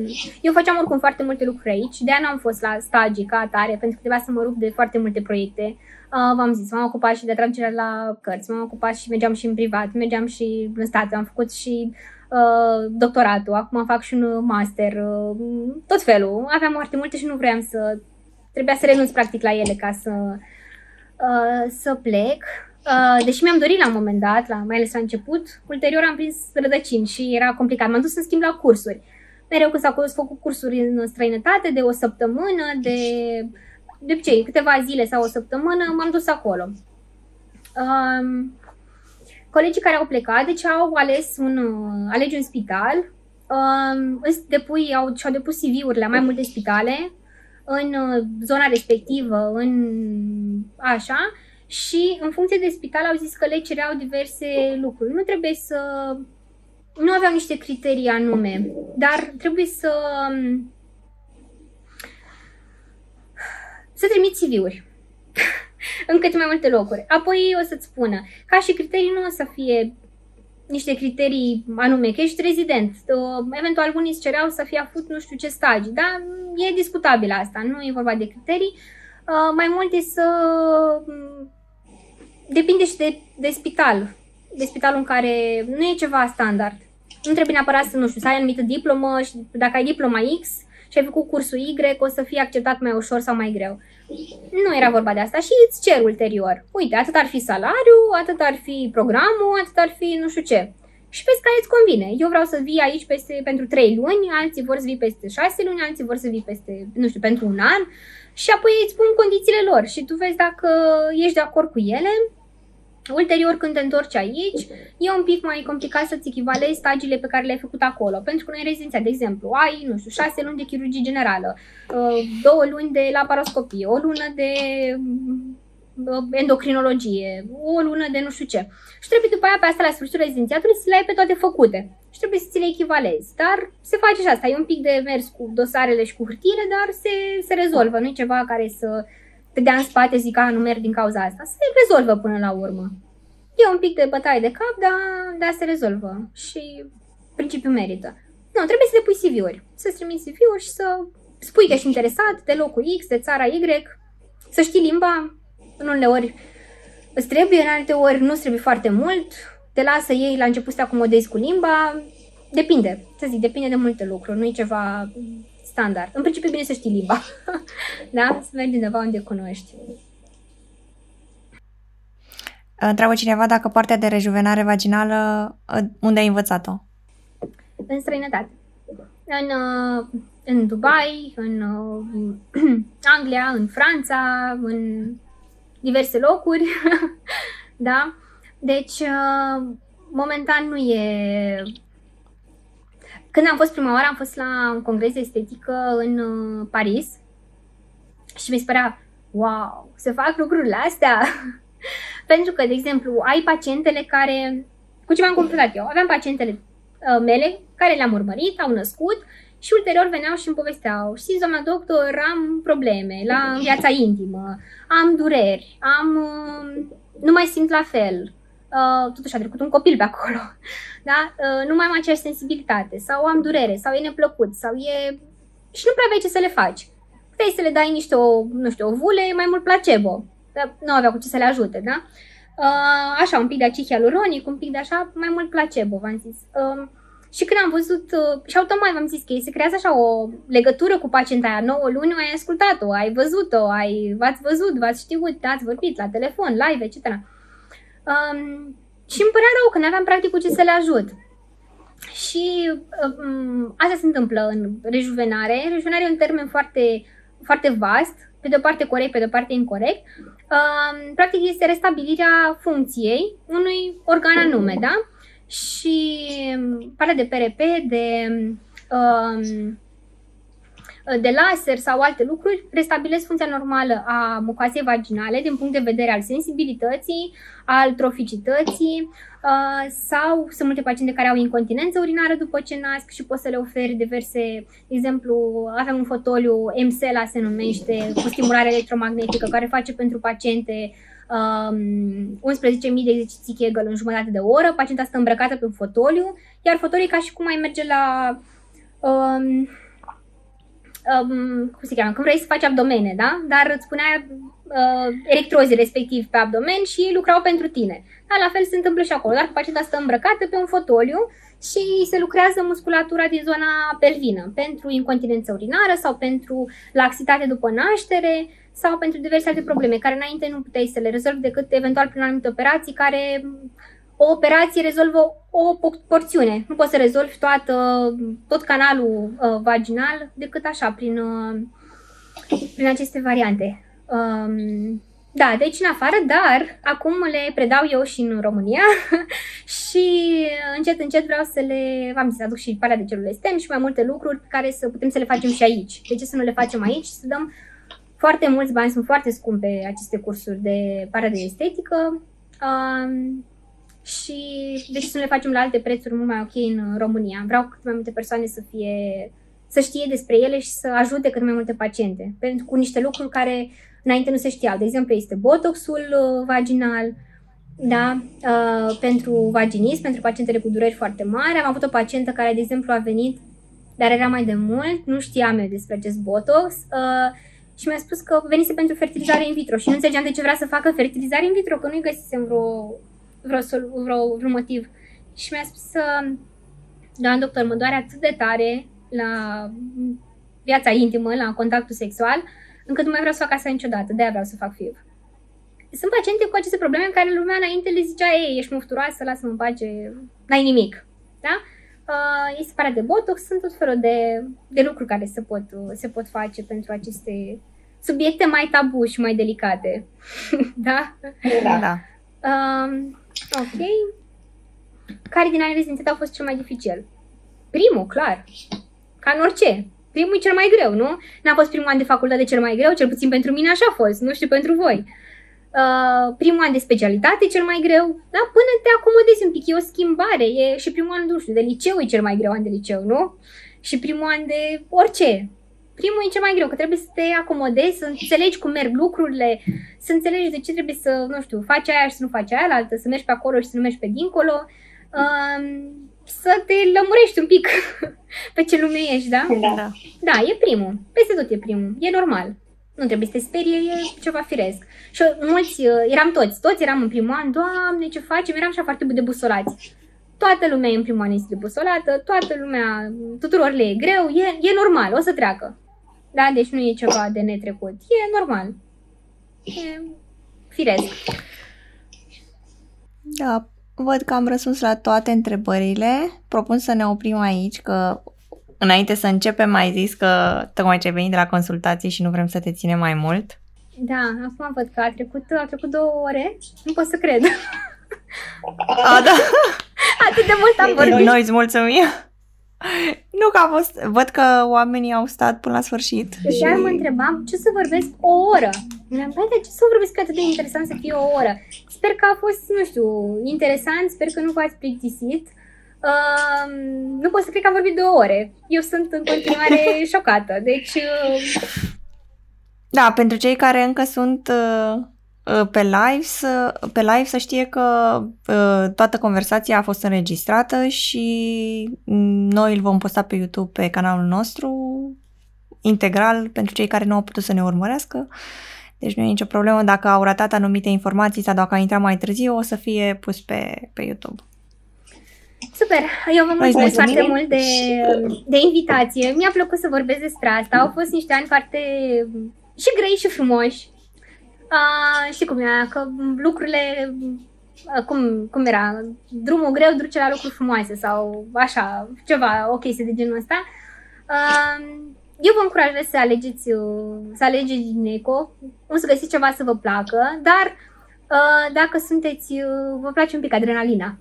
eu făceam oricum foarte multe lucruri aici, de-aia nu am fost la stagii ca atare, pentru că trebuia să mă rup de foarte multe proiecte. Uh, v-am zis, m-am ocupat și de traducerea la cărți, m-am ocupat și mergeam și în privat, mergeam și în state, am făcut și uh, doctoratul, acum fac și un master, uh, tot felul. Aveam foarte multe și nu vreau să... Trebuia să renunț practic la ele ca să, uh, să plec. Uh, deși mi-am dorit la un moment dat, la, mai ales la început, ulterior am prins rădăcini și era complicat. M-am dus în schimb la cursuri. Mereu când s-au făcut cursuri în străinătate de o săptămână, de de obicei, câteva zile sau o săptămână, m-am dus acolo. Um, colegii care au plecat, deci au ales un, uh, alege un spital, um, îți depui, au, și-au depus CV-urile la mai multe spitale în uh, zona respectivă, în așa, și în funcție de spital au zis că le cereau diverse lucruri. Nu trebuie să... Nu aveau niște criterii anume, dar trebuie să um, să trimiți CV-uri în cât mai multe locuri. Apoi o să-ți spună, ca și criterii nu o să fie niște criterii anume, că ești rezident. Eventual unii îți cereau să fie avut nu știu ce stagii, dar e discutabil asta, nu e vorba de criterii. Mai multe să... Depinde și de, de spital, de spitalul în care nu e ceva standard. Nu trebuie neapărat să, nu știu, să ai anumită diplomă și dacă ai diploma X, și ai făcut cursul Y, o să fie acceptat mai ușor sau mai greu. Nu era vorba de asta și îți cer ulterior. Uite, atât ar fi salariu, atât ar fi programul, atât ar fi nu știu ce. Și vezi care îți convine. Eu vreau să vii aici peste, pentru 3 luni, alții vor să vii peste 6 luni, alții vor să vii peste, nu știu, pentru un an. Și apoi îți spun condițiile lor și tu vezi dacă ești de acord cu ele Ulterior, când te întorci aici, e un pic mai complicat să-ți echivalezi stagiile pe care le-ai făcut acolo. Pentru că noi în rezidenția, de exemplu, ai, nu știu, șase luni de chirurgie generală, uh, două luni de laparoscopie, o lună de uh, endocrinologie, o lună de nu știu ce. Și trebuie după aia pe asta la sfârșitul rezidențiatului să le ai pe toate făcute. Și trebuie să ți le echivalezi. Dar se face și asta. E un pic de mers cu dosarele și cu hârtiile, dar se, se rezolvă. Nu e ceva care să te dea în spate, zic, a, nu merg din cauza asta. Se rezolvă până la urmă. E un pic de bătaie de cap, dar, dar se rezolvă. Și principiul merită. Nu, trebuie să depui CV-uri. Să-ți trimiți CV-uri și să spui că ești interesat de locul X, de țara Y, să știi limba. În unele ori îți trebuie, în alte ori nu trebuie foarte mult. Te lasă ei la început să te acomodezi cu limba. Depinde, să zic, depinde de multe lucruri. Nu e ceva standard. În principiu e bine să știi limba. da? Să mergi undeva unde cunoști. Întreabă cineva dacă partea de rejuvenare vaginală, ă, unde ai învățat-o? În străinătate. În, ă, în Dubai, în ă, Anglia, în Franța, în diverse locuri. da? Deci, momentan nu e când am fost prima oară, am fost la un congres de estetică în uh, Paris și mi se părea, wow, se fac lucrurile astea. Pentru că, de exemplu, ai pacientele care, cu ce m-am confruntat eu, aveam pacientele uh, mele care le-am urmărit, au născut și ulterior veneau și îmi povesteau, știți, doamna doctor, am probleme la viața intimă, am dureri, am, uh, nu mai simt la fel, uh, totuși a trecut un copil pe acolo, da? Uh, nu mai am aceeași sensibilitate sau am durere sau e neplăcut sau e... și nu prea vei ce să le faci. Puteai să le dai niște, o, nu știu, ovule, mai mult placebo. Dar nu avea cu ce să le ajute, da? Uh, așa, un pic de acid hialuronic, un pic de așa, mai mult placebo, v-am zis. Uh, și când am văzut, uh, și automat v-am zis că se creează așa o legătură cu pacienta aia, 9 luni, ai ascultat-o, ai văzut-o, ai, v-ați văzut, v-ați știut, ați vorbit la telefon, live, etc. Um, și îmi părea rău că nu aveam practic cu ce să le ajut. Și um, asta se întâmplă în rejuvenare. Rejuvenare e un termen foarte, foarte vast, pe de o parte corect, pe de o parte incorrect. Um, practic este restabilirea funcției unui organ anume, da? Și partea de PRP, de um, uh, de laser sau alte lucruri, restabilesc funcția normală a mucoasei vaginale din punct de vedere al sensibilității, al troficității uh, sau sunt multe paciente care au incontinență urinară după ce nasc și pot să le oferi diverse, de exemplu, avem un fotoliu MSELA se numește, cu stimulare electromagnetică, care face pentru paciente um, 11.000 de exerciții Kegel în jumătate de oră, pacienta stă îmbrăcată pe un fotoliu, iar fotoliu ca și cum ai merge la um, um, cum se cheamă, când vrei să faci abdomene, da? Dar îți spunea uh, electrozii respectiv pe abdomen și ei lucrau pentru tine. Da, la fel se întâmplă și acolo, doar că pacienta stă îmbrăcată pe un fotoliu și se lucrează musculatura din zona pelvină pentru incontinență urinară sau pentru laxitate după naștere sau pentru diverse alte probleme care înainte nu puteai să le rezolvi decât eventual prin anumite operații care o operație rezolvă o porțiune. Nu poți să rezolvi toată, tot canalul uh, vaginal decât așa, prin, uh, prin aceste variante. Um, da, deci în afară, dar acum le predau eu și în România și încet, încet vreau să le, v-am zis, aduc și partea de celule STEM și mai multe lucruri pe care să putem să le facem și aici. De ce să nu le facem aici? Să dăm foarte mulți bani, sunt foarte scumpe aceste cursuri de partea de estetică. Um, și de ce să nu le facem la alte prețuri mult mai ok în România. Vreau cât mai multe persoane să fie să știe despre ele și să ajute cât mai multe paciente. Pentru cu niște lucruri care înainte nu se știau. De exemplu, este botoxul uh, vaginal, da, uh, pentru vaginism, pentru pacientele cu dureri foarte mari. Am avut o pacientă care, de exemplu, a venit, dar era mai de mult, nu știam eu despre acest botox uh, și mi-a spus că venise pentru fertilizare in vitro și nu înțelegeam de ce vrea să facă fertilizare in vitro, că nu-i găsisem vreo, vreo, vreo, vreo motiv. Și mi-a spus, doamna doctor, mă doare atât de tare la viața intimă, la contactul sexual, uh, încât nu mai vreau să fac asta niciodată, de-aia vreau să fac FIV. Sunt paciente cu aceste probleme în care lumea înainte le zicea, ei, ești mufturoasă, lasă-mă în pace, n-ai nimic. Da? Uh, este separat de botox, sunt tot felul de, de lucruri care se pot, se pot face pentru aceste subiecte mai tabu și mai delicate. da? Da. da. Uh, ok. Care din anii rezidențiat au fost cel mai dificil? Primul, clar. Ca în orice primul e cel mai greu, nu? N-a fost primul an de facultate cel mai greu, cel puțin pentru mine așa a fost, nu știu pentru voi. Uh, primul an de specialitate cel mai greu, da? Până te acomodezi un pic, e o schimbare, e și primul an, nu știu, de liceu e cel mai greu an de liceu, nu? Și primul an de orice. Primul e cel mai greu, că trebuie să te acomodezi, să înțelegi cum merg lucrurile, să înțelegi de ce trebuie să, nu știu, faci aia și să nu faci aia altă, să mergi pe acolo și să nu mergi pe dincolo. Uh, să te lămurești un pic pe ce lume ești, da? Da. Da, e primul. Peste tot e primul. E normal. Nu trebuie să te sperie, e ceva firesc. Și mulți, uh, eram toți, toți eram în primul an, Doamne, ce facem? Eram așa foarte debusolați. Toată lumea e în primul an este debusolată, toată lumea, tuturor le e greu, e, e normal, o să treacă. Da, deci nu e ceva de netrecut. E normal. E firesc. Da, Văd că am răspuns la toate întrebările. Propun să ne oprim aici, că înainte să începem mai zis că tocmai ce ai venit de la consultații și nu vrem să te ținem mai mult. Da, acum văd că a trecut, a trecut două ore. Nu pot să cred. A, da. Atât de mult am vorbit. Noi îți mulțumim. Nu că a fost, văd că oamenii au stat până la sfârșit. Și și... mă întrebam ce să vorbesc o oră. Mi-am de ce să vorbesc atât de interesant să fie o oră? Sper că a fost, nu știu, interesant, sper că nu v-ați plictisit. Uh, nu pot să cred că am vorbit două ore. Eu sunt în continuare șocată. Deci... Uh... Da, pentru cei care încă sunt uh, uh, pe live, să, pe live să știe că uh, toată conversația a fost înregistrată și noi îl vom posta pe YouTube pe canalul nostru integral pentru cei care nu au putut să ne urmărească. Deci nu e nicio problemă dacă au ratat anumite informații sau dacă au intrat mai târziu, o să fie pus pe, pe YouTube. Super! Eu vă mulțumesc foarte mult de, de invitație. Mi-a plăcut să vorbesc despre asta. Au fost niște ani foarte și grei și frumoși. Uh, știi cum e, că lucrurile, uh, cum, cum era, drumul greu duce la lucruri frumoase sau așa, ceva o chestie de genul ăsta. Uh, eu vă încurajez să alegeți, uh, să alegeți gineco, o să găsiți ceva să vă placă, dar uh, dacă sunteți, uh, vă place un pic adrenalina,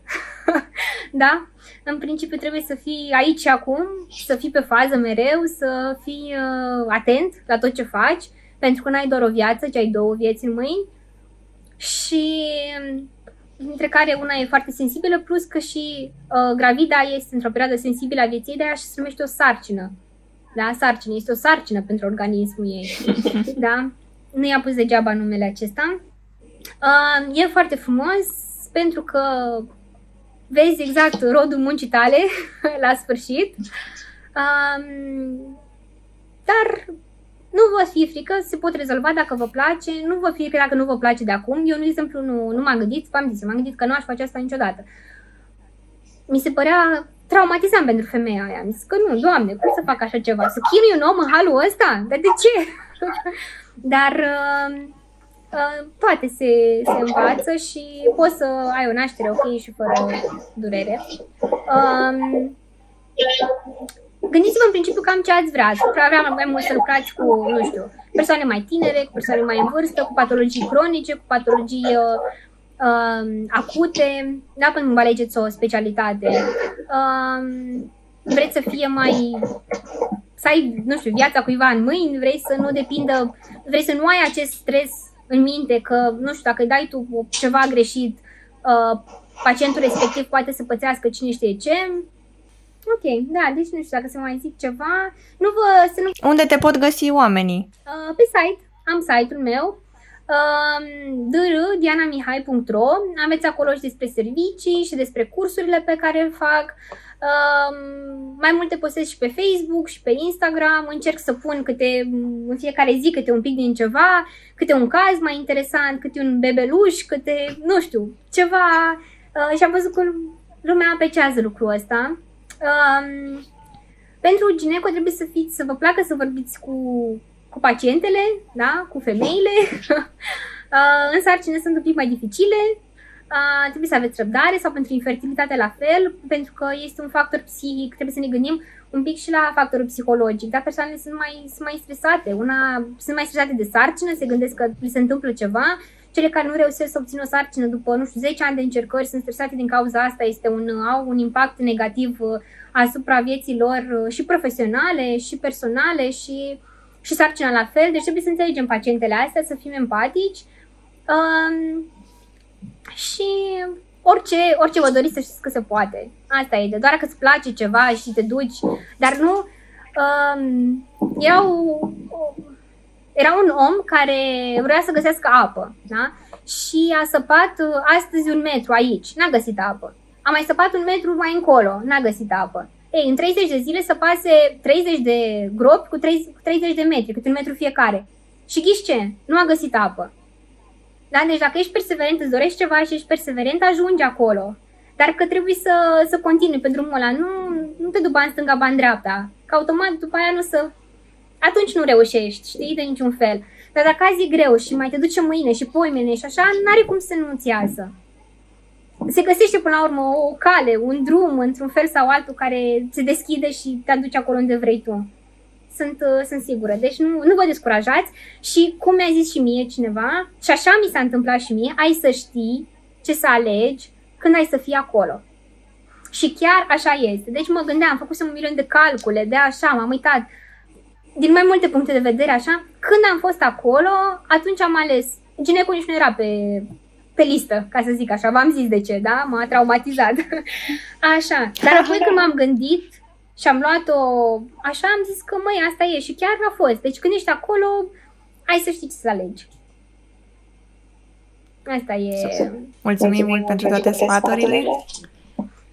da? în principiu trebuie să fii aici și acum, să fii pe fază mereu, să fii uh, atent la tot ce faci, pentru că n-ai doar o viață, ci ai două vieți în mâini. Și dintre care una e foarte sensibilă, plus că și uh, gravida este într-o perioadă sensibilă a vieții, de aia și se numește o sarcină. Da, sarcină. Este o sarcină pentru organismul ei. da? Nu i-a pus degeaba numele acesta. Uh, e foarte frumos pentru că vezi exact rodul muncii tale la sfârșit. Um, dar nu vă fie frică, se pot rezolva dacă vă place, nu vă fie frică dacă nu vă place de acum. Eu, de exemplu, nu, nu m-am gândit, v-am zis, m-am gândit că nu aș face asta niciodată. Mi se părea traumatizant pentru femeia aia. Am zis că nu, doamne, cum să fac așa ceva? Să chinui un om în halul ăsta? Dar de ce? Dar uh, uh, toate se, se învață și poți să ai o naștere ok și fără durere. Uh, gândiți-vă în principiu cam ce ați vrea. Vrea mai mult să lucrați cu, nu știu, persoane mai tinere, cu persoane mai în vârstă, cu patologii cronice, cu patologii uh, uh, acute, da, când vă alegeți o specialitate. Uh, vreți să fie mai să ai, nu știu, viața cuiva în mâini, vrei să nu depindă, vrei să nu ai acest stres în minte că, nu știu, dacă îi dai tu ceva greșit, uh, pacientul respectiv poate să pățească cine știe ce, Ok, da, deci nu știu dacă să mai zic ceva. Nu vă... Să nu... Unde te pot găsi oamenii? Uh, pe site, am site-ul meu, uh, drdianamihai.ro Aveți acolo și despre servicii și despre cursurile pe care le fac. Uh, mai multe postez și pe Facebook și pe Instagram. Încerc să pun câte, în fiecare zi câte un pic din ceva, câte un caz mai interesant, câte un bebeluș, câte, nu știu, ceva. Uh, și am văzut că lumea apreciază lucrul ăsta. Um, pentru gineco trebuie să fiți, să vă placă să vorbiți cu, cu pacientele, da? cu femeile. uh, în sarcine sunt un pic mai dificile. Uh, trebuie să aveți răbdare sau pentru infertilitate la fel, pentru că este un factor psihic, trebuie să ne gândim un pic și la factorul psihologic. Da, persoanele sunt mai, sunt mai stresate. Una, sunt mai stresate de sarcină, se gândesc că li se întâmplă ceva cele care nu reușesc să obțină o sarcină după, nu știu, 10 ani de încercări sunt stresate din cauza asta, este un, au un impact negativ uh, asupra vieții lor uh, și profesionale și personale și, și sarcina la fel. Deci trebuie să înțelegem pacientele astea, să fim empatici um, și orice, orice vă doriți să știți că se poate. Asta e, de doar că îți place ceva și te duci, dar nu... Um, erau era un om care vrea să găsească apă, da? Și a săpat uh, astăzi un metru aici, n-a găsit apă. A mai săpat un metru mai încolo, n-a găsit apă. Ei, în 30 de zile să pase 30 de gropi cu 30, cu 30 de metri, câte un metru fiecare. Și ghiși ce? Nu a găsit apă. Da? Deci dacă ești perseverent, îți dorești ceva și ești perseverent, ajungi acolo. Dar că trebuie să, să continui pe drumul ăla, nu, nu te duci în stânga, bani dreapta. Că automat după aia nu să atunci nu reușești, știi, de niciun fel. Dar dacă azi e greu și mai te duce mâine și poimene și așa, n-are cum să nu-ți iasă. Se găsește până la urmă o cale, un drum, într-un fel sau altul, care se deschide și te aduce acolo unde vrei tu. Sunt, uh, sunt sigură. Deci nu, nu vă descurajați și cum mi-a zis și mie cineva, și așa mi s-a întâmplat și mie, ai să știi ce să alegi când ai să fii acolo. Și chiar așa este. Deci mă gândeam, făcusem un milion de calcule, de așa, m-am uitat din mai multe puncte de vedere, așa, când am fost acolo, atunci am ales. Ginecul nici nu era pe, pe listă, ca să zic așa, v-am zis de ce, da? M-a traumatizat. așa, dar apoi când m-am gândit și am luat-o așa, am zis că, măi, asta e și chiar a fost. Deci când ești acolo, ai să știi ce să alegi. Asta e... Mulțumim, Mulțumim mult pentru toate sfaturile.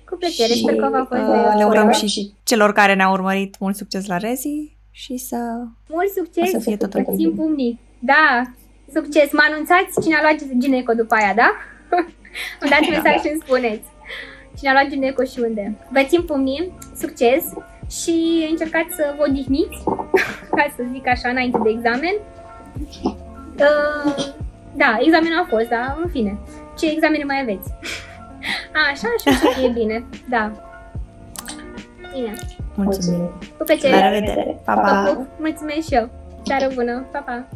Cu plăcere, și, sper că v-a fost uh, Le urăm și celor care ne-au urmărit mult succes la Rezi și să... Mult succes! Să fie totul bine. Țin pumnii. Da, succes! Mă anunțați cine a luat gineco după aia, da? Îmi dați mesaj da. și îmi spuneți. Cine a luat gineco și unde. Vă țin pumnii, succes și încercați să vă odihniți, ca să zic așa, înainte de examen. Uh, da, examenul a fost, da, în fine. Ce examene mai aveți? A, așa, așa, așa, e bine, da. Bine. Mulțumim! Cu plăcere! La revedere! Pa, pa! Mulțumesc și eu! Seară bună! Pa, pa!